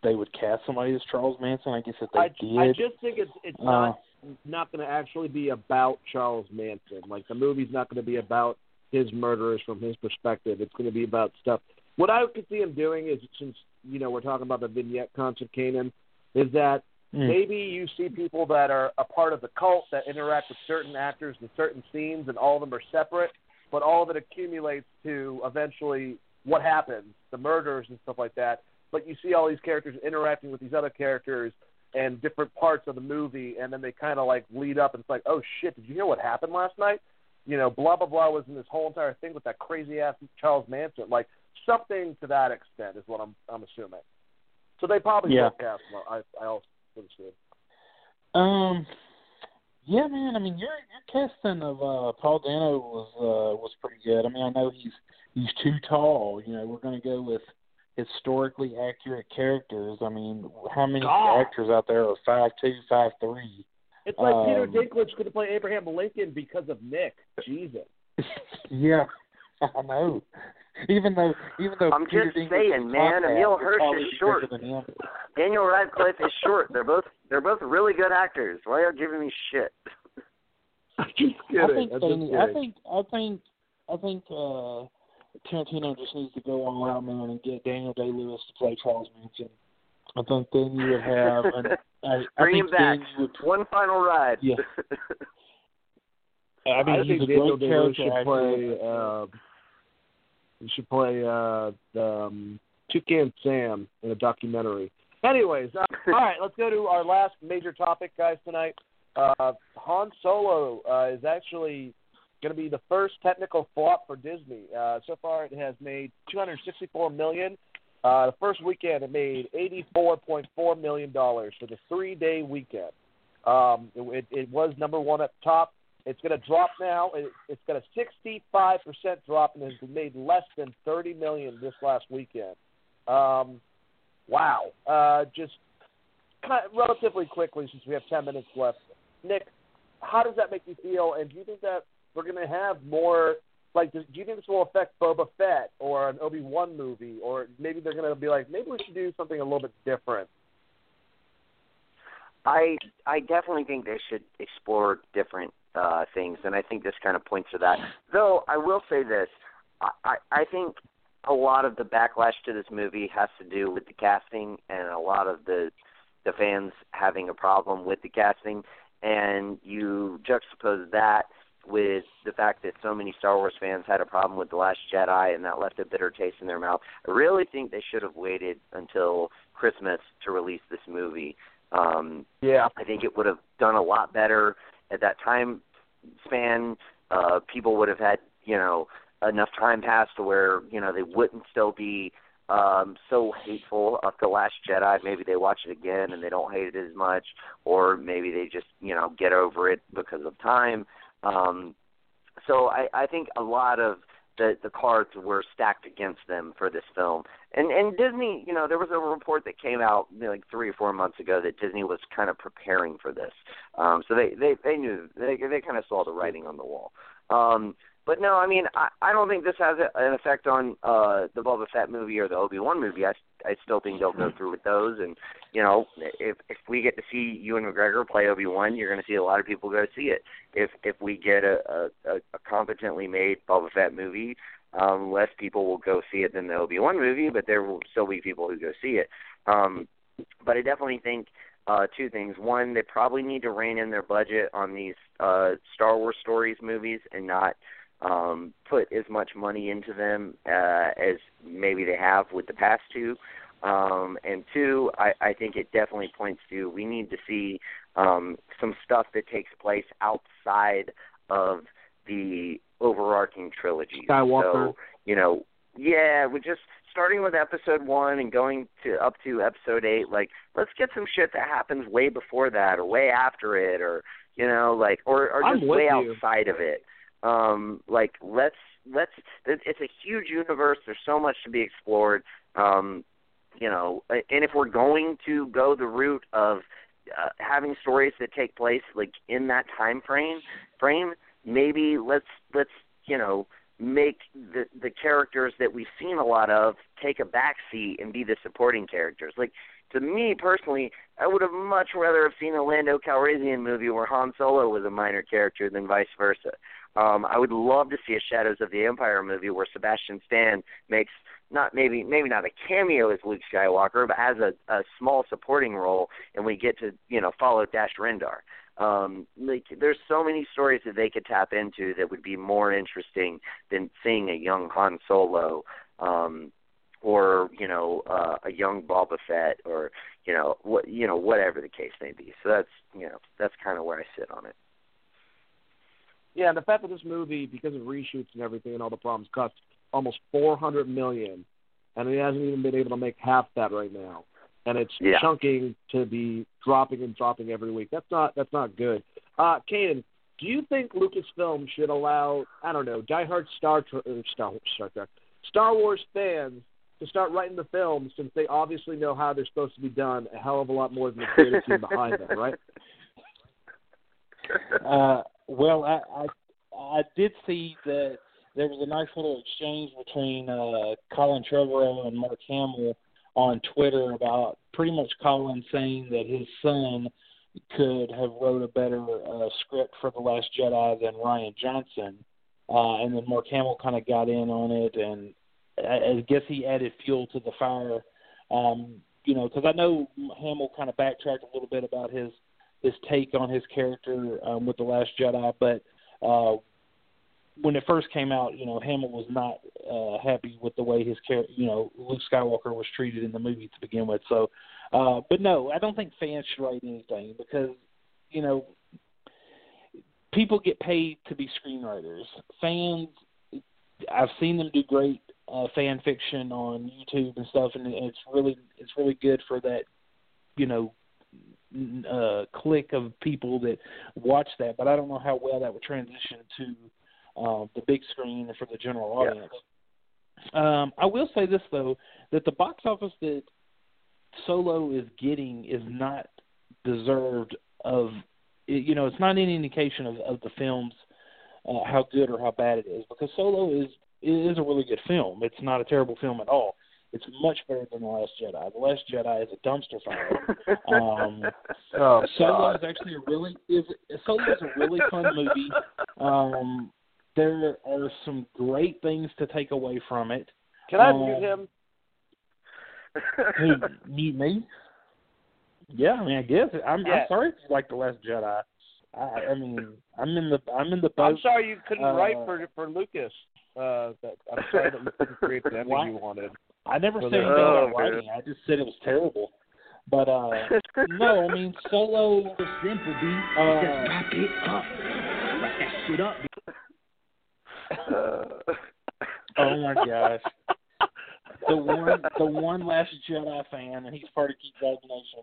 they would cast somebody as Charles Manson. I guess if they I, did, I just think it's it's uh, not not going to actually be about Charles Manson. Like the movie's not going to be about his murderers from his perspective. It's going to be about stuff. What I could see him doing is, since you know we're talking about the vignette concept, Kanan, is that Mm. maybe you see people that are a part of the cult that interact with certain actors in certain scenes, and all of them are separate, but all of it accumulates to eventually what happens, the murders and stuff like that. But you see all these characters interacting with these other characters and different parts of the movie, and then they kind of like lead up, and it's like, oh shit, did you hear what happened last night? You know, blah blah blah was in this whole entire thing with that crazy ass Charles Manson, like something to that extent is what I'm I'm assuming. So they probably Yeah. will cast. I I also would assume. Um, yeah, man. I mean, your your casting of uh, Paul Dano was uh, was pretty good. I mean, I know he's he's too tall. You know, we're going to go with historically accurate characters. I mean, how many God. actors out there are five two, five three? It's like Peter Um, Dinklage could play Abraham Lincoln because of Nick. Jesus. yeah, I know. Even though, even though I'm Peter just Dinklage saying, man, hot Emile Hirsch is bigger short. Than him. Daniel Radcliffe is short. They're both they're both really good actors. Why are you giving me shit? I'm just I think I'm they just need, kidding. I think I think I think uh Tarantino just needs to go all out man and get Daniel Day Lewis to play Charles Manson. I think then you would have an I, I Bring think him back. you would One final ride. Yeah. I mean he's think a Daniel great Day-Lewis character should actor. play. Uh, he should play uh, the um, Toucan Sam in a documentary. Anyways, uh, all right, let's go to our last major topic, guys. Tonight, uh, Han Solo uh, is actually going to be the first technical flop for Disney. Uh, so far, it has made 264 million. Uh, the first weekend, it made 84.4 million dollars for the three-day weekend. Um, it, it was number one at the top. It's going to drop now. It, it's got a 65% drop and has made less than 30 million this last weekend. Um, wow. Uh, just kind of relatively quickly, since we have 10 minutes left. Nick, how does that make you feel? And do you think that we're going to have more? Like, do do you think this will affect Boba Fett or an Obi Wan movie, or maybe they're going to be like, maybe we should do something a little bit different? I I definitely think they should explore different uh, things, and I think this kind of points to that. Though I will say this, I, I I think a lot of the backlash to this movie has to do with the casting, and a lot of the the fans having a problem with the casting, and you juxtapose that with the fact that so many Star Wars fans had a problem with The Last Jedi and that left a bitter taste in their mouth. I really think they should have waited until Christmas to release this movie. Um, Yeah. I think it would have done a lot better at that time span. Uh, people would have had, you know, enough time pass to where, you know, they wouldn't still be um so hateful of the last jedi maybe they watch it again and they don't hate it as much or maybe they just you know get over it because of time um so i i think a lot of the the cards were stacked against them for this film. And and disney you know there was a report that came out you know, like three or four months ago that disney was kind of preparing for this. Um so they they they knew they they kind of saw the writing on the wall. Um but no, I mean, I, I don't think this has a, an effect on uh the Boba Fett movie or the Obi Wan movie. I, I still think they'll go through with those, and you know, if if we get to see Ewan McGregor play Obi Wan, you're going to see a lot of people go see it. If if we get a a, a competently made Boba Fett movie, um, less people will go see it than the Obi Wan movie, but there will still be people who go see it. Um, but I definitely think uh, two things. One, they probably need to rein in their budget on these uh, Star Wars stories movies and not um, put as much money into them uh, as maybe they have with the past two. Um, and two, I, I think it definitely points to we need to see um, some stuff that takes place outside of the overarching trilogy. Skywalker. So, you know, yeah, we just starting with episode one and going to up to episode eight. Like, let's get some shit that happens way before that or way after it, or You know, like or or just way you. outside of it. Um, like let's let's it's a huge universe. There's so much to be explored. Um, you know, and if we're going to go the route of uh, having stories that take place like in that time frame frame, maybe let's let's you know make the the characters that we've seen a lot of take a back seat and be the supporting characters. Like to me personally, I would have much rather have seen a Lando Calrissian movie where Han Solo was a minor character than vice versa. Um, I would love to see a Shadows of the Empire movie where Sebastian Stan makes not maybe maybe not a cameo as Luke Skywalker, but has a, a small supporting role, and we get to you know follow Dash Rendar. Um, like there's so many stories that they could tap into that would be more interesting than seeing a young Han Solo, um, or you know uh, a young Boba Fett, or you know what you know whatever the case may be. So that's you know that's kind of where I sit on it. Yeah, and the fact that this movie, because of reshoots and everything and all the problems, cost almost four hundred million, and it hasn't even been able to make half that right now, and it's Yeah. chunking to be dropping and dropping every week. That's not that's not good. Uh, Kaden, do you think Lucasfilm should allow I don't know diehard Star Trek, uh, Star Star Trek, Star Wars fans to start writing the films since they obviously know how they're supposed to be done a hell of a lot more than the creative team behind them, right? Uh, well, I, I I did see that there was a nice little exchange between uh, Colin Trevorrow and Mark Hamill on Twitter about pretty much Colin saying that his son could have wrote a better uh, script for The Last Jedi than Rian Johnson, uh, and then Mark Hamill kind of got in on it, and I, I guess he added fuel to the fire. Um, you know, because I know Hamill kind of backtracked a little bit about his his take on his character um, with the Last Jedi, but uh, when it first came out, you know, Hamill was not uh, happy with the way his character, you know, Luke Skywalker was treated in the movie to begin with. So, uh, but no, I don't think fans should write anything because, you know, people get paid to be screenwriters. Fans, I've seen them do great uh, fan fiction on YouTube and stuff, and it's really it's really good for that, you know, uh, clique of people that watch that. But I don't know how well that would transition to uh, the big screen for the general Yeah. audience. Um, I will say this though, that the box office that Solo is getting is not deserved of. You know, it's not any indication of, of the film's uh, how good or how bad it is because Solo is is a really good film. It's not a terrible film at all. It's much better than The Last Jedi. The Last Jedi is a dumpster fire. Um, Oh, Solo is actually a really is Solo is a really fun movie. Um, there are some great things to take away from it. Can I um, mute him? Who mute me? Yeah, I mean, I guess I'm, Yeah. I'm sorry if you like the Last Jedi. I, I mean, I'm in the I'm in the boat. I'm sorry you couldn't uh, write for for Lucas. Uh, that, I'm sorry that you couldn't create the ending you wanted. I never Well, said anything Oh, about writing. I just said it was terrible. But uh no, I mean Solo. simple, B. Uh, Just wrap it up. Wrap that shit up. Oh my gosh. The one, the one Last Jedi fan, and he's part of Geek Dog Nation.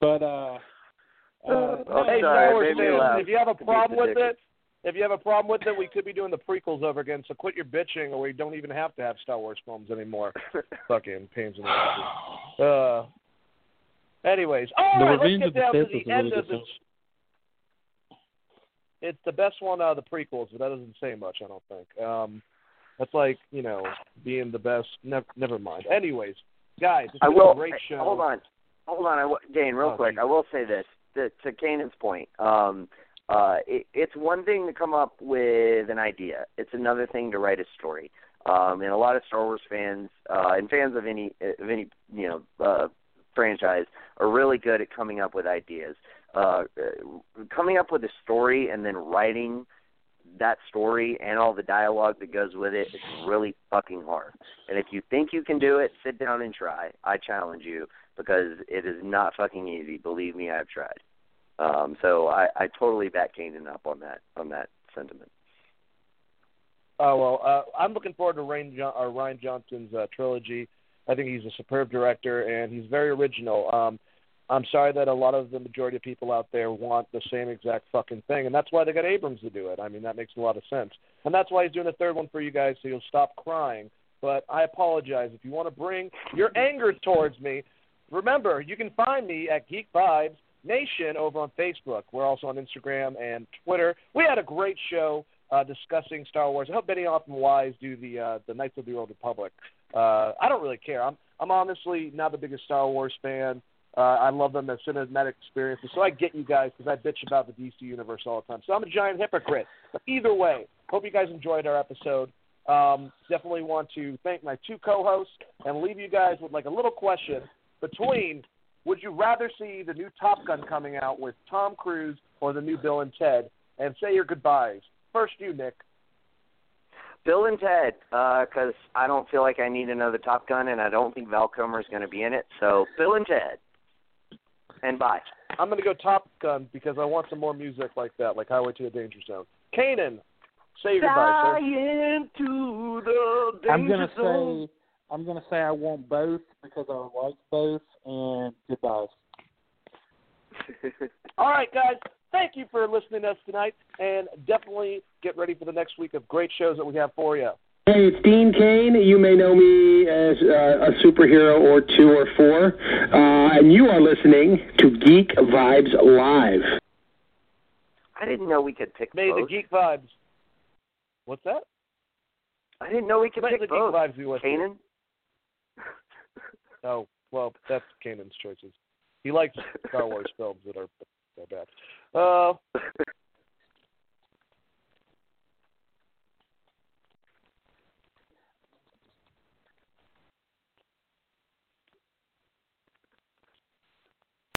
But uh, uh, Oh, no, hey, sorry, Star it Wars fans, if you have a problem with it, if you have a problem with it, we could be doing the prequels over again. So quit your bitching, or we don't even have to have Star Wars films anymore. Fucking pains in the ass. Uh. Anyways, all The right, Revenge let's of get the down to the end really of good this. It's the best one out of the prequels, but that doesn't say much, I don't think. Um, that's like you know being the best. Never, never mind. Anyways, guys, it's I will. a great show. Hold on, hold on. I, w- Dane, real Oh, quick. geez. I will say this to, to Kanan's point. Um, uh, it, it's one thing to come up with an idea. It's another thing to write a story. Um, and a lot of Star Wars fans uh, and fans of any of any you know uh, franchise are really good at coming up with ideas. Uh, coming up with a story and then writing that story and all the dialogue that goes with it is really fucking hard. And if you think you can do it, sit down and try. I challenge you because it is not fucking easy. Believe me, I've tried. Um, so I, I totally back Kanan up on that on that sentiment. Oh well, uh, I'm looking forward to Ryan, jo- uh, Rian Johnson's uh, trilogy. I think he's a superb director and he's very original. Um, I'm sorry that a lot of the majority of people out there want the same exact fucking thing, and that's why they got Abrams to do it. I mean, that makes a lot of sense, and that's why he's doing a third one for you guys, so you'll stop crying. But I apologize if you want to bring your anger towards me. Remember, you can find me at Geek Vibes Nation over on Facebook. We're also on Instagram and Twitter. We had a great show uh, discussing Star Wars. I hope Benioff and Weiss do the uh, the Knights of the Old Republic. Uh, I don't really care. I'm I'm honestly not the biggest Star Wars fan. Uh, I love them as cinematic experiences, so I get you guys because I bitch about the DC universe all the time. So I'm a giant hypocrite. But either way, hope you guys enjoyed our episode. Um, definitely want to thank my two co-hosts and leave you guys with like a little question between: Would you rather see the new Top Gun coming out with Tom Cruise or the new Bill and Ted? And say your goodbyes. First, you, Nick. Bill and Ted, uh, because I don't feel like I need another Top Gun, and I don't think Val Kilmer is going to be in it. So Bill and Ted, and bye. I'm going to go Top Gun because I want some more music like that, like Highway to the Danger Zone. Kanan, say your goodbye, sir. into the danger I'm gonna zone. say I'm gonna say I want both because I like both and goodbye. All right, guys. Thank you for listening to us tonight, and definitely get ready for the next week of great shows that we have for you. Hey, it's Dean Cain. You may know me as uh, a superhero or two or four. Uh, and you are listening to Geek Vibes Live. I didn't know we could pick May the geek vibes. What's that? I didn't know we could May pick the geek both. vibes be with. Kanan. Oh, well, that's Kanan's choices. He likes Star Wars films that are, are bad. Uh,